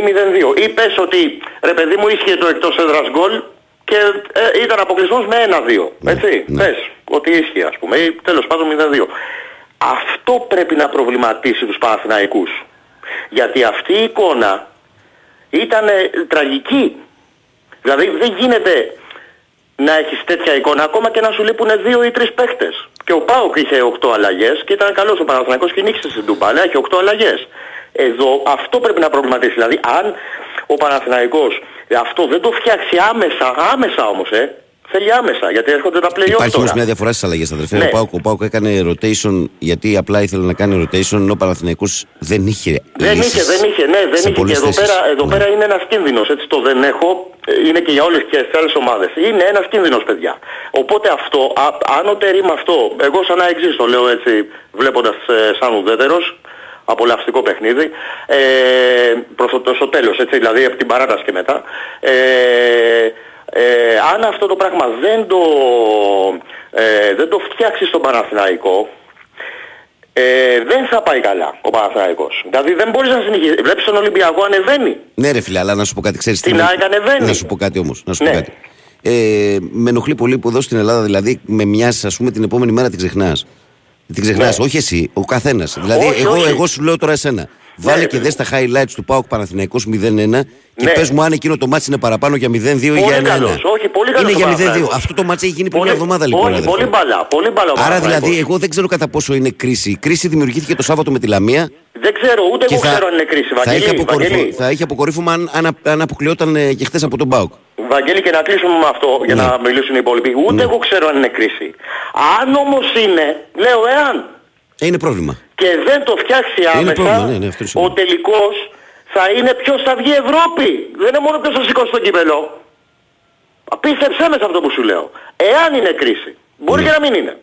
Speaker 7: 0-2. Ή πες ότι ρε παιδί μου ίσχυε το εκτός έδρας γκολ και ε, ήταν αποκλεισμός με 1-2.
Speaker 1: Ναι,
Speaker 7: Έτσι,
Speaker 1: ναι.
Speaker 7: πες ότι ίσχυε ας πούμε ή τέλος πάντων 0-2. Αυτό πρέπει να προβληματίσει τους Παναθηναϊκούς. Γιατί αυτή η εικόνα ήταν ε, τραγική. Δηλαδή δεν γίνεται να έχεις τέτοια εικόνα ακόμα και να σου λείπουν δύο ή τρεις παίχτες. Και ο Πάοκ είχε 8 αλλαγές και ήταν καλός ο Παναθηναϊκός και νίκησε στην Τούμπα, αλλά έχει 8 αλλαγές. Εδώ αυτό πρέπει να προβληματίσει. Δηλαδή αν ο Παναθηναϊκός αυτό δεν το φτιάξει άμεσα, άμεσα όμως ε, θέλει άμεσα γιατί έρχονται τα play-off
Speaker 1: Υπάρχει όμως
Speaker 7: τώρα.
Speaker 1: μια διαφορά στις αλλαγές, αδερφέ.
Speaker 7: Ναι.
Speaker 1: Ο, Πάουκ, ο Πάουκ έκανε rotation γιατί απλά ήθελε να κάνει rotation ενώ ο Παναθηναϊκός δεν είχε.
Speaker 7: Δεν
Speaker 1: λύσεις
Speaker 7: είχε, δεν είχε, ναι, δεν
Speaker 1: σε
Speaker 7: είχε. Και
Speaker 1: πολλές
Speaker 7: εδώ
Speaker 1: θέσεις.
Speaker 7: πέρα, εδώ
Speaker 1: Ναι.
Speaker 7: πέρα είναι ένας κίνδυνος, έτσι το δεν έχω, ε, είναι και για όλες και τις άλλες ομάδες. Είναι ένας κίνδυνος, παιδιά. Οπότε αυτό, α, αν ο Τερίμ αυτό, εγώ σαν να εξής το λέω έτσι, βλέποντας ε, σαν ουδέτερος, απολαυστικό παιχνίδι, ε, προς το, στο τέλος, έτσι, δηλαδή από την παράταση και μετά, ε, ε, αν αυτό το πράγμα δεν το, ε, δεν το φτιάξει στον Παναθηναϊκό, ε, δεν θα πάει καλά ο Παναθηναϊκός. Δηλαδή δεν μπορείς να συνεχίσεις. Βλέπεις τον Ολυμπιακό ανεβαίνει.
Speaker 1: Ναι, ρε φίλε, αλλά να σου πω κάτι, ξέρεις
Speaker 7: Την ΑΕΚ ανεβαίνει.
Speaker 1: Να σου πω κάτι όμως. Να σου πω
Speaker 7: Ναι.
Speaker 1: κάτι. Ε, με ενοχλεί πολύ που εδώ στην Ελλάδα, δηλαδή, με μοιάζει, ας πούμε, την επόμενη μέρα την ξεχνάς. Την ξεχνάς,
Speaker 7: Ναι.
Speaker 1: όχι εσύ, ο καθένας. Δηλαδή,
Speaker 7: Όχι,
Speaker 1: εγώ,
Speaker 7: όχι.
Speaker 1: εγώ σου λέω τώρα εσένα. Βάλε
Speaker 7: ρε
Speaker 1: και
Speaker 7: παιδί.
Speaker 1: δες τα highlights του Πάουκ Παναθηναϊκός 0-1 και
Speaker 7: Ναι.
Speaker 1: πες μου αν εκείνο το μάτς είναι παραπάνω για 0-2 ή για 1-1.
Speaker 7: καλός, όχι, πολύ καλός
Speaker 1: Είναι
Speaker 7: ο
Speaker 1: για 0-2.
Speaker 7: Παναθηναϊκός.
Speaker 1: Αυτό το μάτς έχει γίνει πριν
Speaker 7: Πολύ-
Speaker 1: μια εβδομάδα λοιπόν.
Speaker 7: Όχι,
Speaker 1: αδερφέ.
Speaker 7: πολύ μπαλά. Πολύ μπαλά ο
Speaker 1: Άρα
Speaker 7: Παναθηναϊκός.
Speaker 1: δηλαδή, εγώ δεν ξέρω κατά πόσο είναι κρίση. Η κρίση δημιουργήθηκε το Σάββατο με τη Λαμία
Speaker 7: Δεν ξέρω, ούτε
Speaker 1: και
Speaker 7: εγώ ξέρω αν είναι κρίση.
Speaker 1: θα,
Speaker 7: Βαγγέλη,
Speaker 1: έχει αποκορύφω,
Speaker 7: Βαγγέλη,
Speaker 1: θα έχει αποκορύφωμα αν, αν, αν αποκλειόταν ε, και χθες από τον Πάουκ.
Speaker 7: Βαγγέλη, και να κλείσουμε με αυτό για
Speaker 1: Ναι.
Speaker 7: να μιλήσουν οι υπόλοιποι. Ούτε
Speaker 1: Ναι.
Speaker 7: εγώ ξέρω αν είναι κρίση. Αν όμως είναι, λέω εάν
Speaker 1: Ε, είναι πρόβλημα.
Speaker 7: και δεν το φτιάξει άμεσα,
Speaker 1: πρόβλημα, ναι, ναι, αυτό είναι
Speaker 7: ο
Speaker 1: σίγουρο.
Speaker 7: τελικός θα είναι ποιος θα βγει Ευρώπη. Δεν είναι μόνο ποιος θα σηκώσει το κύπελο. Πίστεψέ με σε αυτό που σου λέω. Εάν είναι κρίση. Μπορεί
Speaker 1: Ναι.
Speaker 7: και να μην είναι.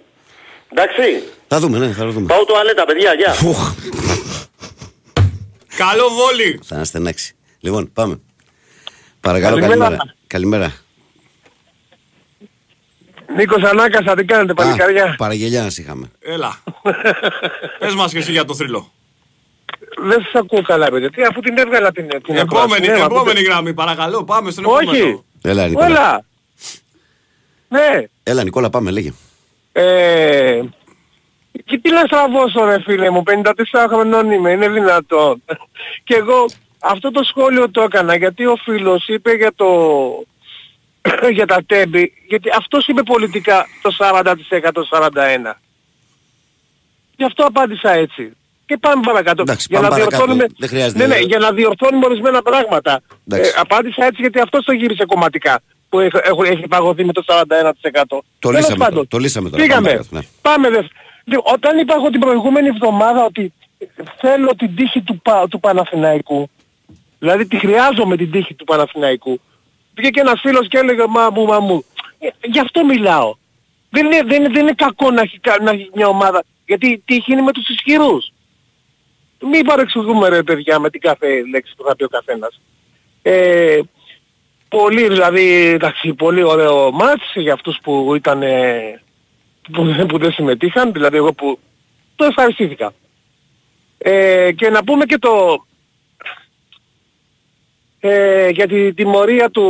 Speaker 7: Εντάξει.
Speaker 1: Θα δούμε, ναι, θα το δούμε.
Speaker 7: Πάω τουαλέτα, παιδιά, γεια.
Speaker 1: Φουχ,
Speaker 2: Καλό βόλι!
Speaker 1: θα αναστενάξει. Λοιπόν, πάμε. Παρακαλώ,
Speaker 8: Καλημέρα.
Speaker 1: καλημέρα. Καλημέρα.
Speaker 8: Νίκος Ανάκασα, τι κάνετε
Speaker 1: Α,
Speaker 8: παλικάρια;
Speaker 1: παραγγελιάς να είχαμε.
Speaker 2: Έλα. Πες μας και εσύ για το θρύλο.
Speaker 8: Δεν σας ακούω καλά παιδιά. Τι αφού την έβγαλα την, την
Speaker 2: Επόμενη,
Speaker 8: ακρόαση. Ναι,
Speaker 2: επόμενη γραμμή, παρακαλώ. Πάμε στον
Speaker 8: Όχι.
Speaker 2: επόμενο.
Speaker 1: Έλα, Νικόλα.
Speaker 8: Όλα. Ναι.
Speaker 1: Έλα, Νικόλα, πάμε, λέγε.
Speaker 8: Ε, και τι να στραβώσω ρε φίλε μου, 54 χρονών είμαι, είναι δυνατόν. και εγώ αυτό το σχόλιο το έκανα γιατί ο φίλος είπε για το <coughs> για τα τέμπη, γιατί αυτός είπε πολιτικά το 40% 41. Γι' αυτό απάντησα έτσι. Και πάμε παρακάτω.
Speaker 1: Εντάξει,
Speaker 8: για
Speaker 1: πάμε
Speaker 8: να
Speaker 1: παρακάτω.
Speaker 8: διορθώνουμε,
Speaker 1: Δεν χρειάζεται.
Speaker 8: ναι, ναι, για να διορθώνουμε ορισμένα πράγματα.
Speaker 1: Εντάξει.
Speaker 8: Ε, απάντησα έτσι γιατί αυτός το γύρισε κομματικά που έχει, έχω- έχει παγωθεί με το 41%.
Speaker 1: Το
Speaker 8: Τέλος
Speaker 1: λύσαμε
Speaker 8: πάντων.
Speaker 1: τώρα, το λύσαμε τώρα,
Speaker 8: Πήγαμε.
Speaker 1: πάμε παρακάτω, ναι.
Speaker 8: Πάμε δε. Λοιπόν, όταν είπα εγώ την προηγούμενη εβδομάδα ότι θέλω την τύχη του, Πα- του Παναθηναϊκού. Δηλαδή τη χρειάζομαι την τύχη του Παναθηναϊκού. Πήγε και ένας φίλος και έλεγε μα μου, μα μου. Ε, γι' αυτό μιλάω. Δεν είναι, δεν, είναι, δεν είναι κακό να έχει, κα- να έχει μια ομάδα. Γιατί η τύχη είναι με τους ισχυρούς. Μην παρεξηγούμε ρε παιδιά με την κάθε λέξη που θα πει ο καθένας. Ε, πολύ δηλαδή, εντάξει, πολύ ωραίο μάτς για αυτούς που ήταν, ε, που, δεν- που δεν συμμετείχαν, δηλαδή εγώ που το ευχαριστήθηκα. Ε, και να πούμε και το, ε, για τη τιμωρία του,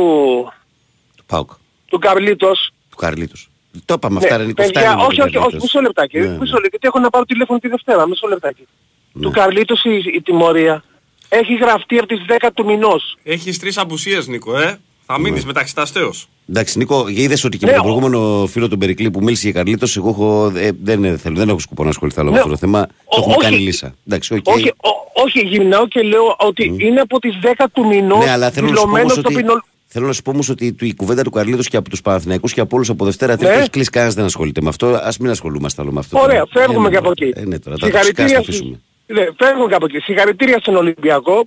Speaker 1: Του Πάουκ.
Speaker 8: του Καρλίτος.
Speaker 1: Του Καρλίτους. Το είπαμε αυτά, ρε Νίκο.
Speaker 8: Ναι, παιδιά,
Speaker 1: φτάνει με
Speaker 8: όχι,
Speaker 1: τον
Speaker 8: όχι, όχι,
Speaker 1: Καρλίτος.
Speaker 8: μισό λεπτάκι,
Speaker 1: Ναι,
Speaker 8: μισό
Speaker 1: ναι.
Speaker 8: λεπτάκι, γιατί έχω να πάρω τηλέφωνο τη Δευτέρα, μισό λεπτάκι.
Speaker 1: Ναι.
Speaker 8: Του Καρλίτος η, η τιμωρία έχει γραφτεί από τις 10 του μηνός.
Speaker 2: Έχεις τρεις απουσίες Νίκο, ε. Θα μείνεις μετεξεταστέος.
Speaker 1: Εντάξει, Νίκο, είδες ότι και
Speaker 8: Ναι,
Speaker 1: με τον
Speaker 8: ο-
Speaker 1: προηγούμενο φίλο του Περικλή που μίλησε για Καρλίτος, εγώ έχω, ε, δεν, θέλω, δεν έχω σκοπό να ασχοληθώ άλλο με
Speaker 8: Ναι,
Speaker 1: αυτό το θέμα. Το
Speaker 8: ο-
Speaker 1: έχουμε
Speaker 8: όχι.
Speaker 1: κάνει λύσσα. Εντάξει, οκ.
Speaker 8: Όχι, ο- όχι, γυρνάω και λέω ότι είναι από τις 10 του μηνός
Speaker 1: Ναι, αλλά θέλω να σου πω
Speaker 8: δηλωμένο
Speaker 1: όμως
Speaker 8: στο
Speaker 1: ότι,
Speaker 8: ποινο...
Speaker 1: θέλω να σου πω όμως ότι του- η κουβέντα του Καρλίτος και από τους Παναθηναϊκούς και από όλους από Δευτέρα Τρίτη
Speaker 8: Ναι.
Speaker 1: έχει κλείσει κανένας δεν ασχολείται με αυτό. Α μην ασχολούμαστε άλλο με αυτό.
Speaker 8: Ωραία,
Speaker 1: τώρα.
Speaker 8: φεύγουμε
Speaker 1: Ε,
Speaker 8: και
Speaker 1: ναι,
Speaker 8: από εκεί.
Speaker 1: Ε, ναι, τώρα τα τοξικά ας τα αφήσουμε.
Speaker 8: Ναι, φεύγουμε και από εκεί. Συγχαρητήρια στον Ολυμπιακό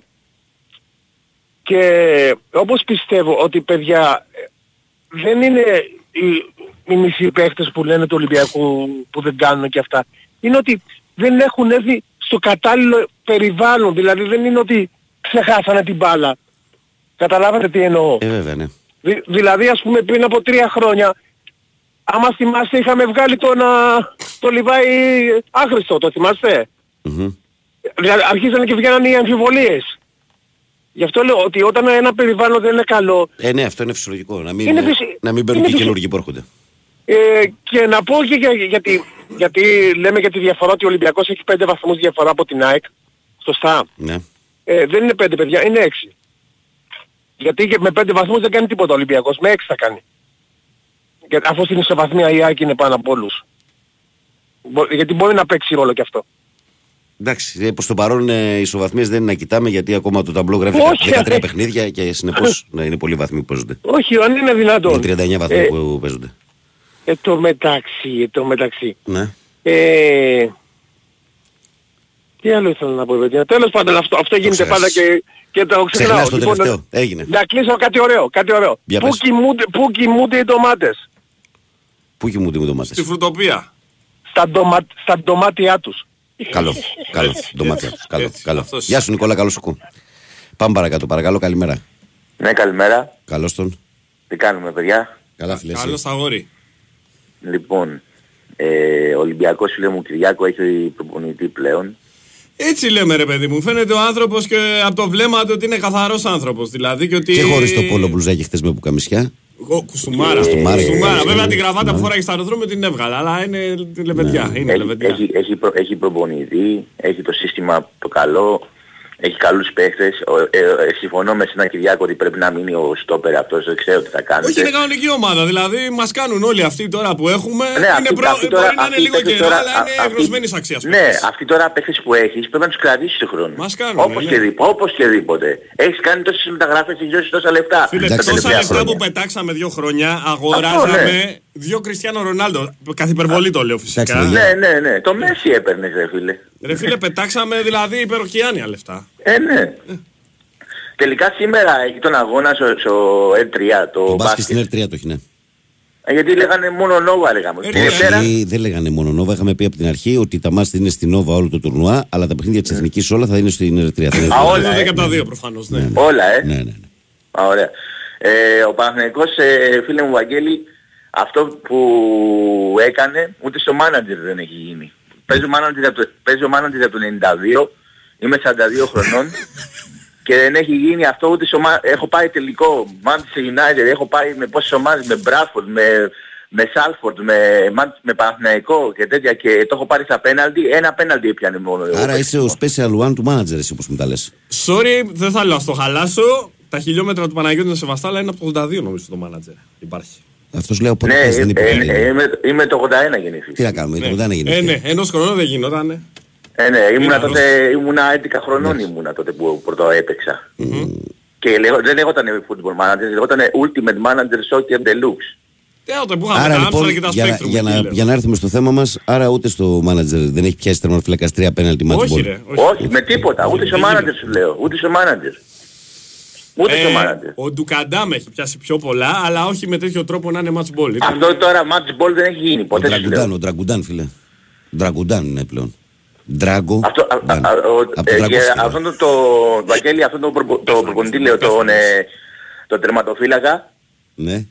Speaker 8: και όπως πιστεύω ότι παιδιά ε, δεν είναι οι, οι μισοί παίχτες που λένε του Ολυμπιακού που δεν κάνουν και αυτά. Είναι ότι δεν έχουν έρθει στο κατάλληλο περιβάλλον. Δηλαδή δεν είναι ότι ξεχάσανε την μπάλα. Καταλάβατε τι εννοώ.
Speaker 1: Ε, βέβαια, ναι.
Speaker 8: Δη- δηλαδή ας πούμε πριν από τρία χρόνια άμα θυμάστε είχαμε βγάλει τον, α, το Λιβάη άχρηστο, το θυμάστε;
Speaker 1: Μμμ.
Speaker 8: Δηλαδή αρχίσανε και βγαίνανε οι αμφιβολίες. Γι' αυτό λέω ότι όταν ένα περιβάλλον δεν είναι καλό
Speaker 1: Ε, ναι, αυτό είναι φυσιολογικό. Να μην,
Speaker 8: Είναι
Speaker 1: ε,
Speaker 8: φυσι-
Speaker 1: να μην μπαίνουν
Speaker 8: είναι
Speaker 1: και
Speaker 8: φυσι-
Speaker 1: καινούργοι που έρχονται.
Speaker 8: ε, και να πω και για, γιατί, γιατί λέμε για τη διαφορά ότι ο Ολυμπιακός έχει πέντε βαθμούς διαφορά από την ΑΕΚ. Σωστά.
Speaker 1: Ναι.
Speaker 8: Ε, δεν είναι πέντε παιδιά, είναι έξι. Γιατί και με πέντε βαθμούς δεν κάνει τίποτα ο Ολυμπιακός, με έξι θα κάνει. Και, αφού στην ισοβαθμία η ΑΕΚ είναι πάνω από όλους. Μπο- Γιατί μπορεί να παίξει ρόλο και αυτό.
Speaker 1: Εντάξει, ε, προς το παρόν ε, οι ισοβαθμίες δεν είναι να κοιτάμε γιατί ακόμα το ταμπλό γράφει
Speaker 8: Όχι,
Speaker 1: 13
Speaker 8: ε.
Speaker 1: παιχνίδια και συνεπώς <laughs> ναι, είναι πολλοί βαθμοί που παίζονται.
Speaker 8: Όχι, αν είναι δυνατόν.
Speaker 1: Είναι 39 βαθμοί
Speaker 8: Ε,
Speaker 1: που παίζονται.
Speaker 8: ε, το μεταξύ, ε, το μεταξύ.
Speaker 1: Ναι.
Speaker 8: Ε, τι άλλο ήθελα να πω, παιδιά. Τέλος πάντων, αυτό, αυτό γίνεται
Speaker 1: ξέχασες.
Speaker 8: πάντα και, και το ξεχνάω.
Speaker 1: Ξεχνάς το τελευταίο. Έγινε.
Speaker 8: Να κλείσω κάτι ωραίο, κάτι ωραίο.
Speaker 1: Για
Speaker 8: Πού
Speaker 1: πες.
Speaker 8: κοιμούνται, πού κοιμούνται οι ντομάτες;
Speaker 1: Πού κοιμούνται οι ντομάτες;
Speaker 2: Στη φρουτοπία.
Speaker 8: Στα, ντομα, στα ντομάτια τους.
Speaker 1: Καλό, καλό. Ντομάτια τους. Καλό,
Speaker 2: Έτσι,
Speaker 1: καλό.
Speaker 2: αυτός.
Speaker 1: Γεια σου Νικόλα, καλώς σου ακούω. Πάμε παρακάτω, παρακαλώ, καλημέρα.
Speaker 9: Ναι, καλημέρα.
Speaker 1: Καλώς τον.
Speaker 9: Τι κάνουμε, παιδιά;
Speaker 1: Καλά φίλε. εσύ.
Speaker 2: Καλό στα αγόρι.
Speaker 9: Λοιπόν, ε, ο Ολυμπιακός φίλε μου Κυριάκο έχει προπονητή πλέον.
Speaker 2: Έτσι λέμε ρε παιδί μου. Φαίνεται ο άνθρωπος και από το βλέμμα του ότι είναι καθαρός άνθρωπος. Δηλαδή και ότι...
Speaker 1: Και χωρίς το πόλο μπλουζάκι χθες με πουκαμισιά.
Speaker 2: Εγώ, κουστούμάρα.
Speaker 1: Κουστούμάρα,
Speaker 2: Κουστούμάρα.
Speaker 1: ε,
Speaker 2: Βέβαια
Speaker 1: ε,
Speaker 2: την κραβάτα
Speaker 1: ναι.
Speaker 2: που φοράει στο αεροδρόμιο την έβγαλα. Αλλά είναι λεβεντιά.
Speaker 1: Ναι.
Speaker 2: Είναι
Speaker 9: Έχει,
Speaker 2: λεβεντιά.
Speaker 9: έχει, έχει, προ, έχει προπονητή, έχει το σύστημα το καλό, έχει καλούς παίχτες. Ο- ε, ε, συμφωνώ με εσένα Κυριάκο ότι πρέπει να μείνει ο στόπερ αυτός, δεν ξέρω τι θα κάνετε.
Speaker 2: Όχι, είναι κανονική ομάδα. Δηλαδή μας κάνουν όλοι αυτοί τώρα που έχουμε.
Speaker 9: Ναι,
Speaker 2: είναι
Speaker 9: αυτοί-
Speaker 2: προ...
Speaker 9: αυτοί
Speaker 2: Μπορεί
Speaker 9: τώρα-
Speaker 2: να είναι
Speaker 9: αυτοί
Speaker 2: λίγο
Speaker 9: παίχτες
Speaker 2: καιρό,
Speaker 9: τώρα-
Speaker 2: αλλά
Speaker 9: α-
Speaker 2: είναι
Speaker 9: αυτοί-
Speaker 2: γνωσμένης αξίας.
Speaker 9: Ναι, αυτοί τώρα παίχτες που έχεις πρέπει να τους κρατήσεις σε χρόνο.
Speaker 2: Μας κάνουν,
Speaker 9: Όπως
Speaker 2: ναι.
Speaker 9: και, δίπο- όπως και δίποτε. Έχεις κάνει τόσες μεταγραφές, έχεις δώσει τόσα λεφτά.
Speaker 2: Φίλε,
Speaker 9: τα
Speaker 1: Εντάξει,
Speaker 2: τόσα
Speaker 9: τελευταία
Speaker 2: λεφτά
Speaker 9: χρόνια.
Speaker 2: που πετάξαμε δύο χρόνια, αγοράζαμε
Speaker 9: ναι.
Speaker 2: Δύο Κριστιανό Ρονάλντο. Καθ' υπερβολή το λέω φυσικά.
Speaker 1: Εντάξει,
Speaker 9: Ναι, ναι, ναι. Το Μέση έπαιρνες ρε φίλε.
Speaker 2: Ρε φίλε, πετάξαμε δηλαδή υπεροχιάνια λεφτά.
Speaker 9: Ε, ναι. Τελικά σήμερα έχει τον αγώνα στο, στο R3 το,
Speaker 1: Το μπάσκετ
Speaker 9: μπάσκετ.
Speaker 1: στην R3 το έχει, ναι.
Speaker 9: Ε, Γιατί λέγανε μόνο Νόβα λέγαμε.
Speaker 2: Ε,
Speaker 9: Την
Speaker 2: ναι.
Speaker 9: Δευτέρα.
Speaker 1: Όχι, δεν λέγανε μόνο Νόβα. Είχαμε πει από την αρχή ότι τα μάτια είναι στην Νόβα όλο το τουρνουά, αλλά τα παιχνίδια της εθνικής όλα θα είναι στην R3. Θα είναι
Speaker 9: Α,
Speaker 1: δύο.
Speaker 9: όλα,
Speaker 2: Είναι
Speaker 9: ε.
Speaker 2: και από τα δύο προφανώς, ναι.
Speaker 9: Όλα, ε.
Speaker 1: Ναι, ναι, ναι.
Speaker 9: Α, ωραία. Ε, ο Παναθηναϊκός, ε, φίλε μου Βαγγέλη, αυτό που έκανε, ούτε στο μάνατζερ δεν έχει γίνει. Παίζει ο μάνατζερ από το, παίζει ο manager από το 92, είμαι 42 χρονών <laughs> και δεν έχει γίνει αυτό ούτε στο μα... Έχω πάει τελικό Manchester United, έχω πάει με πόσες ομάδες, με Bradford, με, με Salford, με, Man- με Παναθηναϊκό και τέτοια και το έχω πάρει στα πέναλτι, ένα πέναλτι έπιανε μόνο. εγώ.
Speaker 1: Άρα είσαι ο special one του manager, εσύ όπως μου τα λες.
Speaker 2: Sorry, δεν θα λέω, ας το χαλάσω. Τα χιλιόμετρα του Παναγιώτη είναι σεβαστά, αλλά είναι από το 82 νομίζω το μάνατζερ. Υπάρχει.
Speaker 1: Αυτός λέω πότε
Speaker 9: Ναι,
Speaker 1: παίζει, δεν
Speaker 9: ε,
Speaker 1: είπε.
Speaker 9: ε,
Speaker 1: ποτέ.
Speaker 9: ε, είμαι, είμαι το 81 γεννηθής.
Speaker 1: Τι να κάνουμε, το δεν
Speaker 2: Ε,
Speaker 1: έγινε.
Speaker 2: ναι, ενός χρονού δεν γινόταν.
Speaker 9: Ε, ναι, ήμουνα
Speaker 2: Είναι
Speaker 9: τότε, ήμουνα 11 χρονών ήμουνα τότε που πρώτο έπαιξα. Και λέγω, δεν λέγονταν football manager, λέγονταν ultimate manager soccer deluxe.
Speaker 2: Τότε που είχαμε
Speaker 1: Άρα
Speaker 2: τα
Speaker 1: λοιπόν,
Speaker 2: Άμστερνταμ και τα
Speaker 1: για, να-
Speaker 2: Spectrum.
Speaker 1: για,
Speaker 2: εκεί,
Speaker 1: να,
Speaker 2: λέω.
Speaker 1: για να έρθουμε στο θέμα μας, άρα ούτε στο μάνατζερ δεν έχει πιάσει τερματοφύλακα τρία πέναλτι μάτι
Speaker 2: Όχι
Speaker 1: μπολ.
Speaker 2: ρε.
Speaker 9: Όχι, με τίποτα. Ούτε στο
Speaker 2: Δεν
Speaker 9: μάνατζερ σου λέω. Ούτε στο μάνατζερ. Ούτε στο
Speaker 2: Ε,
Speaker 9: μάνατζερ.
Speaker 2: ο Ντουκαντάμ έχει πιάσει πιο πολλά, αλλά όχι με τέτοιο τρόπο να είναι match ball. Ήταν-
Speaker 9: Αυτό τώρα match ball δεν έχει γίνει
Speaker 1: Ο
Speaker 9: ποτέ σου λέω.
Speaker 1: Τραγκουντάν, ο Τραγκουντάν, φίλε. Τραγκουντάν είναι πλέον. Ντράγκο.
Speaker 9: Αυτό, α,
Speaker 1: Ντάν.
Speaker 9: α, ο-
Speaker 1: Από το
Speaker 9: ε,
Speaker 1: Τραγκόφσκι,
Speaker 9: και
Speaker 1: ναι.
Speaker 9: αυτόν το, το Βαγγέλη, αυτόν τον προπο- το προπονητή λέω, τον, ε, τον τερματοφύλακα,
Speaker 1: Ναι.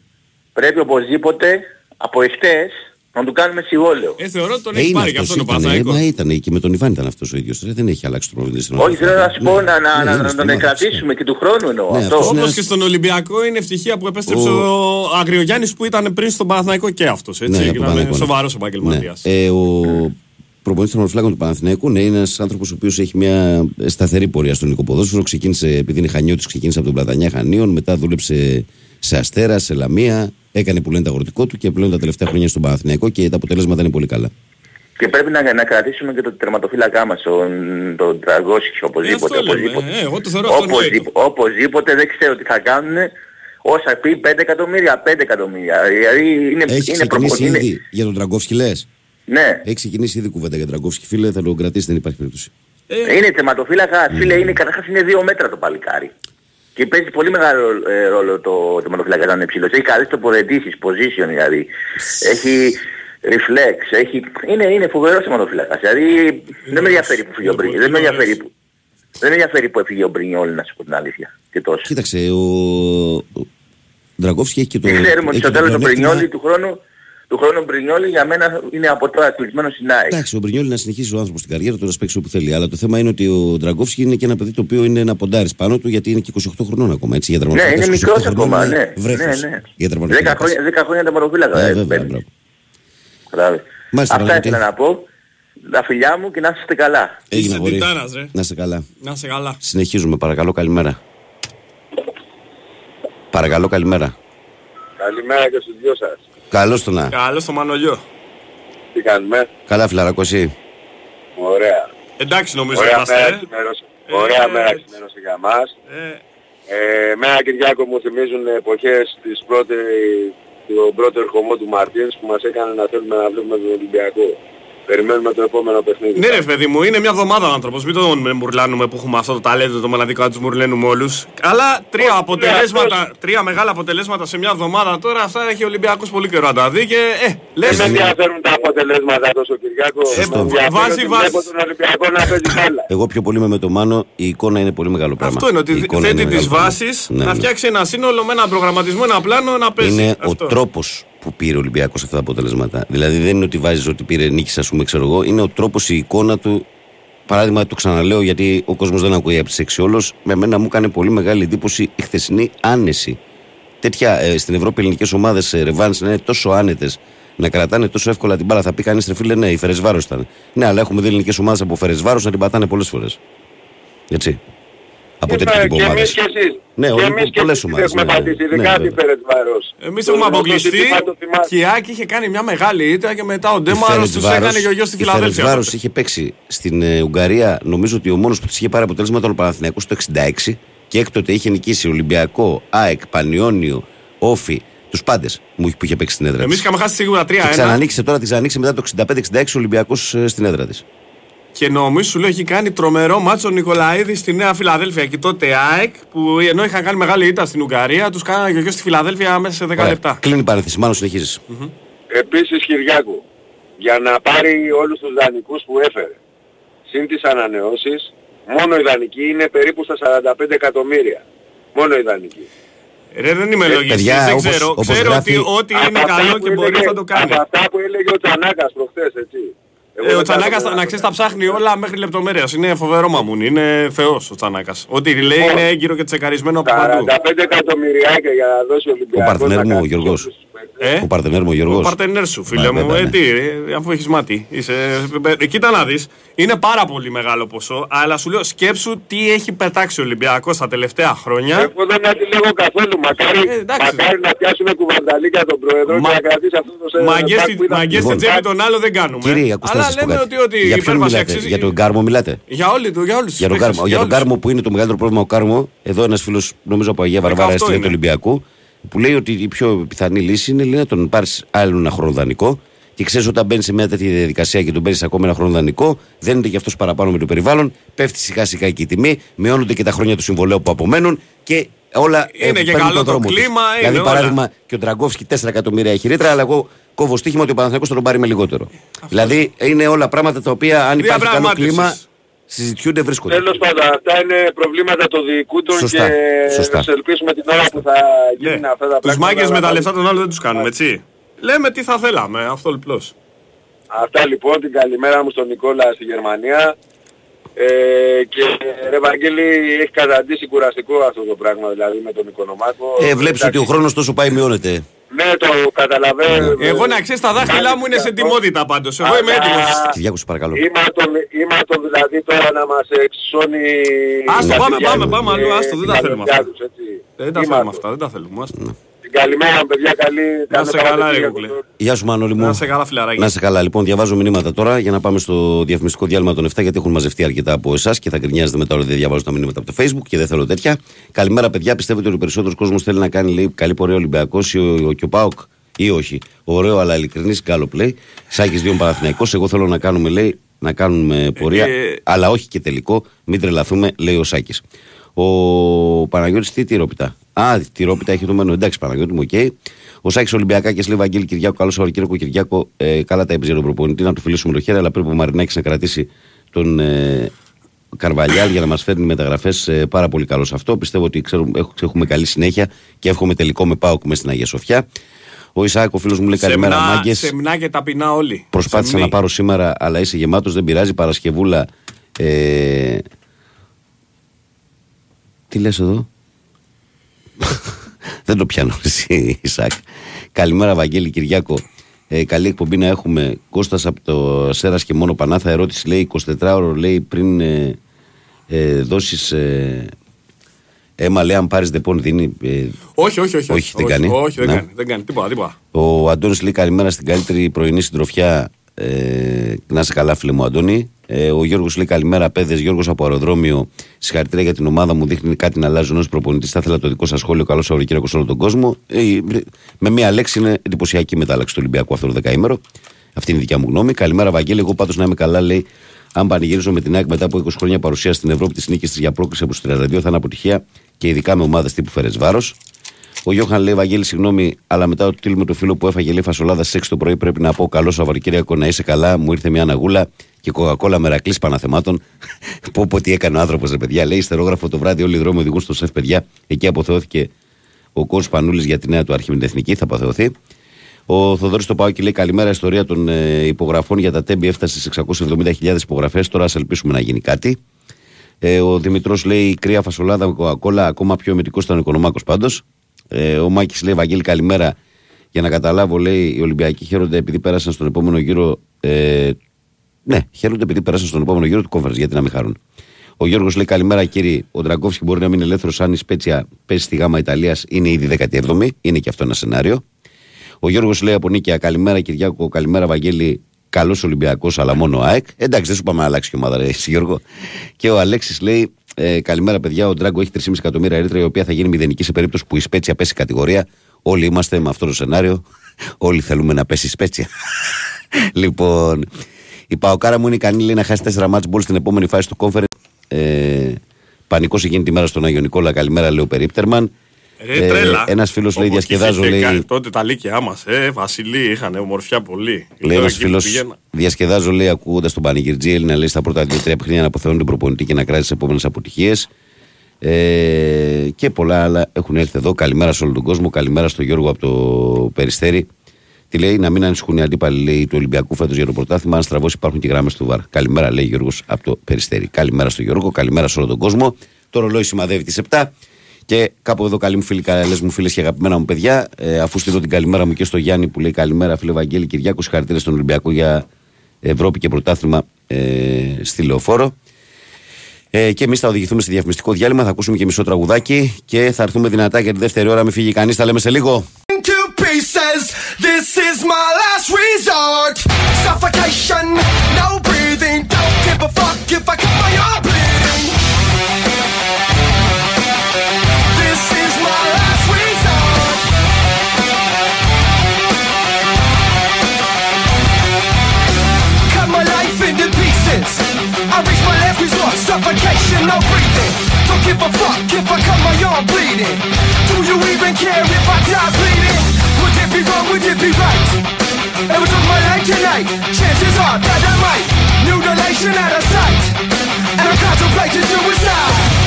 Speaker 9: πρέπει οπωσδήποτε από εχθές να του κάνουμε συμβόλαιο.
Speaker 2: Ε, θεωρώ ότι τον
Speaker 1: Ε,
Speaker 2: έχει
Speaker 1: είναι
Speaker 2: πάρει και
Speaker 1: αυτός,
Speaker 2: αυτό το
Speaker 1: ήταν, ε,
Speaker 2: Παναθηναϊκό.
Speaker 1: μα ήταν και με τον Ιβάν ήταν αυτός ο ίδιος. ρε, Δεν έχει αλλάξει το πρόβλημα. στην
Speaker 9: Όχι,
Speaker 1: ομάδα.
Speaker 9: θέλω να σου πω
Speaker 1: Ναι.
Speaker 9: να, να,
Speaker 1: Ναι,
Speaker 9: να,
Speaker 1: είναι
Speaker 9: να
Speaker 1: στην
Speaker 9: τον
Speaker 1: ομάδα,
Speaker 9: κρατήσουμε και του χρόνου εννοώ.
Speaker 1: Ναι,
Speaker 9: αυτό.
Speaker 1: αυτός είναι
Speaker 2: Όπως
Speaker 1: ένας-
Speaker 2: και στον Ολυμπιακό είναι ευτυχία που επέστρεψε
Speaker 1: Ο-
Speaker 2: ο, Αγριογιάννης που ήταν πριν στον Παναθηναϊκό και αυτός.
Speaker 1: Ναι,
Speaker 2: Έτσι,
Speaker 1: από
Speaker 2: και
Speaker 1: τον
Speaker 2: ήταν
Speaker 1: Παναθηναϊκός, ναι.
Speaker 2: σοβαρός επαγγελματίας.
Speaker 1: Ναι. Ε, ο προπονητής των ορφυλάκων του Παναθηναϊκού ναι, είναι ένας άνθρωπος ο οποίος έχει μια σταθερή πορεία στον ελληνικό ποδόσφαιρο. Ξεκίνησε, επειδή είναι Χανιώτης, ξεκίνησε από τον Πλατανιά Χανίων, μετά δούλεψε σε Αστέρα, σε Λαμία, έκανε που λένε το αγροτικό του και πλέον τα τελευταία χρόνια στον Παναθηναϊκό και τα αποτελέσματα είναι πολύ καλά.
Speaker 9: Και πρέπει να, να κρατήσουμε και τον τερματοφύλακά μας, τον, τον Τραγκόσικη,
Speaker 2: Ε,
Speaker 9: οπωσδήποτε.
Speaker 2: αυτό λέμε.
Speaker 9: οπωσδήποτε.
Speaker 2: Ε, εγώ το θεωρώ αυτονόητο.
Speaker 9: Οπωσδήποτε, οπωσδήποτε δεν ξέρω τι θα κάνουν. Όσα πει 5 εκατομμύρια, 5 εκατομμύρια. Δηλαδή είναι,
Speaker 1: Έχει
Speaker 9: είναι
Speaker 1: ξεκινήσει
Speaker 9: είναι-
Speaker 1: ήδη για τον Τραγκόφσκι, λες;
Speaker 9: Ναι,
Speaker 1: Έχει ξεκινήσει ήδη κουβέντα για τον Τραγκόφσκι, φίλε, θα τον κρατήσει, δεν υπάρχει περίπτωση.
Speaker 2: Ε,
Speaker 9: είναι τερματοφύλακα, φίλε, είναι, καταρχάς είναι δύο μέτρα το παλικάρι. Και παίζει πολύ μεγάλο ε, ρόλο το τερματοφύλακα να είναι ψηλός. Έχει καλές τοποθετήσεις, position δηλαδή. Έχει reflex, έχει... Είναι, είναι φοβερός τερματοφύλακας. Δηλαδή δεν με ενδιαφέρει που φύγει ο Μπρινιόλ. Δεν με ενδιαφέρει που... Δεν με ενδιαφέρει που έφυγε ο Μπρινιόλ, να σου πω την αλήθεια. Και τόσο.
Speaker 1: Κοίταξε, ο, ο Τραγκόφσκι έχει και το.
Speaker 9: Και ξέρουμε ότι
Speaker 1: έχει
Speaker 9: στο
Speaker 1: το
Speaker 9: τέλος του
Speaker 1: πλεονέκτημα-
Speaker 9: Μπρινιόλ του χρόνου του χρόνου Μπρινιόλ για μένα είναι από τώρα κλεισμένο στην ΑΕΚ.
Speaker 1: Εντάξει, ο Μπρινιόλη να συνεχίσει ο άνθρωπος στην καριέρα του να παίξει όπου θέλει. Αλλά το θέμα είναι ότι ο Ντραγκόφσκι είναι και ένα παιδί το οποίο είναι να ποντάρει πάνω του γιατί είναι και 28 χρονών ακόμα. Έτσι, για
Speaker 9: Ναι,
Speaker 1: τερματοφύλακα
Speaker 9: είναι
Speaker 1: 28
Speaker 9: μικρός
Speaker 1: χρονών
Speaker 9: ακόμα,
Speaker 1: είναι
Speaker 9: ναι.
Speaker 1: βρέφος
Speaker 9: ναι, ναι.
Speaker 1: Για
Speaker 9: 10
Speaker 1: τερματοφύλακα.
Speaker 9: χρόνια, 10 χρόνια τερματοφύλακα.
Speaker 1: Ε,
Speaker 9: ε,
Speaker 1: βέβαια,
Speaker 9: παίρνεις.
Speaker 1: μπράβο.
Speaker 9: Κατάλαβες.
Speaker 1: Μάλιστα,
Speaker 9: Αυτά
Speaker 1: Παναγιώτη.
Speaker 9: ήθελα να πω. Τα φιλιά μου και να είστε καλά.
Speaker 1: Έγινε
Speaker 2: Είσαι
Speaker 1: αγόρι.
Speaker 2: τιτάνας, ρε.
Speaker 1: Να σε καλά.
Speaker 2: Να σε καλά.
Speaker 1: Συνεχίζουμε, παρακαλώ, καλημέρα. Παρακαλώ, καλημέρα.
Speaker 3: Καλημέρα και στους δυο σας.
Speaker 1: Καλώς το να.
Speaker 2: Καλό στο Μανολιό.
Speaker 3: Τι κάνουμε;
Speaker 1: Καλά, φιλαράκο, εσύ.
Speaker 3: Ωραία.
Speaker 2: Εντάξει νομίζω
Speaker 3: Ωραία
Speaker 2: είμαστε.
Speaker 3: μέρα
Speaker 2: ε.
Speaker 3: ξημέρωσε.
Speaker 2: Ε,
Speaker 3: Ωραία
Speaker 2: ε,
Speaker 3: μέρα
Speaker 2: ε.
Speaker 3: ξημέρωσε για μας.
Speaker 2: Ε,
Speaker 3: Ε, Μένα Κυριάκο μου θυμίζουν εποχές της πρώτη, του πρώτου ερχομό του Μαρτίνς που μας έκανε να θέλουμε να βλέπουμε τον Ολυμπιακό. Περιμένουμε το επόμενο παιχνίδι.
Speaker 2: Ναι, ρε παιδί μου, είναι μια εβδομάδα ο άνθρωπος. Μην τον μουρλάνουμε που έχουμε αυτό το ταλέντο το μοναδικό να τους μουρλαίνουμε όλους. Αλλά τρία αποτελέσματα, τρία μεγάλα αποτελέσματα σε μια εβδομάδα τώρα, αυτά έχει ο Ολυμπιακός πολύ καιρό να τα δει και ε, λε.
Speaker 3: Δεν με ενδιαφέρουν τα αποτελέσματα τόσο Κυριάκος.
Speaker 1: Σωστό.
Speaker 3: Με ενδιαφέρει
Speaker 2: Βάζει,
Speaker 3: ότι
Speaker 2: βάζει.
Speaker 3: Βλέπω τον Ολυμπιακό να παίζει μπάλα.
Speaker 1: Εγώ πιο πολύ είμαι με το Μάνο, η εικόνα είναι πολύ μεγάλο πράγμα.
Speaker 2: Αυτό είναι ότι
Speaker 1: Η εικόνα
Speaker 2: θέτει
Speaker 1: είναι
Speaker 2: τις
Speaker 1: μεγάλο πράγμα.
Speaker 2: βάσεις
Speaker 1: Ναι,
Speaker 2: να
Speaker 1: ναι.
Speaker 2: φτιάξει ένα σύνολο με ένα προγραμματισμό, ένα πλάνο να παίζει.
Speaker 1: Είναι
Speaker 2: Αυτό.
Speaker 1: ο τρόπος που πήρε ο Ολυμπιακός αυτά τα αποτελέσματα. Δηλαδή δεν είναι ότι βάζεις ότι πήρε νίκης, ας πούμε, ξέρω εγώ. Είναι ο τρόπος, η εικόνα του. Παράδειγμα, το ξαναλέω γιατί ο κόσμος δεν ακούει από τις 6 όλος. Με μένα μου έκανε πολύ μεγάλη εντύπωση η χθεσινή άνεση. Τέτοια ε, στην Ευρώπη ελληνικές ομάδες ε, ρεβάνς να είναι τόσο άνετες, να κρατάνε τόσο εύκολα την μπάλα. Θα πει κανείς ρε φίλε, ναι, η Φερεσβάρος ήταν. Ναι, αλλά έχουμε δει ελληνικές ομάδες από Φερεσβάρος να την πατάνε πολλές φορές. Έτσι. Από
Speaker 3: Και
Speaker 1: τέτοιο τύπο
Speaker 3: και εμείς
Speaker 1: ομάδες.
Speaker 3: και εσείς.
Speaker 1: Ναι,
Speaker 3: και
Speaker 1: όλοι
Speaker 3: εμείς και
Speaker 1: πολλές
Speaker 3: εσείς
Speaker 1: ομάδες,
Speaker 3: έχουμε
Speaker 1: ναι,
Speaker 3: πατήσει,
Speaker 1: ναι,
Speaker 3: ειδικά
Speaker 1: βέβαια.
Speaker 3: την Φερετσβάρος.
Speaker 2: Εμείς
Speaker 3: Το
Speaker 2: έχουμε
Speaker 3: γνωστό
Speaker 2: αποκλειστεί
Speaker 3: σύστημα το θυμάστε.
Speaker 2: και η Άκη είχε κάνει μια μεγάλη ήττα και μετά ο
Speaker 1: Η
Speaker 2: Ντέμαρος τους
Speaker 1: Ferencvaros-
Speaker 2: έκανε γιος στη
Speaker 1: η
Speaker 2: Φιλαδέλφια.
Speaker 1: Ferencvaros είχε παίξει στην ε, Ουγγαρία, νομίζω ότι ο μόνος που της είχε πάρει αποτέλεσμα ήταν ο Παναθηναϊκός το 66 και έκτοτε είχε νικήσει Ολυμπιακό, ΑΕΚ, Πανιόνιο, Όφη, τους πάντες που είχε παίξει στην έδρα
Speaker 2: Εμείς
Speaker 1: τη.
Speaker 2: είχαμε χάσει σίγουρα 3-1.
Speaker 1: Και ξανανοίξε τώρα, τη ξανανοίξει μετά το 65-66 Ολυμπιακός στην έδρα της.
Speaker 2: Και νομίζω σου λέω έχει κάνει τρομερό μάτσο ο Νικολαίδης στη Νέα Φιλαδέλφια. Και τότε ΑΕΚ που ενώ είχαν κάνει μεγάλη ήττα στην Ουγγαρία, τους κάνανε γιος στη Φιλαδέλφια μέσα σε 10 λεπτά.
Speaker 1: Κλείνει η παρένθεση, μάλλον συνεχίζεις.
Speaker 3: Επίσης Κυριάκου, για να πάρει όλους τους δανεικούς που έφερε, συν τις ανανεώσεις, μόνο η δανεική είναι περίπου στα 45 εκατομμύρια. Μόνο η δανεική.
Speaker 2: Ρε, δεν είμαι λογιστής,
Speaker 1: παιδιά,
Speaker 2: δεν
Speaker 1: όπως-
Speaker 2: ξέρω.
Speaker 1: όπως
Speaker 2: ξέρω
Speaker 1: γράφει-
Speaker 2: ότι ό,τι
Speaker 3: Από
Speaker 2: είναι
Speaker 3: αυτά
Speaker 2: καλό
Speaker 3: που
Speaker 2: και μπορεί
Speaker 3: έλεγε-
Speaker 2: θα το κάνει.
Speaker 3: Από αυτά που έλεγε ο Τσανάκας προχθές, έτσι. Εγώ
Speaker 2: Ε, ο
Speaker 3: δεν
Speaker 2: Τσανάκας,
Speaker 3: κάθομαι
Speaker 2: να ξέρεις, τα ψάχνει όλα μέχρι λεπτομέρειας. Είναι φοβερό μαμούν. Είναι θεός ο Τσανάκας. Ό,τι λέει
Speaker 3: Λοιπόν,
Speaker 2: είναι έγκυρο και τσεκαρισμένο από παντού.
Speaker 3: 45 εκατομμυριάκια για να δώσει ο Ολυμπιακός.
Speaker 1: παρτενέρ
Speaker 3: να
Speaker 1: μου, ο
Speaker 3: κάνει
Speaker 1: Γιώργος.
Speaker 3: όλους τους παίκτες.
Speaker 2: Ε;
Speaker 1: Ο παρτενέρ μου, ο
Speaker 2: Ο
Speaker 1: Γιώργο.
Speaker 2: παρτενέρ σου, φίλε
Speaker 1: Ναι,
Speaker 2: μου.
Speaker 1: βέβαια,
Speaker 2: Ε,
Speaker 1: ναι.
Speaker 2: τι, ε, αφού έχεις μάτι. Είσαι... ε, Κοίτα να δεις. Είναι πάρα πολύ μεγάλο ποσό. Αλλά σου λέω, σκέψου τι έχει πετάξει ο Ολυμπιακός τα τελευταία χρόνια.
Speaker 3: Εγώ δεν αντιλέγω καθόλου. Μακάρι,
Speaker 2: Ε, εντάξει.
Speaker 3: μακάρι να πιάσουν κουβανταλίκια τον πρόεδρο
Speaker 2: Μα-
Speaker 3: και να κρατήσει αυτό το σέντερ.
Speaker 2: Μαγκές στη- Μαγκές στην
Speaker 1: Λοιπόν.
Speaker 2: τσέπη τον άλλο δεν κάνουμε.
Speaker 1: Κύριε, ακούστε να
Speaker 2: Αλλά
Speaker 1: σας πω
Speaker 2: λέμε
Speaker 1: κάτι.
Speaker 2: ότι, ότι η
Speaker 1: Για ποιον
Speaker 2: υπέρβαση
Speaker 1: μιλάτε,
Speaker 2: αξίζει.
Speaker 1: για τον Κάρμο μιλάτε;
Speaker 2: Για όλοι του, για όλους τους
Speaker 1: Για τον,
Speaker 2: παίκτες,
Speaker 1: Κάρμο, για τον
Speaker 2: όλους.
Speaker 1: Κάρμο που είναι το μεγαλύτερο πρόβλημα ο Κάρμο, εδώ ένας φίλος, νομίζω από Αγία Βαρβάρα,
Speaker 2: 18
Speaker 1: έστειλε του
Speaker 2: είναι.
Speaker 1: Ολυμπιακού. Που λέει ότι η πιο πιθανή λύση είναι λέει, να τον πάρεις άλλο ένα χρόνο δανεικό και ξέρεις όταν μπαίνεις σε μια τέτοια διαδικασία και τον παίρνεις ακόμα ένα χρόνο δανεικό, δένεται και αυτός παραπάνω με το περιβάλλον, πέφτει σιγά σιγά και η τιμή, μειώνονται και τα χρόνια του συμβολέου που απομένουν και όλα
Speaker 2: Είναι
Speaker 1: ε,
Speaker 2: και
Speaker 1: παίρνουν
Speaker 2: καλό
Speaker 1: τον
Speaker 2: το
Speaker 1: δρόμο τους.
Speaker 2: κλίμα, είναι
Speaker 1: Δηλαδή,
Speaker 2: όλα.
Speaker 1: παράδειγμα, και ο Τραγκόφσκι 4 εκατομμύρια έχει ρήτρα, αλλά εγώ κόβω στοίχημα ότι ο Παναθηναϊκός θα τον πάρει με λιγότερο. Δηλαδή, είναι όλα πράγματα τα οποία αν υπάρχει καλό
Speaker 2: Διαπραγμάτευσης.
Speaker 1: κλίμα, συζητιούνται, βρίσκονται.
Speaker 8: Τέλος πάντων, αυτά είναι προβλήματα των διοικούντων
Speaker 1: Σωστά,
Speaker 8: και
Speaker 1: σωστά.
Speaker 8: θα σε ελπίσουμε την ώρα που θα γίνουν
Speaker 2: Ναι.
Speaker 8: αυτά τα
Speaker 2: Τους
Speaker 8: πράγματα.
Speaker 2: μάγκες με τα
Speaker 8: να-
Speaker 2: λεφτά των άλλων δεν τους κάνουμε, έτσι. Λέμε τι θα θέλαμε, αυτό απλώς.
Speaker 8: Αυτά λοιπόν, την καλημέρα μου στον Νικόλα στη Γερμανία. Ε, και ρε Βαγγέλη, έχεις καταντήσει κουραστικό αυτό το πράγμα δηλαδή με τον Οικονομάκο.
Speaker 1: Ε, βλέπεις ότι ο χρόνος τόσο πάει, μειώνεται.
Speaker 8: Ναι, το καταλαβαίνω.
Speaker 2: Εγώ να ξέρεις τα δάχτυλά μου είναι σε τιμότητα πάντως. Εγώ είμαι
Speaker 8: Αλλά-
Speaker 2: έτοιμος.
Speaker 1: Κυριάκος, σε παρακαλώ.
Speaker 8: Ήμαρτον, ήμαρτον δηλαδή τώρα να μας εξισώνει...
Speaker 2: Άστο,
Speaker 8: τα
Speaker 2: πάμε,
Speaker 8: παιδιά
Speaker 2: πάμε,
Speaker 8: τους
Speaker 2: πάμε
Speaker 8: και
Speaker 2: αλλού, άστο, δεν τα
Speaker 8: τα
Speaker 2: θέλουμε
Speaker 8: παιδιά
Speaker 2: αυτά.
Speaker 8: τους, έτσι.
Speaker 2: Δεν τα
Speaker 8: Ήμαρτον.
Speaker 2: θέλουμε αυτά, δεν τα θέλουμε. Άστο.
Speaker 8: Την καλημέρα παιδιά, καλή...
Speaker 2: Να
Speaker 8: καλή
Speaker 2: σε καλά, ρε
Speaker 8: Σαββατοκύριακο.
Speaker 2: Κουκλέ.
Speaker 1: Γεια σου, Μανώλη μου.
Speaker 2: Να σε καλά, φιλαράκι.
Speaker 1: Να σε καλά. Λοιπόν, διαβάζω μηνύματα τώρα για να πάμε στο διαφημιστικό διάλειμμα των 7 γιατί έχουν μαζευτεί αρκετά από εσάς και θα γκρινιάζετε μετά ότι δεν διαβάζω τα μηνύματα από το Facebook και δεν θέλω τέτοια. Καλημέρα, παιδιά. Πιστεύετε ότι ο περισσότερος κόσμος θέλει να κάνει λέει, καλή πορεία Ολυμπιακός ή ο, ο, και ο Πάοκ ή όχι. Ωραίο αλλά ειλικρινής γκάλο λέει. Σάκης δύο Παναθυναϊκό. Εγώ θέλω να κάνουμε, λέει, να κάνουμε πορεία,
Speaker 2: Ε,
Speaker 1: αλλά όχι και τελικό. Μην τρελαθούμε, λέει ο Σάκης. Ο Παναγιώτης τι τυρόπιτα. Α, τυρόπιτα έχει το μενού. Εντάξει, Παναγιώτη μου, οκ. Ο Σάκης Ολυμπιακά και λέει Βαγγέλη Κυριάκο, καλό Σαββατοκύριακο Κυριάκο. Ε, καλά τα έπαιζε ο προπονητή, να του φιλήσουμε το χέρι, αλλά πρέπει ο Μαρινάκης να κρατήσει τον ε, Καρβαλιάλ για να μας φέρνει μεταγραφές. Ε, πάρα πολύ καλό σε αυτό. Πιστεύω ότι ξέρουμε, έχουμε, έχουμε καλή συνέχεια και εύχομαι τελικό με ΠΑΟ μέσα στην Αγία Σοφιά. Ο Ισάκ, ο φίλος μου λέει καλημέρα,
Speaker 2: Σεμνά-
Speaker 1: μάγκες.
Speaker 2: Σεμνά και ταπεινά όλοι.
Speaker 1: Προσπάθησα
Speaker 2: Σεμνή.
Speaker 1: να πάρω σήμερα, αλλά είσαι γεμάτος, δεν πειράζει. Παρασκευούλα. Ε... Τι λες εδώ; <laughs> δεν το πιάνω εσύ, Ισάκ. Καλημέρα, Βαγγέλη Κυριάκο. Ε, καλή εκπομπή να έχουμε. Κώστας από το Σέρας και μόνο Πανάθα. Ερώτηση λέει 24 ώρο λέει πριν ε, ε, δώσεις ε, αίμα λέει αν πάρεις δεπών δίνει. Ε,
Speaker 2: Όχι, όχι, όχι.
Speaker 1: Όχι, δεν κάνει.
Speaker 2: Όχι, δεν
Speaker 1: Ναι.
Speaker 2: κάνει. Δεν κάνει. Τίποτα, τίποτα.
Speaker 1: Ο Αντώνης λέει καλημέρα στην καλύτερη πρωινή συντροφιά. Ε, να είσαι καλά, φίλε μου, Αντώνη. Ε, ο Γιώργος λέει καλημέρα, παιδες. Γιώργος από αεροδρόμιο. Συγχαρητήρια για την ομάδα μου. Δείχνει κάτι να αλλάζουν ως προπονητής. Θα ήθελα το δικό σας σχόλιο. Καλό Σαββατοκύριακο σε όλο τον κόσμο. Ε, με μία λέξη είναι εντυπωσιακή μετάλλαξη του Ολυμπιακού αυτό το δεκαήμερο. Αυτή είναι η δικιά μου γνώμη. Καλημέρα, Βαγγέλη. Εγώ πάντως να είμαι καλά, λέει. Αν πανηγυρίζω με την ΑΕΚ μετά από 20 χρόνια παρουσία στην Ευρώπη τη νίκη της για πρόκληση από του 32 θα είναι αποτυχία και ειδικά με ομάδες τύπου Φερε Βάρος. Ο Γιώχαν λέει: Βαγγέλη, συγγνώμη, αλλά μετά το τίλ με το φίλο που έφαγε λέει φασολάδα στι 6 το πρωί πρέπει να πω καλό Σαββατοκύριακο να είσαι καλά. Μου ήρθε μια αναγούλα και κοκακόλα μερακλή παναθεμάτων. <laughs> πω πω τι έκανε ο άνθρωπος, ρε παιδιά. Λέει: Ιστερόγραφο το βράδυ, όλοι οι δρόμοι οδηγούν στο σεφ, παιδιά. Εκεί αποθεώθηκε ο Κόρ Πανούλης για τη νέα του αρχή με την εθνική, θα αποθεωθεί. Ο Θοδωρής το πάω και λέει: Καλημέρα, ιστορία των ε, υπογραφών για τα τέμπη έφτασε στις 670.000 υπογραφές. Τώρα ας ελπίσουμε να γίνει κάτι. Ε, ο Δημητρός λέει: Κρύα φασολάδα με κοκακόλα, ακόμα πιο εμετικό ήταν ο Οικονομάκος πάντως. Ε, ο Μάκης λέει: Βαγγέλη, καλημέρα. Για να καταλάβω, λέει: Οι Ολυμπιακοί χαίρονται επειδή πέρασαν στον επόμενο γύρο. Ε, ναι, χαίρονται επειδή πέρασαν στον επόμενο γύρο του κόμφερ. Γιατί να μην χαρούν. Ο Γιώργος λέει: Καλημέρα, κύριε. Ο Ντραγκόφσκι μπορεί να μην είναι ελεύθερος αν η Σπέτσια πέσει στη γάμα Ιταλίας. Είναι ήδη 17η. Είναι και αυτό ένα σενάριο. Ο Γιώργος λέει από Νίκαια: Καλημέρα, Κυριάκο. Καλημέρα, Βαγγέλη. Καλός Ολυμπιακός, αλλά μόνο ΑΕΚ. Εντάξει, δεν σου πάμε να αλλάξει και ομάδα, ρε, εσύ, Γιώργο. Και ο Αλέξης λέει: ε, Καλημέρα, παιδιά. Ο Ντράγκο έχει 3,5 εκατομμύρια ερήτρα, η οποία θα γίνει μηδενική σε περίπτωση που η Σπέτσια πέσει κατηγορία. Όλοι είμαστε με αυτό το σενάριο. Όλοι θέλουμε να πέσει η Σπέτσια. <laughs> λοιπόν, η Παοκάρα μου είναι ικανή λέει, να χάσει 4 μάτς μπολ στην επόμενη φάση του κόμφερ. Ε, Πανικός εκείνη τη μέρα στον Άγιο Νικόλα. Καλημέρα, λέει ο Περίπτερμαν.
Speaker 2: Ρε, τρέλα.
Speaker 1: Ένας φίλος λέει:
Speaker 2: Όπως
Speaker 1: Διασκεδάζω,
Speaker 2: είχε
Speaker 1: λέει.
Speaker 2: κάνει Τότε τα λύκεια μας, ε, Βασιλή, είχαν ομορφιά πολύ.
Speaker 1: Λέει
Speaker 2: Λέω
Speaker 1: ένας
Speaker 2: εκεί που
Speaker 1: φίλος,
Speaker 2: πηγαίνα.
Speaker 1: διασκεδάζω, λέει, ακούγοντας τον Πανηγυρτζή Έλληνα, λέει στα πρώτα δύο-τρία παιχνίδια να αποθεώνουν τον προπονητή και να κράζει τις επόμενες αποτυχίες. Ε, και πολλά άλλα έχουν έρθει εδώ. Καλημέρα σε όλο τον κόσμο. Καλημέρα στον Γιώργο από το Περιστέρι. Τι λέει, να μην ανησυχούν οι αντίπαλοι λέει, του Ολυμπιακού φέτος για το πρωτάθλημα. Αν στραβώσει υπάρχουν και γράμμες του Βαρ. Καλημέρα, λέει Γιώργος από το Περιστέρι. Καλημέρα στον Γιώργο, καλημέρα σε όλο τον κόσμο. Το ρολόι σημαδεύει τις 7. Και κάπου εδώ, καλή μου φίλη, καλέ μου φίλες και αγαπημένα μου παιδιά, ε, αφού στείλω την καλημέρα μου και στο Γιάννη που λέει καλημέρα, φίλε Βαγγέλη Κυριάκου, συγχαρητήρια στον Ολυμπιακό για Ευρώπη και πρωτάθλημα ε, στη Λεωφόρο. Ε, και εμείς θα οδηγηθούμε σε διαφημιστικό διάλειμμα, θα ακούσουμε και μισό τραγουδάκι και θα έρθουμε δυνατά για τη δεύτερη ώρα. Μην φύγει κανείς, τα λέμε σε λίγο.
Speaker 10: Two pieces, this is my last resort. Suffocation, no breathing. Don't give a fuck if I cut my arm bleeding. Suffocation, no breathing. Don't give a fuck if I cut my arm bleeding. Do you even care if I die bleeding? Would it be wrong, would it be right? If I took my life tonight, chances are that I might Mutilation out of sight And I'm contemplating suicide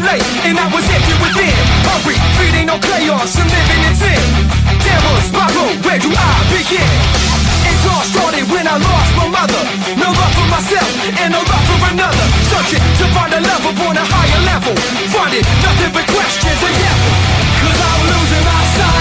Speaker 10: too late and I was empty within Hurry, feeding on chaos and living in sin. Devil spiral, where do I begin? It all started when I lost my mother. No love for myself and no love for another. Searching to find a love upon a higher level. Finding nothing but questions and devils. Cause I'm losing my sight,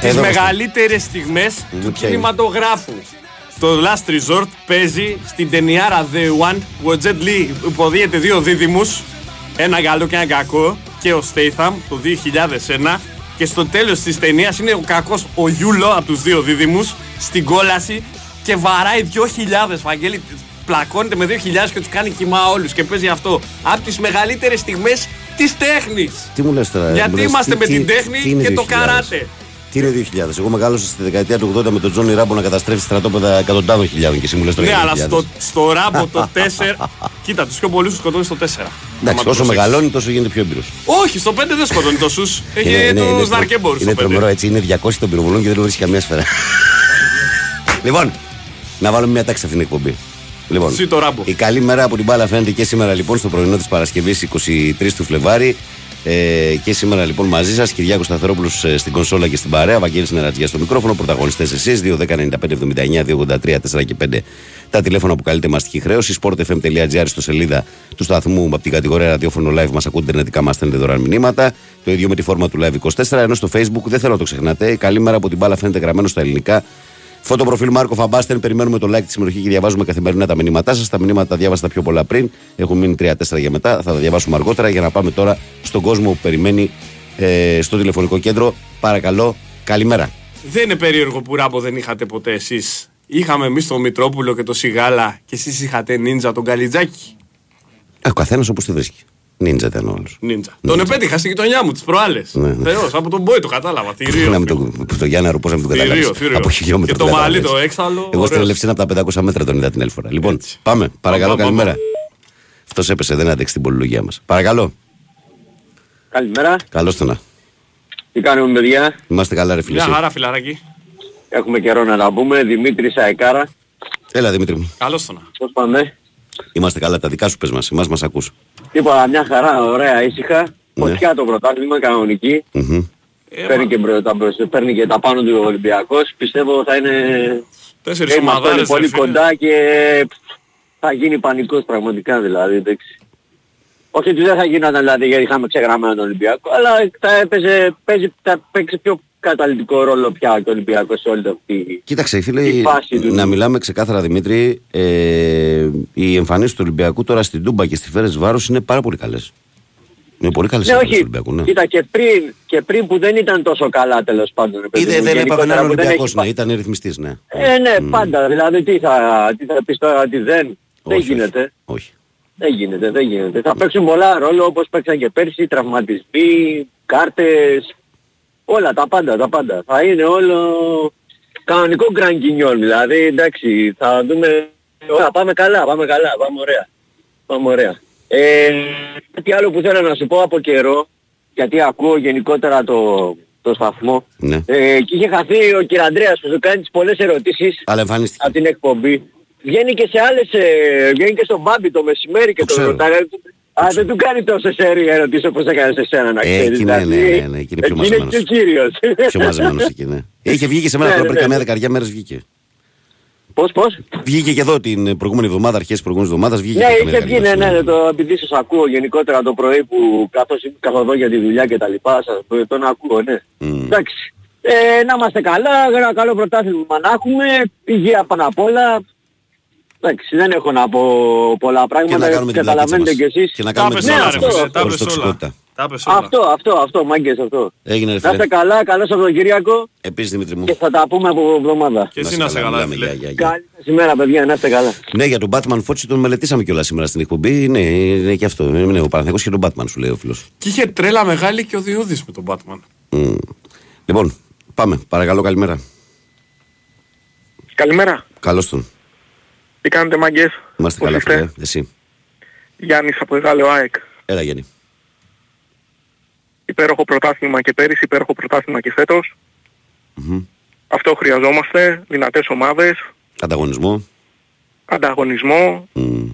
Speaker 2: τις
Speaker 1: Εδώ
Speaker 2: μεγαλύτερες στιγμές του
Speaker 1: ποια είναι;
Speaker 2: κινηματογράφου. Το Last Resort παίζει στην ταινιάρα The One που ο Jet Li υποδίεται δύο δίδυμους, ένα καλό και ένα κακό, και ο Statham το 2001. Και στο τέλος της ταινίας είναι ο κακός ο Γιούλο από τους δύο δίδυμους στην κόλαση και βαράει 2.000 Βαγγέλη. Πλακώνεται με 2.000 και τους κάνει κοιμά όλους και παίζει αυτό. Από τις μεγαλύτερες στιγμές της τέχνης.
Speaker 1: Τι μου λες τώρα. μου
Speaker 2: Γιατί
Speaker 1: λες,
Speaker 2: είμαστε
Speaker 1: τι-
Speaker 2: με
Speaker 1: τι-
Speaker 2: την τέχνη
Speaker 1: τι είναι
Speaker 2: και το
Speaker 1: 2000?
Speaker 2: καράτε;
Speaker 1: Τι είναι 2000. Εγώ μεγάλωσα στη δεκαετία του 80 με τον Τζόνι Ράμπο να καταστρέφει στρατόπεδα εκατοντάδων χιλιάδων και εσύ μου λες τώρα
Speaker 2: Ναι,
Speaker 1: για
Speaker 2: αλλά
Speaker 1: 2000.
Speaker 2: στο, στο ράμπο το 4. <laughs> κοίτα, τους πιο πολλούς τους σκοτώνει στο 4.
Speaker 1: Εντάξει,
Speaker 2: Άμα το
Speaker 1: όσο
Speaker 2: προσέξεις.
Speaker 1: μεγαλώνει τόσο γίνεται πιο έμπειρος.
Speaker 2: Όχι, στο 5 δεν σκοτώνει τόσους. Έχει
Speaker 1: Είναι- είναι- είναι
Speaker 2: του
Speaker 1: τρο-
Speaker 2: ναρκέμπορου
Speaker 1: Είναι
Speaker 2: στο
Speaker 1: τρομερό
Speaker 2: 5.
Speaker 1: έτσι. Είναι 200 των πυροβολών και δεν βρίσκει καμία σφαίρα. <laughs> λοιπόν, να βάλουμε μια τάξη σε αυτήν την εκπομπή. Λοιπόν,
Speaker 2: Ζει το ράμπο.
Speaker 1: η καλή μέρα από την μπάλα φαίνεται και σήμερα λοιπόν στο πρωινό της Παρασκευής 23 του Φλεβάρι. Ε, και σήμερα λοιπόν μαζί σας, Κυριάκος Σταθερόπουλος στην κονσόλα και στην παρέα, Βαγγέλης Νερατζιά στο μικρόφωνο, πρωταγωνιστές εσείς, 2-10-95-79-283 4 και 5 τα τηλέφωνα που καλείτε μαστική χρέωση, sportfm.gr στο σελίδα του σταθμού από την κατηγορία ραδιόφωνο live, μας ακούτε ιντερνετικά, μας στέλνετε δωρεάν μηνύματα. Το ίδιο με τη φόρμα του live 24, ενώ στο facebook δεν θέλω να το ξεχνάτε. Καλή μέρα από την μπάλα φαίνεται γραμμένο στα ελληνικά. Φωτοπροφίλ Μάρκο Φαμπάστεν. Περιμένουμε το like της συμμετοχής και διαβάζουμε καθημερινά τα μηνύματά σας. Τα μηνύματα τα διάβασα τα πιο πολλά πριν. Έχουν μείνει 3-4 για μετά. Θα τα διαβάσουμε αργότερα για να πάμε τώρα στον κόσμο που περιμένει ε, στο τηλεφωνικό κέντρο. Παρακαλώ, καλημέρα.
Speaker 2: Δεν είναι περίεργο που ράμπο δεν είχατε ποτέ εσείς. Είχαμε εμείς τον Μητρόπουλο και τον Σιγάλα και εσείς είχατε νίντζα τον Καλιτζάκη.
Speaker 1: Ε, Ο καθένας όπως τη βρίσκει. Νίντζα ήταν ο όλος.
Speaker 2: Νίντζα. Τον επέτυχα στην γειτονιά μου τις προάλλες.
Speaker 1: Ναι, ναι.
Speaker 2: Θεός, από τον Μπόι το κατάλαβα. Θηρίο.
Speaker 1: Να μην το, το Γιάννα Ροπό να μην το
Speaker 2: Θηρίο,
Speaker 1: καταλάβεις.
Speaker 2: θηρίο.
Speaker 1: Από χιλιόμετρο.
Speaker 2: Και το
Speaker 1: το
Speaker 2: μαλλί
Speaker 1: κατάλαβες.
Speaker 2: το έξαλλο,
Speaker 1: Εγώ στην
Speaker 2: ωραίος.
Speaker 1: Ελευσίνα από τα 500 μέτρα τον είδα την έλφορα. Λοιπόν,
Speaker 2: Έτσι.
Speaker 1: πάμε. Παρακαλώ,
Speaker 2: Πάμε, πάμε,
Speaker 1: καλημέρα. Αυτός έπεσε, δεν άντεξε την πολυλογία μας. Παρακαλώ.
Speaker 11: Καλημέρα.
Speaker 1: Καλώς το να.
Speaker 11: Τι κάνουμε παιδιά;
Speaker 1: Είμαστε καλά, ρε φίλε.
Speaker 2: Μια
Speaker 1: εσύ.
Speaker 2: χαρά, φιλαράκι.
Speaker 11: Έχουμε καιρό να τα πούμε. Δημήτρη Αεκάρα.
Speaker 1: Έλα, Δημήτρη μου.
Speaker 2: Καλώς το να.
Speaker 11: Πώς πάμε;
Speaker 1: Είμαστε καλά, τα δικά σου πες μας, εμάς μας ακούς.
Speaker 11: Τίποτα, μια χαρά, ωραία, ήσυχα.
Speaker 1: Ναι.
Speaker 11: Φωτιά το πρωτάθλημα, κανονική.
Speaker 1: Μμμ.
Speaker 2: Ε,
Speaker 11: Παίρνει,
Speaker 2: μα,
Speaker 11: και μπρο- τα μπρος- παίρνει και τα πάνω του Ολυμπιακός. Πιστεύω θα είναι...
Speaker 2: Τέσσερις
Speaker 11: είμαστε όλοι
Speaker 2: ομαδάρες.
Speaker 11: πολύ
Speaker 2: ρε φίλε.
Speaker 11: κοντά και θα γίνει πανικός πραγματικά δηλαδή. Εντάξει. Όχι ότι δεν θα γινόταν δηλαδή γιατί είχαμε ξεγραμμένο τον Ολυμπιακό, αλλά θα έπαιζε, παίζει, θα παίξει πιο καταλυτικό ρόλο πια και ο Ολυμπιακός σε όλη αυτή
Speaker 1: Κοίταξε, φίλε,
Speaker 11: Η φάση τους.
Speaker 1: να μιλάμε ξεκάθαρα, Δημήτρη, ε, οι εμφανίσεις του Ολυμπιακού τώρα στην Τούμπα και στη Φέρες Βάρος είναι πάρα πολύ καλές. Είναι πολύ καλές οι
Speaker 11: Ναι,
Speaker 1: εμφανίσεις
Speaker 11: όχι.
Speaker 1: του Ολυμπιακού, ναι.
Speaker 11: Κοίτα και πριν, και πριν που δεν ήταν τόσο καλά τέλος πάντων. ρε παιδί
Speaker 1: Είδε,
Speaker 11: μου,
Speaker 1: δεν έπαβε να
Speaker 11: γενικότερα
Speaker 1: είναι
Speaker 11: που δεν
Speaker 1: Ολυμπιακός,
Speaker 11: έχει
Speaker 1: ναι, ήταν ρυθμιστής, ναι.
Speaker 11: Ε, ναι, πάντα. Δηλαδή τι θα, τι θα πεις τώρα ότι δεν. δεν
Speaker 1: Όχι,
Speaker 11: γίνεται.
Speaker 1: Όχι.
Speaker 11: Δεν γίνεται, δεν γίνεται. Θα παίξουν πολλά ρόλο όπως παίξαν και πέρσι, τραυματισμοί, κάρτες, όλα τα πάντα, τα πάντα. Θα είναι όλο κανονικό γκρανκινιόλ, δηλαδή εντάξει, θα δούμε, θα πάμε καλά, πάμε καλά, πάμε ωραία. Πάμε ωραία. Ε, κάτι άλλο που θέλω να σου πω από καιρό, γιατί ακούω γενικότερα το, το σταθμό.
Speaker 1: Ναι.
Speaker 11: Ε, και είχε χαθεί ο κ. Ανδρέας που σου κάνει τις πολλές ερωτήσεις
Speaker 1: Αλλά εμφανίστηκε.
Speaker 11: από την εκπομπή. Βγαίνει και σε άλλες, ε, βγαίνει και στον Μπάμπι το μεσημέρι και
Speaker 1: Το
Speaker 11: το
Speaker 1: ξέρω.
Speaker 11: ρωτάει. Α, δεν του κάνει τόσες σέρια ερωτήσεις όπως έκανε σε σένα να
Speaker 1: Ε,
Speaker 11: ξέρεις.
Speaker 1: εκεί ναι, ναι,
Speaker 11: δηλαδή.
Speaker 1: ναι, ναι, εκεί είναι πιο
Speaker 11: Εκεί είναι
Speaker 1: μαζεμένος.
Speaker 11: και ο κύριος.
Speaker 1: Πιο μαζεμένος εκεί, ναι. Είχε βγει και σε μένα
Speaker 11: Ναι,
Speaker 1: τώρα
Speaker 11: ναι,
Speaker 1: πριν
Speaker 11: ναι.
Speaker 1: καμιά δεκαριά μέρες βγήκε.
Speaker 11: Πώς, πώς;
Speaker 1: Βγήκε και εδώ την προηγούμενη εβδομάδα, αρχές της προηγούμενης εβδομάδας. Βγήκε
Speaker 11: Ναι,
Speaker 1: και
Speaker 11: είχε
Speaker 1: καμιά
Speaker 11: βγει, ναι,
Speaker 1: δεκαριά
Speaker 11: ναι,
Speaker 1: μέρες,
Speaker 11: ναι, το επειδή σας ακούω γενικότερα το πρωί που καθώς καθοδό για τη δουλειά και τα λοιπά, σας, τον ακούω, ναι.
Speaker 1: Μμ.
Speaker 11: Εντάξει. Ε, να είμαστε καλά, ένα καλό πρωτάθλημα να έχουμε, υγεία πάνω απ' όλα. Εντάξει, δεν έχω να πω πολλά
Speaker 1: Και
Speaker 11: πράγματα,
Speaker 1: να κάνουμε την
Speaker 11: καταλαβαίνετε
Speaker 1: πλακίτσα
Speaker 11: κι
Speaker 1: μας.
Speaker 11: εσείς.
Speaker 1: Και να
Speaker 2: Τα
Speaker 1: κάνουμε
Speaker 2: πες
Speaker 1: την
Speaker 11: Ναι,
Speaker 2: όλα, ρε
Speaker 11: αυτό,
Speaker 2: φίλε,
Speaker 11: αυτό.
Speaker 2: τα
Speaker 1: Χωρίς
Speaker 2: πες όλα.
Speaker 1: τοξικότητα.
Speaker 2: Τα πες όλα.
Speaker 11: Αυτό, αυτό, αυτό, μάγκες αυτό.
Speaker 1: Έγινε, ρε
Speaker 11: Να είστε
Speaker 1: φίλε.
Speaker 11: καλά, καλό Σαββατοκύριακο
Speaker 1: Επίσης, Δημήτρη μου.
Speaker 11: και θα τα πούμε από εβδομάδα.
Speaker 2: Και εσύ να σε καλά,
Speaker 1: μιλάμε,
Speaker 2: φίλε.
Speaker 1: γεια, γεια, γεια.
Speaker 11: Καλή σας ημέρα παιδιά, να είστε καλά.
Speaker 1: Ναι, για τον Batman Φώτση τον μελετήσαμε κιόλας σήμερα στην εκπομπή. Ναι, είναι και αυτό. Είναι ο Παναθηναϊκός και τον Batman, σου λέει ο φίλος.
Speaker 2: Και είχε τρέλα μεγάλη και ο Διούδης με τον Batman.
Speaker 1: Λοιπόν, πάμε. Παρακαλώ, καλημέρα.
Speaker 12: Καλημέρα.
Speaker 1: Καλώς τον.
Speaker 12: Τι κάνετε μάγκες;
Speaker 1: Είμαστε
Speaker 12: Πώς
Speaker 1: καλά,
Speaker 12: είστε;
Speaker 1: φίλε. Εσύ;
Speaker 12: Γιάννης από Εγάλεο ΑΕΚ.
Speaker 1: Έλα, Γιάννη.
Speaker 12: Υπέροχο πρωτάθλημα και πέρυσι, υπέροχο πρωτάθλημα και φέτος.
Speaker 1: Μμμ.
Speaker 12: Αυτό χρειαζόμαστε. Δυνατές ομάδες,
Speaker 1: Ανταγωνισμό.
Speaker 12: ανταγωνισμό.
Speaker 1: Μμ.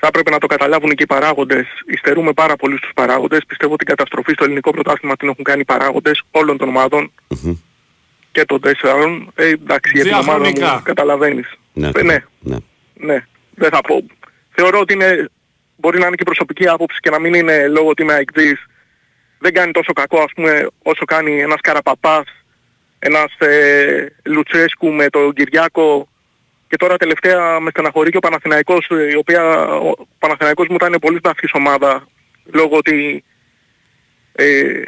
Speaker 12: Θα έπρεπε να το καταλάβουν και οι παράγοντες. Υστερούμε πάρα πολύ στους παράγοντες. Πιστεύω ότι την καταστροφή στο ελληνικό πρωτάθλημα την έχουν κάνει οι παράγοντες όλων των ομάδων
Speaker 1: Μμμ.
Speaker 12: και των τέσσερων. Ε, εντάξει, για την ομάδα
Speaker 2: Διαχρονικά.
Speaker 12: μου καταλαβαίνεις.
Speaker 1: Ναι,
Speaker 12: Ε, ναι,
Speaker 1: ναι.
Speaker 12: ναι, δεν θα πω. Θεωρώ ότι είναι, μπορεί να είναι και προσωπική άποψη και να μην είναι λόγω ότι είμαι αεκτής. Δεν κάνει τόσο κακό ας πούμε όσο κάνει ένας Καραπαπάς, ένας ε, Λουτσέσκου με τον Κυριάκο και τώρα τελευταία με στεναχωρεί και ο Παναθηναϊκός, ε, η οποία ο Παναθηναϊκός μου ήταν πολύ βαθύς ομάδα λόγω ότι ε,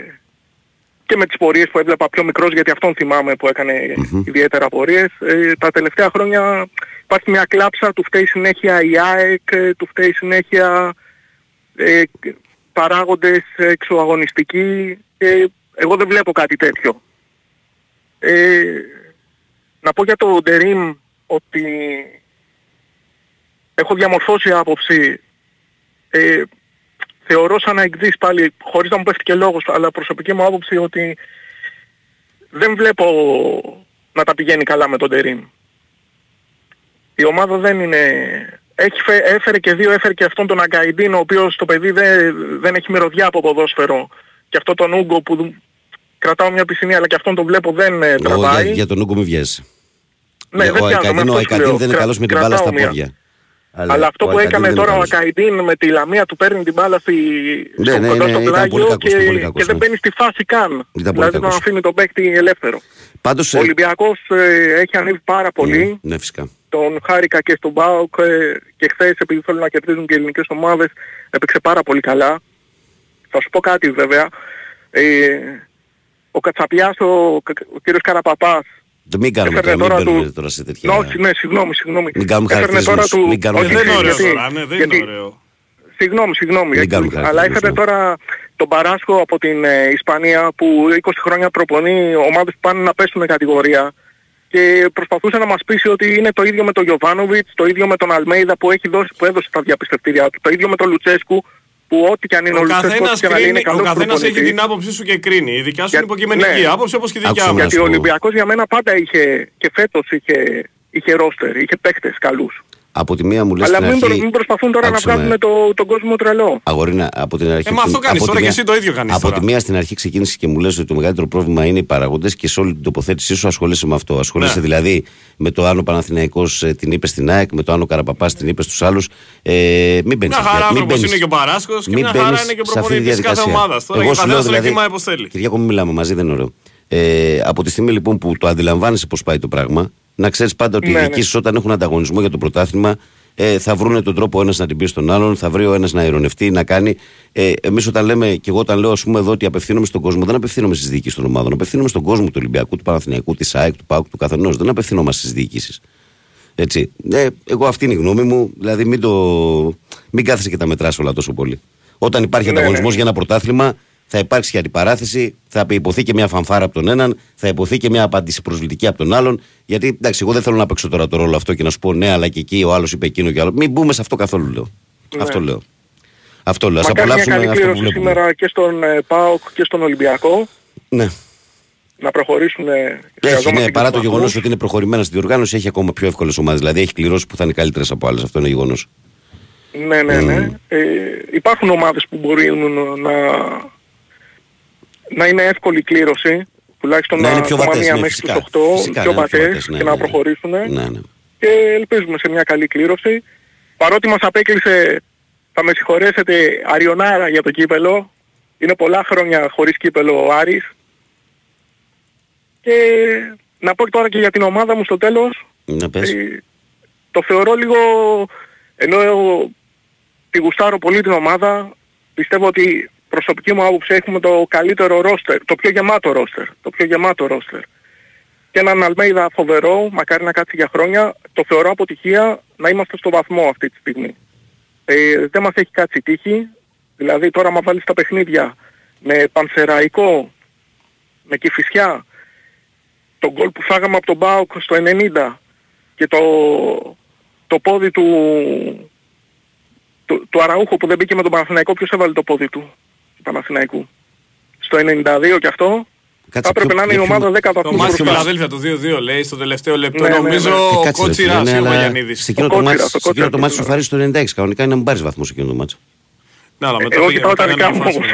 Speaker 12: και με τις πορείες που έβλεπα πιο μικρός γιατί αυτόν θυμάμαι που έκανε ιδιαίτερα πορείες. Ε, τα τελευταία χρόνια υπάρχει μια κλάψα, του φταίει συνέχεια η ΑΕΚ, ε, του φταίει συνέχεια ε, παράγοντες εξωαγωνιστικοί. Ε, εγώ δεν βλέπω κάτι τέτοιο. Ε, να πω για το Ντερίμ ότι έχω διαμορφώσει άποψη ε, θεωρώ σαν να εκδείς πάλι, χωρίς να μου πέφτει και λόγος, αλλά προσωπική μου άποψη ότι δεν βλέπω να τα πηγαίνει καλά με τον Τερίμ. Η ομάδα δεν είναι... Έχει φε- έφερε και δύο, έφερε και αυτόν τον Αγκαϊντίν, ο οποίος το παιδί δεν, δεν έχει μυρωδιά από ποδόσφαιρο. Και αυτόν τον Ούγκο που δου- κρατάω μια πισινή, αλλά και αυτόν τον βλέπω δεν ε,
Speaker 1: Εγώ
Speaker 12: τραβάει.
Speaker 1: για, για τον Ούγκο μη βιάζεσαι.
Speaker 12: Ναι,
Speaker 1: Για-
Speaker 12: δεν
Speaker 1: ο
Speaker 12: πιάνω,
Speaker 1: Αϊκαντίν,
Speaker 12: με
Speaker 1: ο
Speaker 12: αυτό σου
Speaker 1: Αϊκαντίν
Speaker 12: λέω.
Speaker 1: δεν είναι
Speaker 12: Κρα-
Speaker 1: καλός με την μπάλα στα
Speaker 12: κρατάω μια.
Speaker 1: πόδια.
Speaker 12: Αλλά, αυτό
Speaker 1: ο
Speaker 12: που
Speaker 1: Αϊκαντίν
Speaker 12: έκανε
Speaker 1: δεν είναι
Speaker 12: τώρα ο
Speaker 1: καλός.
Speaker 12: Ακαϊντίν με τη Λαμία του παίρνει την μπάλα στη...
Speaker 1: Ναι,
Speaker 12: στο
Speaker 1: ναι,
Speaker 12: κοντά
Speaker 1: ναι,
Speaker 12: στο
Speaker 1: ήταν πολύ
Speaker 12: πλάγιο
Speaker 1: κακός,
Speaker 12: και,
Speaker 1: ήταν πολύ κακός,
Speaker 12: και δεν
Speaker 1: ναι.
Speaker 12: μπαίνει στη φάση καν.
Speaker 1: πολύ
Speaker 12: δηλαδή τον
Speaker 1: κακός.
Speaker 12: αφήνει τον παίκτη ελεύθερο.
Speaker 1: Πάντως,
Speaker 12: Ο
Speaker 1: ε,
Speaker 12: Ολυμπιακός ε, έχει ανέβει πάρα πολύ.
Speaker 1: Ναι, φυσικά.
Speaker 12: Τον χάρηκα και στον ΠΑΟΚ ε, και χθες επειδή θέλουν να κερδίζουν και οι ελληνικές ομάδες έπαιξε πάρα πολύ καλά. Θα σου πω κάτι βέβαια. Ε, ο Κατσαπιάς, ο, ο κύριος Καραπαπάς
Speaker 1: Το μην κάνουμε
Speaker 12: Έφερνε
Speaker 1: τώρα, μην
Speaker 12: τώρα
Speaker 1: μπαίνουμε
Speaker 12: του-
Speaker 1: τώρα σε τέτοια...
Speaker 12: όχι, ναι, συγγνώμη, συγγνώμη.
Speaker 1: Μην κάνουμε
Speaker 12: Έφερνε τώρα
Speaker 1: χαρακτηρισμούς,
Speaker 12: του...
Speaker 1: μην κάνουμε
Speaker 12: όχι,
Speaker 2: δεν είναι ωραίο
Speaker 12: γιατί-
Speaker 2: τώρα, ναι, δεν
Speaker 12: γιατί-
Speaker 2: είναι ωραίο.
Speaker 12: Συγγνώμη, συγγνώμη.
Speaker 1: Μην
Speaker 12: έτσι,
Speaker 1: κάνουμε
Speaker 12: αλλά
Speaker 1: χαρακτηρισμούς,
Speaker 12: έφερε
Speaker 1: ναι.
Speaker 12: τώρα τον Παράσκο από την ε, Ισπανία που 20 χρόνια προπονεί ομάδες που πάνε να πέσουν κατηγορία και προσπαθούσε να μας πείσει ότι είναι το ίδιο με τον Γιωβάνοβιτς, το ίδιο με τον Αλμέιδα που, έχει δώσει, που έδωσε τα διαπιστευτήριά του, το ίδιο με τον Λουτσέσκου που ό,τι και αν είναι ο,
Speaker 2: Ο
Speaker 12: Λουτσέσκου,
Speaker 2: καθένας,
Speaker 12: ό,τι και να λέει είναι
Speaker 2: κρίνει, ο
Speaker 12: καλός
Speaker 2: καθένας έχει
Speaker 12: προπονητής.
Speaker 2: την άποψή σου και κρίνει. Η δικιά σου
Speaker 12: Για-
Speaker 2: είναι υποκειμενική
Speaker 12: ναι.
Speaker 2: άποψη όπως και η δικιά
Speaker 1: Άκουσα
Speaker 2: μου.
Speaker 1: να
Speaker 12: Γιατί
Speaker 1: σου
Speaker 12: ο
Speaker 1: πω.
Speaker 12: Ολυμπιακός για μένα πάντα είχε και φέτος είχε, είχε ρόστερ, είχε παίκτες καλούς.
Speaker 1: Από τη μία μου λες
Speaker 12: Αλλά
Speaker 1: στην
Speaker 12: μην, προ-
Speaker 1: αρχή...
Speaker 12: μην προσπαθούν τώρα
Speaker 1: Άκουσε
Speaker 12: να
Speaker 1: με.
Speaker 12: βγάζουν το, τον κόσμο τρελό.
Speaker 1: Αγορίνα, από την αρχή.
Speaker 2: Ε, μα αυτό
Speaker 1: από
Speaker 2: κάνεις
Speaker 1: τη
Speaker 2: τώρα και
Speaker 1: μία-
Speaker 2: εσύ το ίδιο κάνεις
Speaker 1: Από
Speaker 2: τώρα.
Speaker 1: τη μία στην αρχή ξεκίνησε και μου λες ότι το μεγαλύτερο πρόβλημα είναι οι παραγοντέ και σε όλη την τοποθέτησή σου ασχολείσαι με αυτό. Ασχολείσαι
Speaker 2: Ναι.
Speaker 1: δηλαδή με το Άνω Παναθηναϊκός ε, την είπες στην ΑΕΚ, με το Άνω Καραπαπάς την είπες στους άλλους. Ε, μην μπαίνεις
Speaker 2: Μια χαρά άνθρωπος είναι και ο Παράσκος και μια χαρά είναι και ο προπονητής κάθε ομάδας. Τώρα και ο καθένας τον εκτιμάει όπως θέλει.
Speaker 1: Κυριακό, μην μιλάμε μαζί, δεν είναι ωραίο. Ε, από τη στιγμή λοιπόν που το αντιλαμβάνεσαι πώς πάει το πράγμα, να ξέρεις πάντα ότι
Speaker 12: Ναι,
Speaker 1: οι
Speaker 12: ναι.
Speaker 1: δικοί σου όταν έχουν ανταγωνισμό για το πρωτάθλημα ε, θα βρουν τον τρόπο ο ένας να την πεις στον άλλον, θα βρει ο ένας να ειρωνευτεί, να κάνει. Ε, Εμείς όταν λέμε, και εγώ όταν λέω, ας πούμε, εδώ ότι απευθύνομαι στον κόσμο, δεν απευθύνομαι στις διοικήσει των ομάδων. Απευθύνομαι στον κόσμο του Ολυμπιακού, του Παναθηναϊκού, της ΑΕΚ, του ΠΑΟΚ, του καθενός. Δεν απευθυνόμαστε στις διοικήσει. Έτσι. Ε, εγώ αυτή είναι η γνώμη μου. Δηλαδή μην, το... μην κάθεσαι και τα μετράς όλα τόσο πολύ. Όταν υπάρχει
Speaker 12: Ναι,
Speaker 1: ανταγωνισμός
Speaker 12: ναι.
Speaker 1: για ένα πρωτάθλημα, θα υπάρξει και αντιπαράθεση, θα υποθεί και μια φανφάρα από τον έναν, θα υποθεί και μια απάντηση προσβλητική από τον άλλον. Γιατί εντάξει, εγώ δεν θέλω να παίξω τώρα το ρόλο αυτό και να σου πω ναι, αλλά και εκεί ο άλλος είπε εκείνο και άλλο. Μην μπούμε σε αυτό καθόλου, λέω.
Speaker 12: Ναι.
Speaker 1: Αυτό λέω. Αυτό λέω. Ας
Speaker 12: Μακάρι μια
Speaker 1: απολαύσουμε
Speaker 12: καλή
Speaker 1: αυτό που
Speaker 12: κλήρωση
Speaker 1: βλέπουμε.
Speaker 12: σήμερα και στον ε, ΠΑΟΚ και στον Ολυμπιακό.
Speaker 1: Ναι.
Speaker 12: Να προχωρήσουν. ε,
Speaker 1: Έχει,
Speaker 12: χρειαζόμαστε
Speaker 1: ναι,
Speaker 12: και
Speaker 1: παρά
Speaker 12: τους
Speaker 1: το γεγονός
Speaker 12: βαθμούς.
Speaker 1: ότι είναι προχωρημένα στη διοργάνωση, έχει ακόμα πιο εύκολες ομάδες. Δηλαδή έχει κληρώσεις που θα είναι καλύτερες από άλλες. Αυτό είναι γεγονός.
Speaker 12: Ναι, ναι, ναι. Ε, υπάρχουν ομάδες που μπορεί να, να είναι εύκολη κλήρωση. Τουλάχιστον
Speaker 1: Να
Speaker 12: να,
Speaker 1: είναι πιο
Speaker 12: ακόμα
Speaker 1: βατές,
Speaker 12: μία
Speaker 1: ναι,
Speaker 12: μέχρι
Speaker 1: φυσικά.
Speaker 12: τους 8,
Speaker 1: Φυσικά,
Speaker 12: πιο
Speaker 1: να είναι πιο
Speaker 12: βατές
Speaker 1: βατές, ναι,
Speaker 12: και
Speaker 1: ναι,
Speaker 12: να
Speaker 1: ναι.
Speaker 12: προχωρήσουν.
Speaker 1: Ναι, ναι.
Speaker 12: Και ελπίζουμε σε μια καλή κλήρωση. Παρότι μας απέκλεισε, θα με συγχωρέσετε, αριονάρα για το κύπελο. Είναι πολλά χρόνια χωρίς κύπελο ο Άρης. Και να πω τώρα και για την ομάδα μου στο τέλος.
Speaker 1: Να πες.
Speaker 12: Ε, το θεωρώ λίγο, ενώ εγώ τη γουστάρω πολύ την ομάδα, πιστεύω ότι προσωπική μου άποψη έχουμε το καλύτερο ρόστερ, το πιο γεμάτο ρόστερ, το πιο γεμάτο ρόστερ. Και έναν Αλμέιδα φοβερό, μακάρι να κάτσει για χρόνια, το θεωρώ αποτυχία να είμαστε στο βαθμό αυτή τη στιγμή. Ε, δεν μας έχει κάτσει τύχη, δηλαδή τώρα μα βάλεις στα παιχνίδια με Πανσεραϊκό, με Κηφισιά, τον γκολ που φάγαμε από τον Μπάουκ στο 90 και το, το πόδι του, του, του Αραούχο που δεν μπήκε με τον Παναθηναϊκό, ποιος έβαλε το πόδι του, του Παναθηναϊκού. Στο 92 και αυτό, θα έπρεπε να είναι η ομάδα 10
Speaker 2: Το
Speaker 12: βαθμούς
Speaker 2: μάτι στη
Speaker 12: μπροστά.
Speaker 2: Φιλαδέλφια το 2-2 λέει στο τελευταίο λεπτό.
Speaker 12: Ναι, ναι, ναι.
Speaker 2: Νομίζω
Speaker 12: Ε,
Speaker 2: ο
Speaker 1: κάτσε, ρε,
Speaker 2: Κότσιρας
Speaker 1: φίλε, ναι,
Speaker 2: ή ο
Speaker 1: αλλά
Speaker 2: Βαγιανίδης.
Speaker 1: Σε εκείνο
Speaker 12: Ο
Speaker 1: το
Speaker 12: Κότσιρας,
Speaker 1: μάτι
Speaker 12: ο
Speaker 1: σε εκείνο το
Speaker 12: Κότσιρας,
Speaker 1: μάτι σου
Speaker 12: ναι.
Speaker 1: φάρει στο 96. Κανονικά είναι να μην πάρει βαθμός σε εκείνο το μάτι.
Speaker 2: Ναι, αλλά μετά
Speaker 12: Εγώ
Speaker 2: πήγε-
Speaker 12: κοιτάω τα
Speaker 2: μετά
Speaker 12: δικά
Speaker 2: έκανε
Speaker 12: μου
Speaker 2: φάση
Speaker 12: όμως.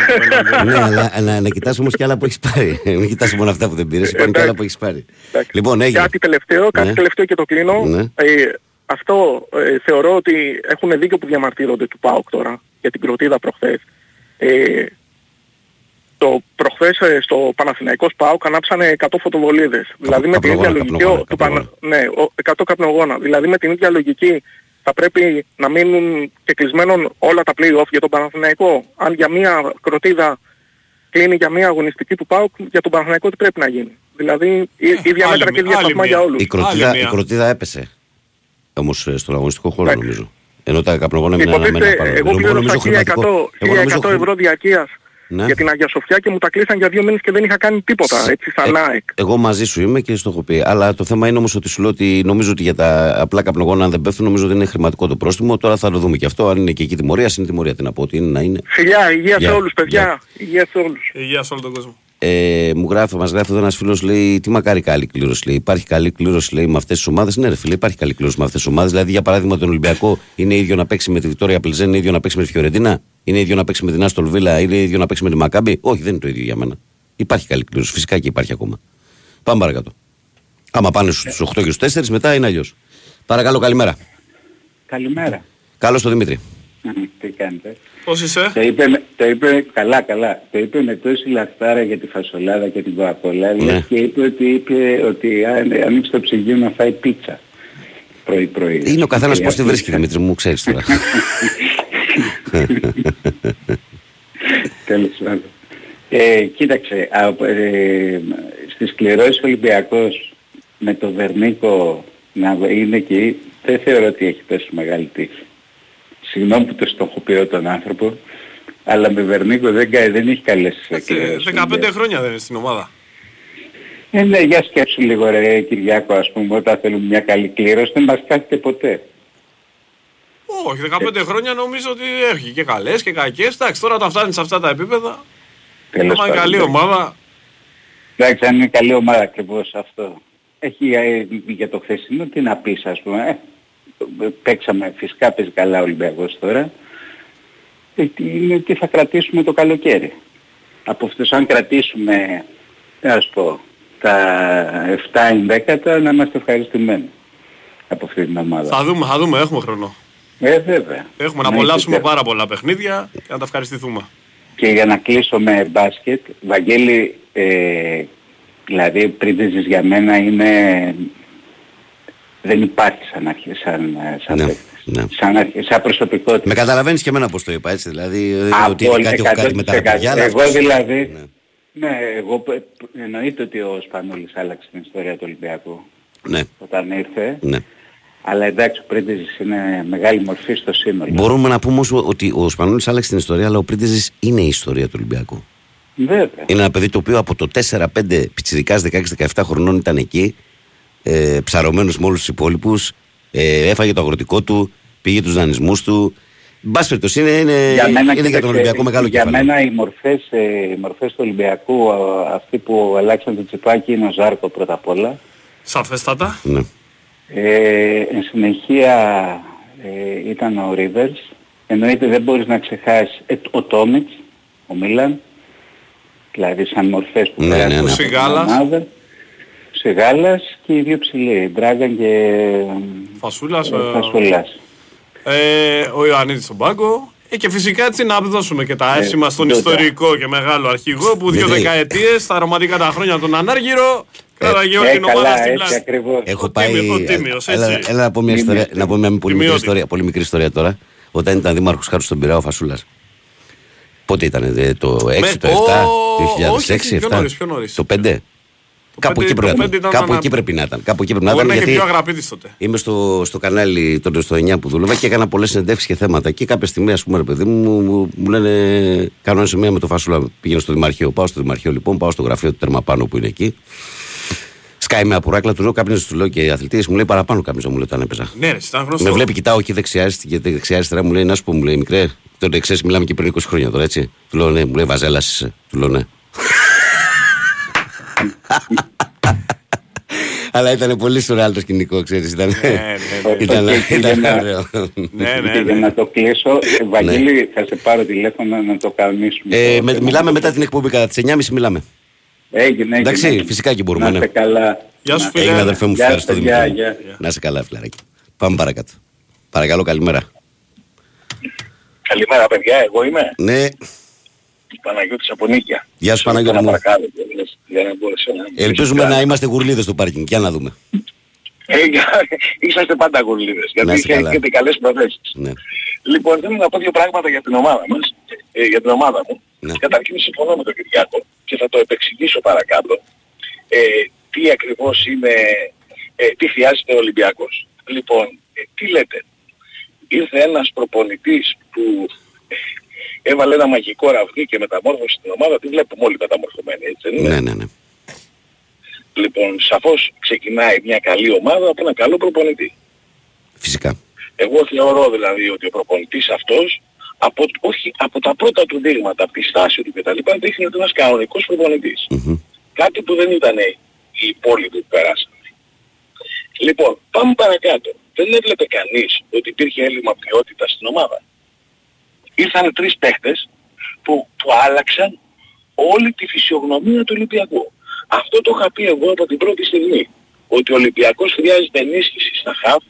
Speaker 2: με τον
Speaker 1: ναι, αλλά, αλλά να κοιτάς όμως και άλλα που έχεις πάρει. Μην κοιτάς μόνο αυτά που δεν πήρες. Υπάρχουν και άλλα που έχεις πάρει.
Speaker 12: Εντάξει.
Speaker 1: Λοιπόν, έγινε.
Speaker 12: Κάτι τελευταίο, κάτι
Speaker 1: Ναι.
Speaker 12: τελευταίο και το κλείνω.
Speaker 1: Ναι.
Speaker 12: Ε, αυτό ε, θεωρώ ότι έχουν δίκιο που διαμαρτύρονται του ΠΑΟΚ τώρα για την κροτίδα προχθές. Ε, το προχθές ε, στο Παναθηναϊκός ΠΑΟΚ ανάψανε 100 φωτοβολίδες. Δηλαδή με την ίδια
Speaker 1: καπνογόνα,
Speaker 12: λογική...
Speaker 1: καπνογόνα,
Speaker 12: ο- του Πανα- Ναι, ο- 100 καπνογόνα. Δηλαδή με την ίδια λογική θα πρέπει να μείνουν και κλεισμένων όλα τα play-off για τον Παναθηναϊκό. Αν για μία κροτίδα κλείνει για μία αγωνιστική του ΠΑΟΚ, για τον Παναθηναϊκό τι πρέπει να γίνει. Δηλαδή η- ίδια
Speaker 2: άλλη
Speaker 12: μέτρα και
Speaker 2: μία-
Speaker 12: ίδια
Speaker 2: άλλη
Speaker 12: σταθμά
Speaker 2: μία.
Speaker 12: για όλους.
Speaker 1: Η κροτίδα,
Speaker 2: Άλλη
Speaker 1: η
Speaker 2: μία.
Speaker 1: κροτίδα έπεσε. Όμως ε, στον αγωνιστικό χώρο
Speaker 12: Εντάξει.
Speaker 1: νομίζω. Ενώ τα καπνογόνα μείναν αναμένα
Speaker 12: Υποτίθεται,
Speaker 1: πάνω.
Speaker 12: εγώ
Speaker 1: Νομίζω- νομίζω
Speaker 12: πλήρωσα 1100,
Speaker 1: χρηματικό- εγώ νομίζω
Speaker 12: 1100 ευρώ διαρκείας
Speaker 1: Ναι.
Speaker 12: για την Αγία Σοφιά και μου τα κλείσαν για δύο μήνες και δεν είχα κάνει τίποτα, έτσι, σαν
Speaker 1: Ε,
Speaker 12: ΑΕΚ.
Speaker 1: Εγώ μαζί σου είμαι και στο έχω πει. Αλλά το θέμα είναι όμως ότι σου λέω ότι νομίζω ότι για τα απλά καπνογόνα, αν δεν πέφτουν, νομίζω ότι είναι χρηματικό το πρόστιμο. Τώρα θα το δούμε και αυτό. Αν είναι και εκεί τιμωρία, είναι τιμωρία. Τι να πω, ότι είναι να είναι.
Speaker 12: Φιλιά, υγεία σε
Speaker 1: Γεια.
Speaker 12: όλους, παιδιά. Υγεία σε όλους.
Speaker 2: Υγεία σε όλο τον κόσμο.
Speaker 1: Ε, μου γράφει, μας γράφει εδώ ένας φίλος, λέει: Τι μακάρι καλή κλήρωση. Λέει. Υπάρχει καλή κλήρωση λέει, με αυτές τις ομάδες. Ναι, ρε φίλε, υπάρχει καλή κλήρωση με αυτές τις ομάδες. Δηλαδή, για παράδειγμα, τον Ολυμπιακό είναι ίδιο να παίξει με τη Βιτόρια Πλεζέν, είναι ίδιο να παίξει με τη Φιωρεντίνα, είναι ίδιο να παίξει με την Άστολ Βίλα, είναι ίδιο να παίξει με τη Μακάμπη. Όχι, δεν είναι το ίδιο για μένα. Υπάρχει καλή κλήρωση. Φυσικά και υπάρχει ακόμα. Πάμε παρακάτω. Άμα πάνε στους 8 και στους 4, μετά είναι αλλιώς. Παρακαλώ, καλημέρα.
Speaker 13: Καλημέρα.
Speaker 1: Καλώς το Δημήτρη.
Speaker 13: Τι κάνετε;
Speaker 2: Πώς είσαι;
Speaker 13: Το είπε, με- το είπε καλά καλά. Το είπε με τόση λαχτάρα για τη φασολάδα και την κοακόλα.
Speaker 1: Ναι.
Speaker 13: Και είπε ότι, είπε ότι αν ανοίξει το ψυγείο να φάει πίτσα. Πρωί πρωί.
Speaker 1: Είναι ο καθένας
Speaker 13: Και
Speaker 1: πώς τη
Speaker 13: αυτή-
Speaker 1: βρίσκει, Δημήτρη μου, ξέρεις τώρα. <laughs>
Speaker 13: Τέλος πάντων. Ε, κοίταξε, α, ε, στις κληρώσεις Ολυμπιακός με το Βερνίκο να είναι εκεί, δεν θεωρώ ότι έχει τόσο μεγάλη τύχη. Συγγνώμη που το στοχοποιώ τον άνθρωπο, αλλά με Βερνίκο δεν, κα- δεν έχει καλές
Speaker 2: Ε,
Speaker 13: κληρώσεις.
Speaker 2: 15 χρόνια δεν είναι στην ομάδα.
Speaker 13: Ε, ναι, για σκέψου λίγο ρε Κυριάκο, ας πούμε, όταν θέλουμε μια καλή κλήρωση, δεν μας κάθεται ποτέ.
Speaker 2: Όχι, 15 χρόνια νομίζω ότι έχει και καλές και κακές. Εντάξει, τώρα όταν φτάνεις σε αυτά τα επίπεδα,
Speaker 13: Τέλος
Speaker 2: άμα είναι
Speaker 13: πάντων,
Speaker 2: καλή
Speaker 13: εντάξει.
Speaker 2: ομάδα,
Speaker 13: Εντάξει, αν είναι καλή ομάδα ακριβώς αυτό. Έχει ε, για το χθεσινό τι να πεις ας πούμε. Ε, παίξαμε, φυσικά παίζει καλά ο Ολυμπιακός τώρα. Ε, τι, είναι, τι θα κρατήσουμε το καλοκαίρι. Από αυτούς αν κρατήσουμε, τι να σου πω, τα 7-10 να είμαστε ευχαριστημένοι από αυτή την ομάδα.
Speaker 2: θα δούμε, θα δούμε, έχουμε χρόνο.
Speaker 13: Ε, βέβαια.
Speaker 2: Έχουμε να
Speaker 13: Ναι,
Speaker 2: απολαύσουμε
Speaker 13: και-
Speaker 2: πάρα πολλά παιχνίδια και να τα ευχαριστηθούμε.
Speaker 13: Και για να κλείσω με μπάσκετ, Βαγγέλη, ε, δηλαδή πριν για μένα είναι... Δεν υπάρχει σαν αρχή, σαν, ε, σαν,
Speaker 1: Ναι,
Speaker 13: παίκτης.
Speaker 1: ναι.
Speaker 13: σαν, αρχή, σαν προσωπικότητα.
Speaker 1: Με καταλαβαίνεις και εμένα πώς το είπα έτσι. Δηλαδή, δεν είναι ότι
Speaker 13: Απόλυτα,
Speaker 1: κάτι έχω κάτι με τα
Speaker 13: 100%.
Speaker 1: παιδιά. αλλά
Speaker 13: Εγώ
Speaker 1: αυτός-
Speaker 13: δηλαδή,
Speaker 1: Ναι.
Speaker 13: ναι, εγώ π- π- εννοείται ότι ο Σπανούλης άλλαξε την ιστορία του Ολυμπιακού
Speaker 1: Ναι,
Speaker 13: όταν ήρθε.
Speaker 1: ναι.
Speaker 13: Αλλά εντάξει, ο Πρίντεζης είναι μεγάλη μορφή στο σύνολο.
Speaker 1: Μπορούμε να πούμε όμως ότι ο Σπανούλης άλλαξε την ιστορία, αλλά ο Πρίντεζης είναι η ιστορία του Ολυμπιακού.
Speaker 13: Βέβαια.
Speaker 1: Είναι ένα παιδί το οποίο από το 4-5 πιτσιρικάς 16-17 χρονών ήταν εκεί, ε, ψαρωμένος με όλους τους υπόλοιπους, ε, έφαγε το αγροτικό του, πήγε τους δανεισμούς του. Εν πάση περιπτώσει, είναι, είναι,
Speaker 13: Για μένα,
Speaker 1: είναι για τον
Speaker 13: κοίταξε,
Speaker 1: Ολυμπιακό μεγάλο
Speaker 13: για
Speaker 1: κεφάλαιο.
Speaker 13: μένα οι μορφές, ε, οι μορφές του Ολυμπιακού, α, αυτοί που αλλάξαν το τσιπάκι είναι ο Ζάρκο πρώτα απ' όλα.
Speaker 2: Σαφέστατα.
Speaker 1: Ναι.
Speaker 13: Ε, εν συνεχεία ε, ήταν ο Ρίβερς. Εννοείται δεν μπορείς να ξεχάσεις ε, ο Τόμιτς, ο Μίλαν. Δηλαδή σαν μορφές που
Speaker 1: Ναι,
Speaker 13: πέρασαν
Speaker 1: ναι, ναι.
Speaker 13: Από
Speaker 2: Ο
Speaker 13: την
Speaker 2: Σιγάλας.
Speaker 13: ομάδα. Ο Σιγάλας και οι δύο ψηλοί, Ντράγκαν και
Speaker 2: Φασούλας.
Speaker 13: ε,
Speaker 2: ε,
Speaker 13: Φασουλάς.
Speaker 2: Ε, ο Ιωαννίδης στον πάγκο. Ε, και φυσικά έτσι να δώσουμε και τα
Speaker 13: Ε,
Speaker 2: εύσημα στον
Speaker 13: τότε.
Speaker 2: ιστορικό και μεγάλο αρχηγό που δύο
Speaker 1: Δημήτρη.
Speaker 2: δεκαετίες, στα ρομαντικά τα χρόνια τον Ανάργυρο, κράταγε όλη
Speaker 13: Ε,
Speaker 2: την ομάδα
Speaker 13: καλά,
Speaker 2: στην
Speaker 13: έτσι
Speaker 2: πλάτη.
Speaker 13: ακριβώς.
Speaker 1: Έχω
Speaker 2: Ο
Speaker 1: πάει.
Speaker 2: Τίμιος, ο Τίμιος,
Speaker 1: έλα,
Speaker 2: έτσι.
Speaker 1: έλα να πω μια
Speaker 13: Τίμιος.
Speaker 1: ιστορία, να πω μια πολύ μικρή,
Speaker 2: Τιμιότιμος.
Speaker 1: ιστορία, πολύ μικρή ιστορία τώρα. Όταν ήταν δήμαρχος χάρη στον Πειραιά ο Φασούλας. Πότε ήταν, δε, το 6,
Speaker 2: Με-
Speaker 1: το 7,
Speaker 2: ο-
Speaker 1: 2006,
Speaker 2: όχι, πιο
Speaker 1: 7,
Speaker 2: νωρίς, πιο νωρίς.
Speaker 1: το 5. Κάπου,
Speaker 2: πέντε-
Speaker 1: εκεί
Speaker 2: το
Speaker 1: πρέπει, να
Speaker 2: πέντε
Speaker 1: ήταν.
Speaker 2: ήταν
Speaker 1: Κάπου
Speaker 2: ένα-
Speaker 1: εκεί πρέπει να ήταν. Κάπου εκεί πρέπει να
Speaker 2: Εγώ
Speaker 1: ήταν.
Speaker 2: ήταν και
Speaker 1: Γιατί
Speaker 2: πιο αγραπίδης τότε.
Speaker 1: είμαι στο, στο κανάλι το, στο 9 που δούλευα και έκανα πολλές συνεντεύξεις και θέματα. Και κάποια στιγμή, ας πούμε, ρε παιδί μου, μου, μου λένε: Κάνω ένα σημείο με το Φασούλα. Πήγαινε στο Δημαρχείο. Πάω στο Δημαρχείο λοιπόν, πάω στο γραφείο του τέρμα πάνω που είναι εκεί. Σκάει με απουράκλα, του λέω κάποιος, του λέω και αθλητή, μου λέει παραπάνω κάποιος, μου λέει όταν έπαιζα.
Speaker 2: Ναι, ρε, ήταν γνωστό.
Speaker 1: Με βλέπει, κοιτάω εκεί δεξιά και δεξιά αριστερά μου λέει: Να σου πω, μου λέει μικρέ. Τότε ξέρεις, μιλάμε και πριν 20 χρόνια τώρα, έτσι. Του λέω ναι, μου λέει Βαζέλας είσαι. Του λέω ναι. Αλλά ήταν πολύ σουρεάλ το σκηνικό, ξέρεις. Ήταν,
Speaker 2: Ναι, ναι, ναι.
Speaker 1: ήταν,
Speaker 13: Και- και
Speaker 1: ήταν
Speaker 13: για να-
Speaker 1: ωραίο.
Speaker 2: Ναι, ναι,
Speaker 13: Και για
Speaker 2: ναι.
Speaker 13: να το κλείσω, ε, Βαγγέλη, θα σε πάρω τηλέφωνο να το κανονίσουμε.
Speaker 1: Ε,
Speaker 13: Το
Speaker 1: με-
Speaker 13: θέμα.
Speaker 1: μιλάμε μετά την εκπομπή κατά τις 9.30 μιλάμε.
Speaker 13: Έγινε, έγινε.
Speaker 1: Εντάξει, φυσικά και μπορούμε,
Speaker 13: Να
Speaker 1: ναι.
Speaker 13: είστε καλά.
Speaker 2: Γεια σου,
Speaker 13: Να-
Speaker 2: φίλε.
Speaker 1: Έγινε αδερφέ μου,
Speaker 13: Γεια
Speaker 1: ευχαριστώ
Speaker 13: σας, γεια,
Speaker 1: Δημήτρη.
Speaker 13: γεια.
Speaker 1: Να είσαι καλά, φιλαράκι. Πάμε παρακάτω. Παρακαλώ, καλημέρα.
Speaker 14: Καλημέρα παιδιά, εγώ είμαι
Speaker 1: Ναι,
Speaker 14: Παναγιώτης από Νίκια.
Speaker 1: Γεια σου, Παναγιώτη μου.
Speaker 14: παρακάτω, για να μπορέσω να...
Speaker 1: ελπίζουμε να είμαστε γουρλίδες στο πάρκινγκ. Για να δούμε.
Speaker 14: Ε, για- είσαστε πάντα γουρλίδες,
Speaker 1: Να
Speaker 14: γιατί
Speaker 1: είστε καλά.
Speaker 14: έχετε καλές προθέσεις.
Speaker 1: Ναι.
Speaker 14: Λοιπόν, θέλω να πω δύο πράγματα για την ομάδα μας, ε, για την ομάδα μου.
Speaker 1: Ναι.
Speaker 14: Καταρχήν συμφωνώ με τον Κυριάκο και θα το επεξηγήσω παρακάτω. Ε, τι ακριβώς είναι, ε, τι χρειάζεται ο Ολυμπιακός. Λοιπόν, ε, τι λέτε; Ήρθε ένας προπονητής που ε, έβαλε ένα μαγικό ραβδί και μεταμόρφωσε την ομάδα, τη βλέπουμε όλοι μεταμορφωμένη, έτσι δεν είναι.
Speaker 1: Ναι, ναι, ναι.
Speaker 14: Λοιπόν, σαφώς ξεκινάει μια καλή ομάδα από ένα καλό προπονητή.
Speaker 1: Φυσικά.
Speaker 14: Εγώ θεωρώ δηλαδή ότι ο προπονητής αυτός από, όχι, από τα πρώτα του δείγματα, από τη στάση του κτλ. δείχνει ότι είναι ένας κανονικός προπονητής.
Speaker 1: Μμμ.
Speaker 14: Κάτι που δεν ήταν οι υπόλοιποι που περάσαν. Λοιπόν, πάμε παρακάτω. Δεν έβλεπε κανείς ότι υπήρχε έλλειμμα ποιότητας στην ομάδα. Ήρθαν τρεις παίχτες που, που άλλαξαν όλη τη φυσιογνωμία του Ολυμπιακού. Αυτό το είχα πει εγώ από την πρώτη στιγμή. Ότι ο Ολυμπιακός χρειάζεται ενίσχυση στα χαφ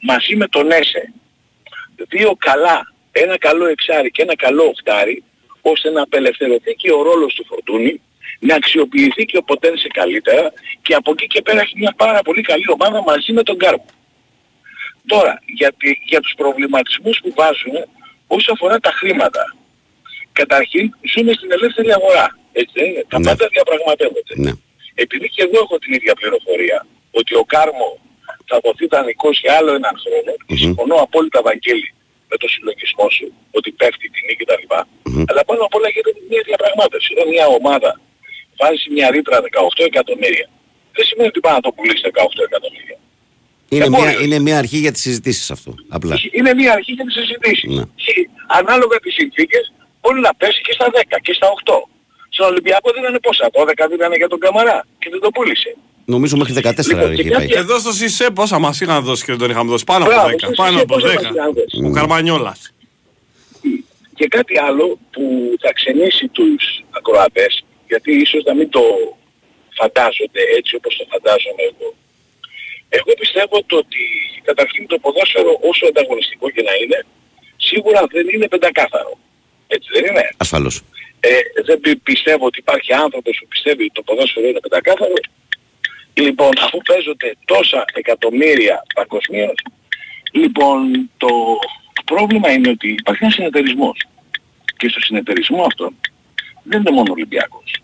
Speaker 14: μαζί με τον Έσε. Δύο καλά, ένα καλό εξάρι και ένα καλό οχτάρι, ώστε να απελευθερωθεί και ο ρόλος του Φορτούνη, να αξιοποιηθεί και ο Ποτένσε καλύτερα και από εκεί και πέρα έχει μια πάρα πολύ καλή ομάδα μαζί με τον Κάρπο. Τώρα, για, τη- για τους προβληματισμούς που βάζουν όσο αφορά τα χρήματα. Καταρχήν, ζούμε στην ελεύθερη αγορά. Έτσι δεν είναι. Τα
Speaker 1: Ναι.
Speaker 14: πάντα διαπραγματεύονται.
Speaker 1: Ναι.
Speaker 14: Επειδή και εγώ έχω την ίδια πληροφορία ότι ο Κάρμο θα δοθεί δανεικός για άλλο έναν χρόνο και
Speaker 1: Μμμ.
Speaker 14: συμφωνώ απόλυτα Βαγγέλη με το συλλογισμό σου ότι πέφτει η τιμή κτλ.
Speaker 1: Μμμ.
Speaker 14: Αλλά πάνω απ' όλα γίνεται μια διαπραγμάτευση. Όταν μια ομάδα βάζει μια ρήτρα 18 εκατομμύρια δεν σημαίνει ότι πάει να το πουλήσει 18 εκατομμύρια.
Speaker 1: Είναι
Speaker 14: Δεν
Speaker 1: μια,
Speaker 14: μπορεί.
Speaker 1: είναι μια αρχή για τις συζητήσεις αυτό. Απλά.
Speaker 14: Είναι μια αρχή για τις συζητήσεις.
Speaker 1: Ναι.
Speaker 14: Και ανάλογα τις συνθήκες μπορεί να πέσει και στα 10 και στα 8. Στον Ολυμπιακό δεν είναι πόσα, 12 δίνανε για τον Καμαρά και δεν το πούλησε.
Speaker 1: Νομίζω μέχρι 14
Speaker 14: Λοιπόν,
Speaker 1: έχει
Speaker 14: και
Speaker 1: πάει.
Speaker 14: κάποια-
Speaker 2: Εδώ στο ΣΥΣΕ πόσα μας είχαν δώσει και δεν τον είχαμε δώσει. Πάνω
Speaker 14: Μπράβο,
Speaker 2: από 10.
Speaker 14: στο
Speaker 2: Πάνω
Speaker 14: ΣΥΣΕ
Speaker 2: από
Speaker 14: πόσα μας
Speaker 2: 10.
Speaker 14: είχαν δώσει.
Speaker 2: Ο Καρμανιόλας.
Speaker 14: Και κάτι άλλο που θα ξενήσει τους ακροατές, γιατί ίσως να μην το φαντάζονται έτσι όπως το φαντάζομαι εγώ. Εγώ πιστεύω το ότι καταρχήν το ποδόσφαιρο όσο ανταγωνιστικό και να είναι, σίγουρα δεν είναι πεντακάθαρο. Έτσι δεν είναι;
Speaker 1: Ασφαλώς.
Speaker 14: Ε, δεν πι- πιστεύω ότι υπάρχει άνθρωπος που πιστεύει ότι το ποδόσφαιρο είναι πεντακάθαρο. Λοιπόν, αφού παίζονται τόσα εκατομμύρια παγκοσμίως, λοιπόν, το πρόβλημα είναι ότι υπάρχει ένας συνεταιρισμός. Και στο συνεταιρισμό αυτό δεν είναι μόνο ο Ολυμπιακός.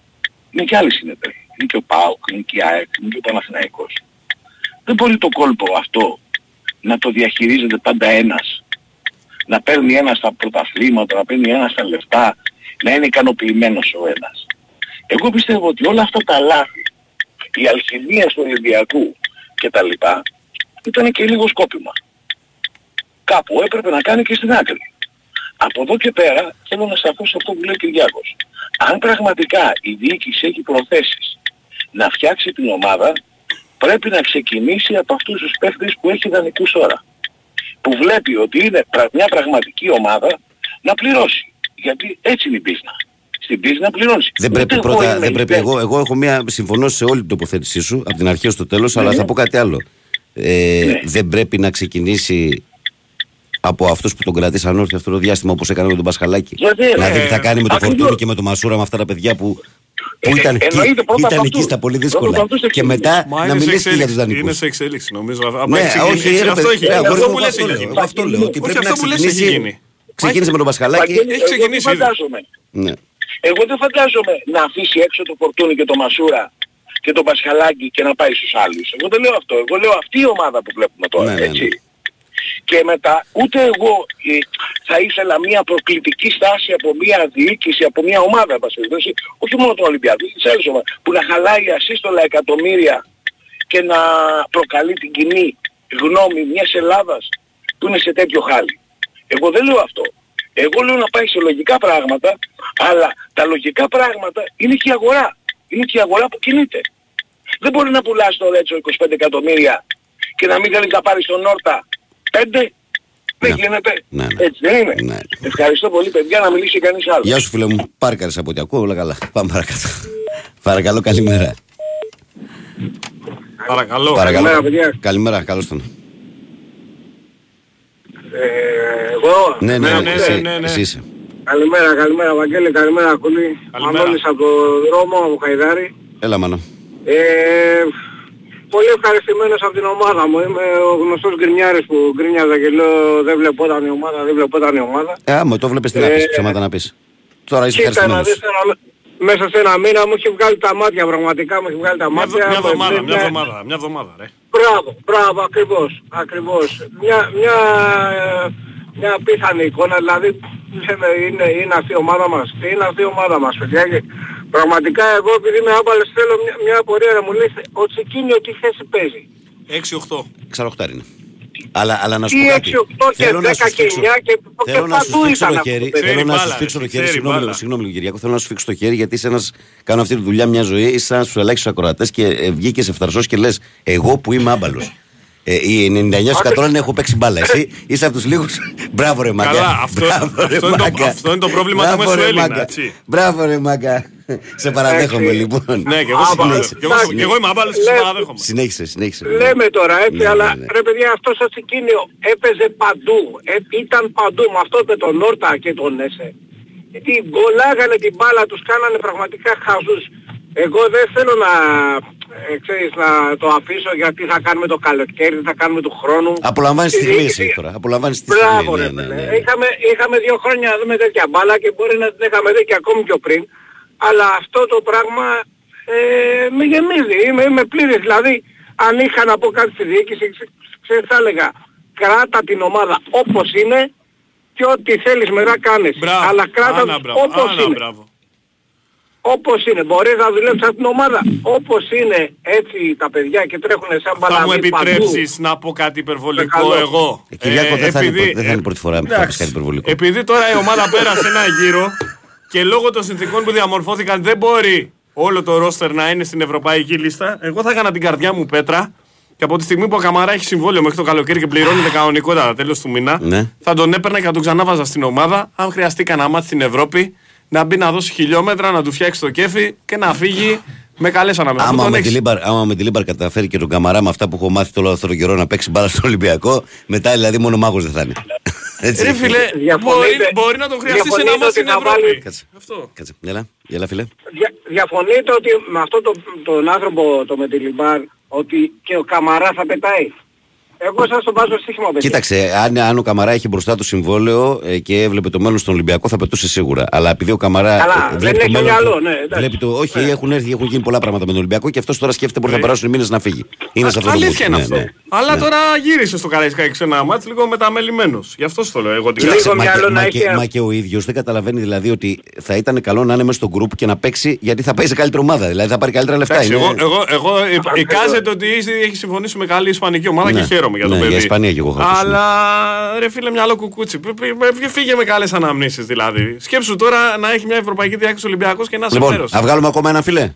Speaker 14: Είναι και άλλοι συνεταιροί. Είναι και ο ΠΑΟΚ, είναι και η ΑΕΚ, είναι και ο Παναθηναϊκός. Δεν μπορεί το κόλπο αυτό να το διαχειρίζεται πάντα ένας. Να παίρνει ένας τα πρωταθλήματα, να παίρνει ένας τα λεφτά, να είναι ικανοποιημένος ο ένας. Εγώ πιστεύω ότι όλα αυτά τα λάθη, η αλχημία του Ολυμπιακού και τα λοιπά, ήταν και λίγο σκόπιμα. Κάπου έπρεπε να κάνει και στην άκρη. Από εδώ και πέρα θέλω να σταθώ σε αυτό που λέει ο Κυριάκος. Αν πραγματικά η διοίκηση έχει προθέσεις να φτιάξει την ομάδα, πρέπει να ξεκινήσει από αυτούς τους παίχτες που έχει ιδανικούς τώρα. Που βλέπει ότι είναι πρα- μια πραγματική ομάδα να πληρώσει. Γιατί έτσι είναι η πίσνα. Στην πίσνα πληρώνεις.
Speaker 1: Δεν
Speaker 14: Ούτε
Speaker 1: πρέπει
Speaker 14: εγώ
Speaker 1: πρώτα,
Speaker 14: είμαι
Speaker 1: δεν πρέπει.
Speaker 14: υπέρ.
Speaker 1: Εγώ, εγώ έχω μια. Συμφωνώ σε όλη την τοποθέτησή σου από την αρχή ως το τέλος, αλλά
Speaker 14: Ναι.
Speaker 1: θα πω κάτι άλλο. Ε,
Speaker 14: Ναι.
Speaker 1: Δεν πρέπει να ξεκινήσει από αυτούς που τον κρατήσαν όρθιο αυτό το διάστημα όπως έκανε με τον Πασχαλάκη.
Speaker 14: Γιατί,
Speaker 1: να δει
Speaker 14: ε,
Speaker 1: τι θα κάνει με τον
Speaker 14: ακριβώς.
Speaker 1: Φορτούνη και με τον Μασούρα με αυτά τα παιδιά που, που
Speaker 14: Ε,
Speaker 1: ήταν,
Speaker 14: ε,
Speaker 1: εκεί,
Speaker 14: εννοείται πρώτα
Speaker 1: ήταν
Speaker 14: από
Speaker 1: εκεί
Speaker 14: αυτούς.
Speaker 1: στα πολύ
Speaker 14: Πρώτα
Speaker 1: δύσκολα.
Speaker 14: από αυτούς
Speaker 1: Και
Speaker 14: ξεκινήσει.
Speaker 1: μετά
Speaker 2: Μα
Speaker 1: να
Speaker 2: είναι σε
Speaker 1: μιλήσει και για τους
Speaker 2: εξέλιξη.
Speaker 1: δανεικούς.
Speaker 2: Είναι σε εξέλιξη νομίζω. Απλά
Speaker 1: Ναι,
Speaker 2: έχει
Speaker 1: όχι,
Speaker 2: ξεκινήσει.
Speaker 1: ρε,
Speaker 2: αυτό
Speaker 1: παιδί,
Speaker 2: έχει
Speaker 1: ρε,
Speaker 2: γίνει.
Speaker 1: αγόρι
Speaker 2: Αυτό
Speaker 1: μου,
Speaker 2: που λες
Speaker 1: αυτό
Speaker 2: έχει
Speaker 1: λέω,
Speaker 2: γίνει.
Speaker 1: εγώ αυτό λέω, ότι
Speaker 2: Όχι,
Speaker 1: πρέπει
Speaker 2: αυτό
Speaker 1: να
Speaker 2: που λες έχει
Speaker 1: ξεκινήσει.
Speaker 2: γίνει.
Speaker 1: Ξεκίνησε με τον Πασχαλάκη.
Speaker 14: Βαγγέλη,
Speaker 2: Έχει
Speaker 14: εγώ
Speaker 2: ξεκινήσει
Speaker 14: δεν
Speaker 2: ήδη.
Speaker 14: φαντάζομαι.
Speaker 1: Ναι.
Speaker 14: Εγώ δεν φαντάζομαι να αφήσει έξω το Φορτούνι και το Μασούρα και τον Πασχαλάκη και να πάει στους άλλους. Εγώ δεν λέω αυτό. Εγώ λέω αυτή η ομάδα που βλέπουμε τώρα.
Speaker 1: Ναι, ναι,
Speaker 14: έτσι. Και μετά ούτε εγώ ε, θα ήθελα μια προκλητική στάση από μια διοίκηση, από μια ομάδα, εν πάση περιπτώσει, όχι μόνο τον Ολυμπιακό, της άλλης ομάδας, που να χαλάει ασύστολα εκατομμύρια και να προκαλεί την κοινή γνώμη μιας Ελλάδας που είναι σε τέτοιο χάλι. Εγώ δεν λέω αυτό. Εγώ λέω να πάει σε λογικά πράγματα, αλλά τα λογικά πράγματα είναι και η αγορά. Είναι και η αγορά που κινείται. Δεν μπορεί να πουλάς το Ρέτσο 25 εκατομμύρια και να μην θέλεις να πάρεις τον Όρτα 5. Δεν γίνεται.
Speaker 1: Ναι, ναι.
Speaker 14: Έτσι δεν είναι.
Speaker 1: Ναι.
Speaker 14: Ευχαριστώ πολύ παιδιά να μιλήσει κανείς άλλος.
Speaker 1: Γεια σου φίλε μου, πάρκαρες από ό,τι ακούω, όλα καλά. Πάμε παρακάτω. Παρακαλώ, καλημέρα.
Speaker 2: Παρακαλώ.
Speaker 1: Παρακαλώ.
Speaker 8: Καλημέρα, παιδιά.
Speaker 1: Καλημέρα, καλώς τον.
Speaker 8: Ε, εγώ;
Speaker 1: Ναι, ναι,
Speaker 2: Ναι,
Speaker 1: ναι,
Speaker 2: ναι,
Speaker 1: εσύ,
Speaker 2: ναι, ναι.
Speaker 1: εσύ είσαι.
Speaker 8: Καλημέρα, καλημέρα Βαγγέλη, καλημέρα Κούλη.
Speaker 2: Καλημέρα.
Speaker 8: Μανώλης από το δρόμο, από Χαϊδάρη.
Speaker 1: Έλα, μάνα.
Speaker 8: Ε, πολύ ευχαριστημένος από την ομάδα μου. Είμαι ο γνωστός γκρινιάρης που γκρίνιαζα και λέω δεν βλεπόταν η ομάδα, δεν βλεπόταν η ομάδα.
Speaker 1: Ε, άμα το βλέπεις τι να
Speaker 8: Ε,
Speaker 1: πεις, ψέματα να πεις. Τώρα είσαι
Speaker 8: Κοίτα να
Speaker 1: ευχαριστημένος.
Speaker 8: δεις ένα, μέσα σε ένα μήνα μου έχει βγάλει τα μάτια πραγματικά, μου έχει βγάλει τα
Speaker 2: Μια
Speaker 8: μάτια.
Speaker 2: εβδο- Μια
Speaker 8: μου
Speaker 2: εβδομάδα,
Speaker 8: εμπνέει
Speaker 2: μια
Speaker 8: μια-
Speaker 2: εβδομάδα, μια εβδομάδα, ρε.
Speaker 8: Μπράβο, μπράβο, ακριβώς, ακριβώς. Μια, μια, ε, μια απίθανη εικόνα, δηλαδή λέμε είναι, είναι αυτή η ομάδα μας. Τι είναι αυτή η ομάδα μας, παιδιά. Και πραγματικά εγώ επειδή είμαι άμπαλες θέλω μια, μια απορία να μου λες ο Τσικίνιο τι θέση παίζει;
Speaker 2: 6-8.
Speaker 1: Ξαροχτάρι είναι. Αλλά, αλλά να σου
Speaker 8: Τι
Speaker 1: πω κάτι.
Speaker 8: 6, 8 και
Speaker 1: Θέλω να
Speaker 8: 10
Speaker 1: σου
Speaker 8: και
Speaker 1: σφίξω-
Speaker 8: 9 και, και
Speaker 1: Θέλω να σου
Speaker 8: παντού
Speaker 1: σφίξω
Speaker 8: ήταν
Speaker 1: το
Speaker 8: αυτό
Speaker 1: χέρι.
Speaker 8: το παιδί.
Speaker 1: Θέλω
Speaker 2: Ξέρει
Speaker 1: να σου
Speaker 2: μπάλα,
Speaker 1: σφίξω το
Speaker 2: ρε,
Speaker 1: χέρι.
Speaker 2: ξέρει
Speaker 1: Συγγνώμη,
Speaker 2: μπάλα.
Speaker 1: συγγνώμη, λίγο, Κυριακό. Θέλω να σου σφίξω το χέρι γιατί είσαι ένα. Κάνω αυτή τη δουλειά μια ζωή. Είσαι ένα στου ελάχιστου ακροατές και ε, βγήκες ευθαρσός και λες: Εγώ που είμαι άμπαλος. Ε, οι 99% λένε έχω παίξει μπάλα. Εσύ είσαι από τους λίγους. <laughs> Μπράβο ρε μάγκα.
Speaker 2: Καλά, αυτό-
Speaker 1: Μπράβο, ρε,
Speaker 2: αυτό είναι το-
Speaker 1: μάγκα.
Speaker 2: αυτό είναι το πρόβλημα του
Speaker 1: Μπράβο, ρε,
Speaker 2: Μεσοέλληνα,
Speaker 1: μάγκα.
Speaker 2: έτσι.
Speaker 1: Μπράβο ρε μάγκα. Σε παραδέχομαι
Speaker 8: Εντάξει.
Speaker 1: λοιπόν.
Speaker 2: Ναι, και εγώ
Speaker 8: Άμπα,
Speaker 2: συμφωνώ. Και εγώ-
Speaker 8: εντάξει.
Speaker 2: Και εγώ είμαι άμπαλος και
Speaker 8: Λε-
Speaker 2: συμπαραδέχομαι.
Speaker 1: Συνέχισε, συνέχισε.
Speaker 8: Λέμε τώρα έτσι,
Speaker 1: Ναι,
Speaker 8: αλλά
Speaker 1: ναι, ναι.
Speaker 8: ρε παιδιά αυτός ο Τσικίνιο έπαιζε παντού. Ε, ήταν παντού με αυτό με τον Όρτα και τον Έσε. Γιατί γκολάγανε την μπάλα, τους κάνανε πραγματικά χαζούς. Εγώ δεν θέλω να, ε, ξέρεις, να το αφήσω γιατί θα κάνουμε το καλοκαίρι, θα κάνουμε του χρόνου.
Speaker 1: Απολαμβάνεις τη
Speaker 8: Η
Speaker 1: στιγμή
Speaker 8: διοίκηση-
Speaker 1: εσύ τώρα. Απολαμβάνεις τη
Speaker 8: Μπράβο
Speaker 1: στιγμή.
Speaker 8: ρε
Speaker 1: Ναι, ναι,
Speaker 8: παιδί.
Speaker 1: ναι.
Speaker 8: Είχαμε, είχαμε δύο χρόνια να δούμε τέτοια μπάλα και μπορεί να την είχαμε δει και ακόμη πιο πριν. Αλλά αυτό το πράγμα ε, με γεμίζει. Είμαι, είμαι πλήρης. Δηλαδή αν είχα να πω κάτι στη διοίκηση, ξε- ξέρεις θα έλεγα κράτα την ομάδα όπως είναι και ό,τι θέλεις μετά κάνεις.
Speaker 2: Μπράβο.
Speaker 8: Αλλά κράτα
Speaker 2: Άνα,
Speaker 8: τους
Speaker 2: μπράβο.
Speaker 8: όπως
Speaker 2: Άνα,
Speaker 8: είναι.
Speaker 2: μπράβο.
Speaker 8: Όπως είναι. Μπορείς να δουλέψεις από την ομάδα. Όπως είναι έτσι τα παιδιά και τρέχουν σαν
Speaker 2: Θα μου
Speaker 8: παλαβοί παντού.
Speaker 2: επιτρέψεις να πω κάτι υπερβολικό
Speaker 8: Παρακαλώ.
Speaker 2: εγώ;
Speaker 1: Ε, Κυριάκο, δεν, θα είναι,
Speaker 2: επειδή-
Speaker 1: η πρώτη- δεν θα είναι η πρώτη φορά που θα
Speaker 2: εντάξει.
Speaker 1: πεις κάτι υπερβολικό.
Speaker 2: Επειδή τώρα η ομάδα πέρασε ένα γύρο και λόγω των συνθήκων που διαμορφώθηκαν δεν μπορεί όλο το ρόστερ να είναι στην ευρωπαϊκή λίστα, εγώ θα έκανα την καρδιά μου πέτρα και από τη στιγμή που ο Καμαρά έχει συμβόλαιο μέχρι το καλοκαίρι και πληρώνεται κανονικότατα τέλος του μήνα,
Speaker 1: Ναι.
Speaker 2: θα τον έπαιρνα και θα τον ξανάβαζα στην ομάδα. Αν χρειαστεί κανένα ματς στην Ευρώπη, να μπει να δώσει χιλιόμετρα, να του φτιάξει το κέφι και να φύγει με καλές αναμνήσεις.
Speaker 1: Άμα Μεντιλίμπαρ, άμα Μεντιλίμπαρ καταφέρει και τον Καμαρά με αυτά που έχω μάθει όλο αυτόν τον καιρό να παίξει μπάλα στον Ολυμπιακό, μετά δηλαδή μόνο μάγος δεν θα είναι. Έτσι.
Speaker 2: Ρε φίλε,
Speaker 8: Διαφωνείτε-
Speaker 2: μπορεί, μπορεί να τον χρειαστείς σε ένα
Speaker 8: διαφωνείτε
Speaker 2: μάτι στην
Speaker 8: ότι θα
Speaker 2: Ευρώπη.
Speaker 8: βάλει-
Speaker 1: Κάτσε,
Speaker 2: Αυτό.
Speaker 1: κάτσε. Έλα, έλα φίλε.
Speaker 8: Δια, διαφωνείτε ότι με αυτό το, τον άνθρωπο το Μετιλιμπάρ ότι και ο Καμαρά θα πετάει; Εγώ σας το βάζω στοίχημα παιδιά.
Speaker 1: Κοίταξε, αν, αν ο Καμαρά είχε μπροστά του συμβόλαιο ε, και έβλεπε το μέλλον στον Ολυμπιακό θα πετούσε σίγουρα. Αλλά επειδή ο Καμαρά.
Speaker 8: Καλά,
Speaker 1: ε,
Speaker 8: δεν
Speaker 1: το
Speaker 8: έχει
Speaker 1: μέλλον
Speaker 8: μυαλό,
Speaker 1: του-
Speaker 8: ναι, εντάξει.
Speaker 1: βλέπει το, όχι,
Speaker 8: Ναι.
Speaker 1: έχουν έρθει, έχουν γίνει πολλά πράγματα με τον Ολυμπιακό και αυτός τώρα σκέφτεται μπορεί να
Speaker 2: Ναι.
Speaker 1: περάσουν οι μήνες να φύγει. Είναι σε αυτό το
Speaker 2: Αλήθεια
Speaker 1: mood.
Speaker 2: είναι
Speaker 1: Ναι,
Speaker 2: αυτό.
Speaker 1: ναι.
Speaker 2: Αλλά
Speaker 1: Ναι.
Speaker 2: τώρα γύρισε στο Καραϊσκάκι σε ένα μάτς λίγο μεταμελημένος. Γι' αυτό στο λέω εγώ την
Speaker 1: Κοίταξε,
Speaker 8: Λίγο
Speaker 1: μα,
Speaker 8: μυαλό
Speaker 1: και,
Speaker 8: να
Speaker 1: μα,
Speaker 8: έχει
Speaker 1: και,
Speaker 8: α-
Speaker 1: μα και ο ίδιος δεν καταλαβαίνει δηλαδή ότι θα ήταν καλό να είναι μέσα στο γκρουπ και να παίξει γιατί θα πάει σε καλύτερη ομάδα. Δηλαδή θα πάρει καλύτερα λεφτά.
Speaker 2: Εντάξει,
Speaker 1: Είναι-
Speaker 2: εγώ, εγώ, εγώ ε, εικάζεται ότι ήδη έχει συμφωνήσει με καλή Ισπανική ομάδα
Speaker 1: Ναι.
Speaker 2: και χαίρομαι. Χαίρομαι για το
Speaker 1: Ναι,
Speaker 2: παιδί.
Speaker 1: για Ισπανία κι εγώ έχω ακούσει,
Speaker 2: Αλλά ρε φίλε, μυαλό κουκούτσι. Π- π- π- Φύγε με καλές αναμνήσεις δηλαδή. Σκέψου τώρα να έχει μια ευρωπαϊκή διάκριση Ολυμπιακός και να είσαι
Speaker 1: Λοιπόν,
Speaker 2: μέρος.
Speaker 1: να βγάλουμε ακόμα ένα φιλέ.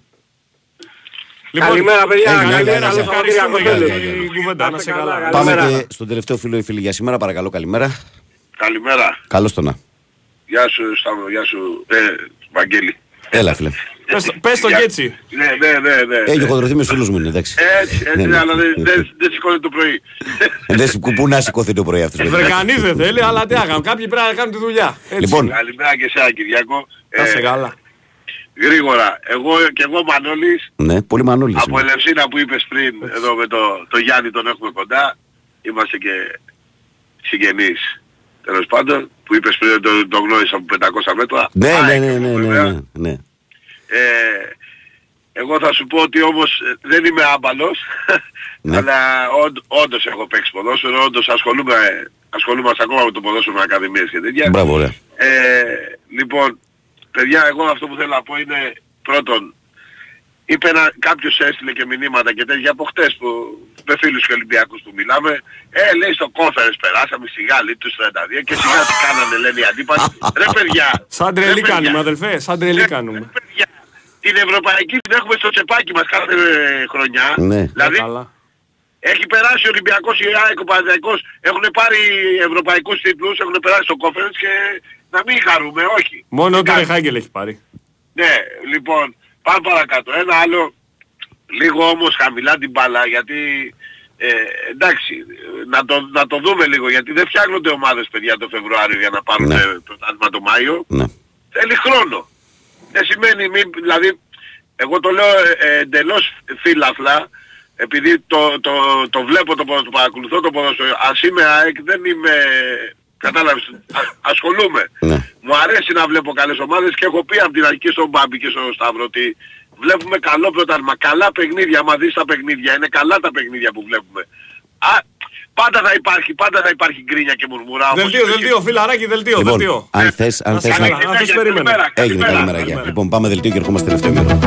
Speaker 2: Λοιπόν,
Speaker 8: Καλημέρα, παιδιά.
Speaker 1: Έγινε,
Speaker 2: Καλημέρα,
Speaker 1: έγινε,
Speaker 2: σε
Speaker 1: έγινε.
Speaker 2: ευχαριστούμε για
Speaker 1: Έγινε, έγινε.
Speaker 2: την κουβέντα. Να σε καλά.
Speaker 1: Πάμε και στον τελευταίο φίλο ή φίλη για σήμερα. Παρακαλώ, καλημέρα.
Speaker 15: Καλημέρα.
Speaker 1: Καλώς το να.
Speaker 15: Γεια σου Σταύρο, γεια σου ε, Βαγγέλη.
Speaker 1: Έλα, φίλε.
Speaker 2: Πες το- Πες το
Speaker 15: Γεια-
Speaker 2: και έτσι.
Speaker 15: Ναι, ναι, ναι. ναι.
Speaker 1: Έχει χοντρωθεί με φίλους μου, είναι εντάξει.
Speaker 15: Έτσι, έτσι,
Speaker 1: Ναι, ναι.
Speaker 15: αλλά δεν δεν- δεν σηκώνεται το πρωί.
Speaker 1: Ε, Δεν σηκώ- Πού να σηκωθεί το πρωί αυτός.
Speaker 2: Βρε κανείς δεν θέλει, αλλά τι άγαμε. Κάποιοι πρέπει να κάνουν τη δουλειά. Έτσι
Speaker 1: Λοιπόν.
Speaker 2: είναι.
Speaker 15: Καλημέρα και εσένα Κυριακό.
Speaker 2: Να σε
Speaker 15: Ε,
Speaker 2: καλά.
Speaker 15: Γρήγορα, εγώ και εγώ Μανώλης,
Speaker 1: Ναι, πολύ μανούλη.
Speaker 15: από Ελευσίνα που είπες πριν, εδώ με το, το Γιάννη τον έχουμε κοντά, είμαστε και συγγενείς. Τέλος πάντων, που είπες πριν τον το γνώρισα από 500 μέτρα.
Speaker 1: Ναι, ναι,
Speaker 15: ΑΕΚ,
Speaker 1: ναι, ναι, ναι,
Speaker 15: βέβαια.
Speaker 1: ναι, ναι.
Speaker 15: Ε, εγώ θα σου πω ότι όμως ε, δεν είμαι άμπαλος,
Speaker 1: Ναι. <laughs>
Speaker 15: αλλά όντ, όντως έχω παίξει ποδόσφαιρο, όντως ασχολούμαι, ασχολούμαστε ακόμα με το ποδόσφαιρο με ακαδημίες και τέτοια.
Speaker 1: Μπράβο, ωραία.
Speaker 15: Ε, λοιπόν, παιδιά, εγώ αυτό που θέλω να πω είναι πρώτον, είπε ένα, κάποιος έστειλε και μηνύματα και τέτοια από χτες που με φίλους και Ολυμπιακούς που μιλάμε, ε, λέει στο conference περάσαμε σιγά λέει τους 32 και σιγά τι κάνανε λένε οι αντίπαλοι. <laughs> Ρε παιδιά,
Speaker 2: Σαν
Speaker 15: ρε,
Speaker 2: τρελή
Speaker 15: παιδιά,
Speaker 2: κάνουμε, αδελφέ. Σαν τρελή κάνουμε.
Speaker 15: Την Ευρωπαϊκή την έχουμε στο τσεπάκι μας κάθε ε, χρονιά.
Speaker 1: Ναι.
Speaker 15: Δηλαδή
Speaker 2: Καλά.
Speaker 15: έχει περάσει ο Ολυμπιακός, η ΑΕΚ, ο Παναθηναϊκός, έχουν πάρει ευρωπαϊκούς τίτλους, έχουν περάσει στο conference και να μην χαρούμε, όχι.
Speaker 2: Μόνο
Speaker 15: Τι
Speaker 2: το
Speaker 15: κάνουμε.
Speaker 2: Ρεχάγκελ έχει πάρει.
Speaker 15: Ναι, λοιπόν, πάμε παρακάτω. Ένα άλλο, λίγο όμως χαμηλά την μπάλα, γιατί ε, εντάξει, να το, να το δούμε λίγο, γιατί δεν φτιάχνονται ομάδες παιδιά το Φεβρουάριο για να πάρουν
Speaker 1: Ναι.
Speaker 15: ναι. πρωτάθλημα το Μάιο.
Speaker 1: Ναι.
Speaker 15: Θέλει χρόνο. Δεν σημαίνει, μη, δηλαδή, εγώ το λέω ε, ε, εντελώς φύλαφλα, επειδή το, το, το βλέπω, το, ποδο- το παρακολουθώ το ποδόσφαιρο. Ας είμαι ΑΕΚ, δεν είμαι, κατάλαβες, α- ασχολούμαι.
Speaker 1: Ναι.
Speaker 15: Μου αρέσει να βλέπω καλές ομάδες και έχω πει από την αρχή στον Μπάμπη και στον Σταύρο ότι βλέπουμε καλό πρωτάθλημα, καλά παιχνίδια, άμα δεις τα παιχνίδια, είναι καλά τα παιχνίδια που βλέπουμε. Α, πάντα θα υπάρχει, πάντα θα υπάρχει γκρίνια και μουρμουρά. όπως
Speaker 2: Δελτίο,
Speaker 15: είπε και-
Speaker 2: δελτίο, φιλαράκι, δελτίο,
Speaker 1: Λοιπόν,
Speaker 2: δελτίο.
Speaker 1: αν θες, αν
Speaker 2: Να σε
Speaker 1: θες
Speaker 2: καλά,
Speaker 1: να...
Speaker 2: να θες περιμένω.
Speaker 1: Έγινε, καλημέρα, γεια. Λοιπόν, πάμε δελτίο και ερχόμαστε τελευταίο μέρος.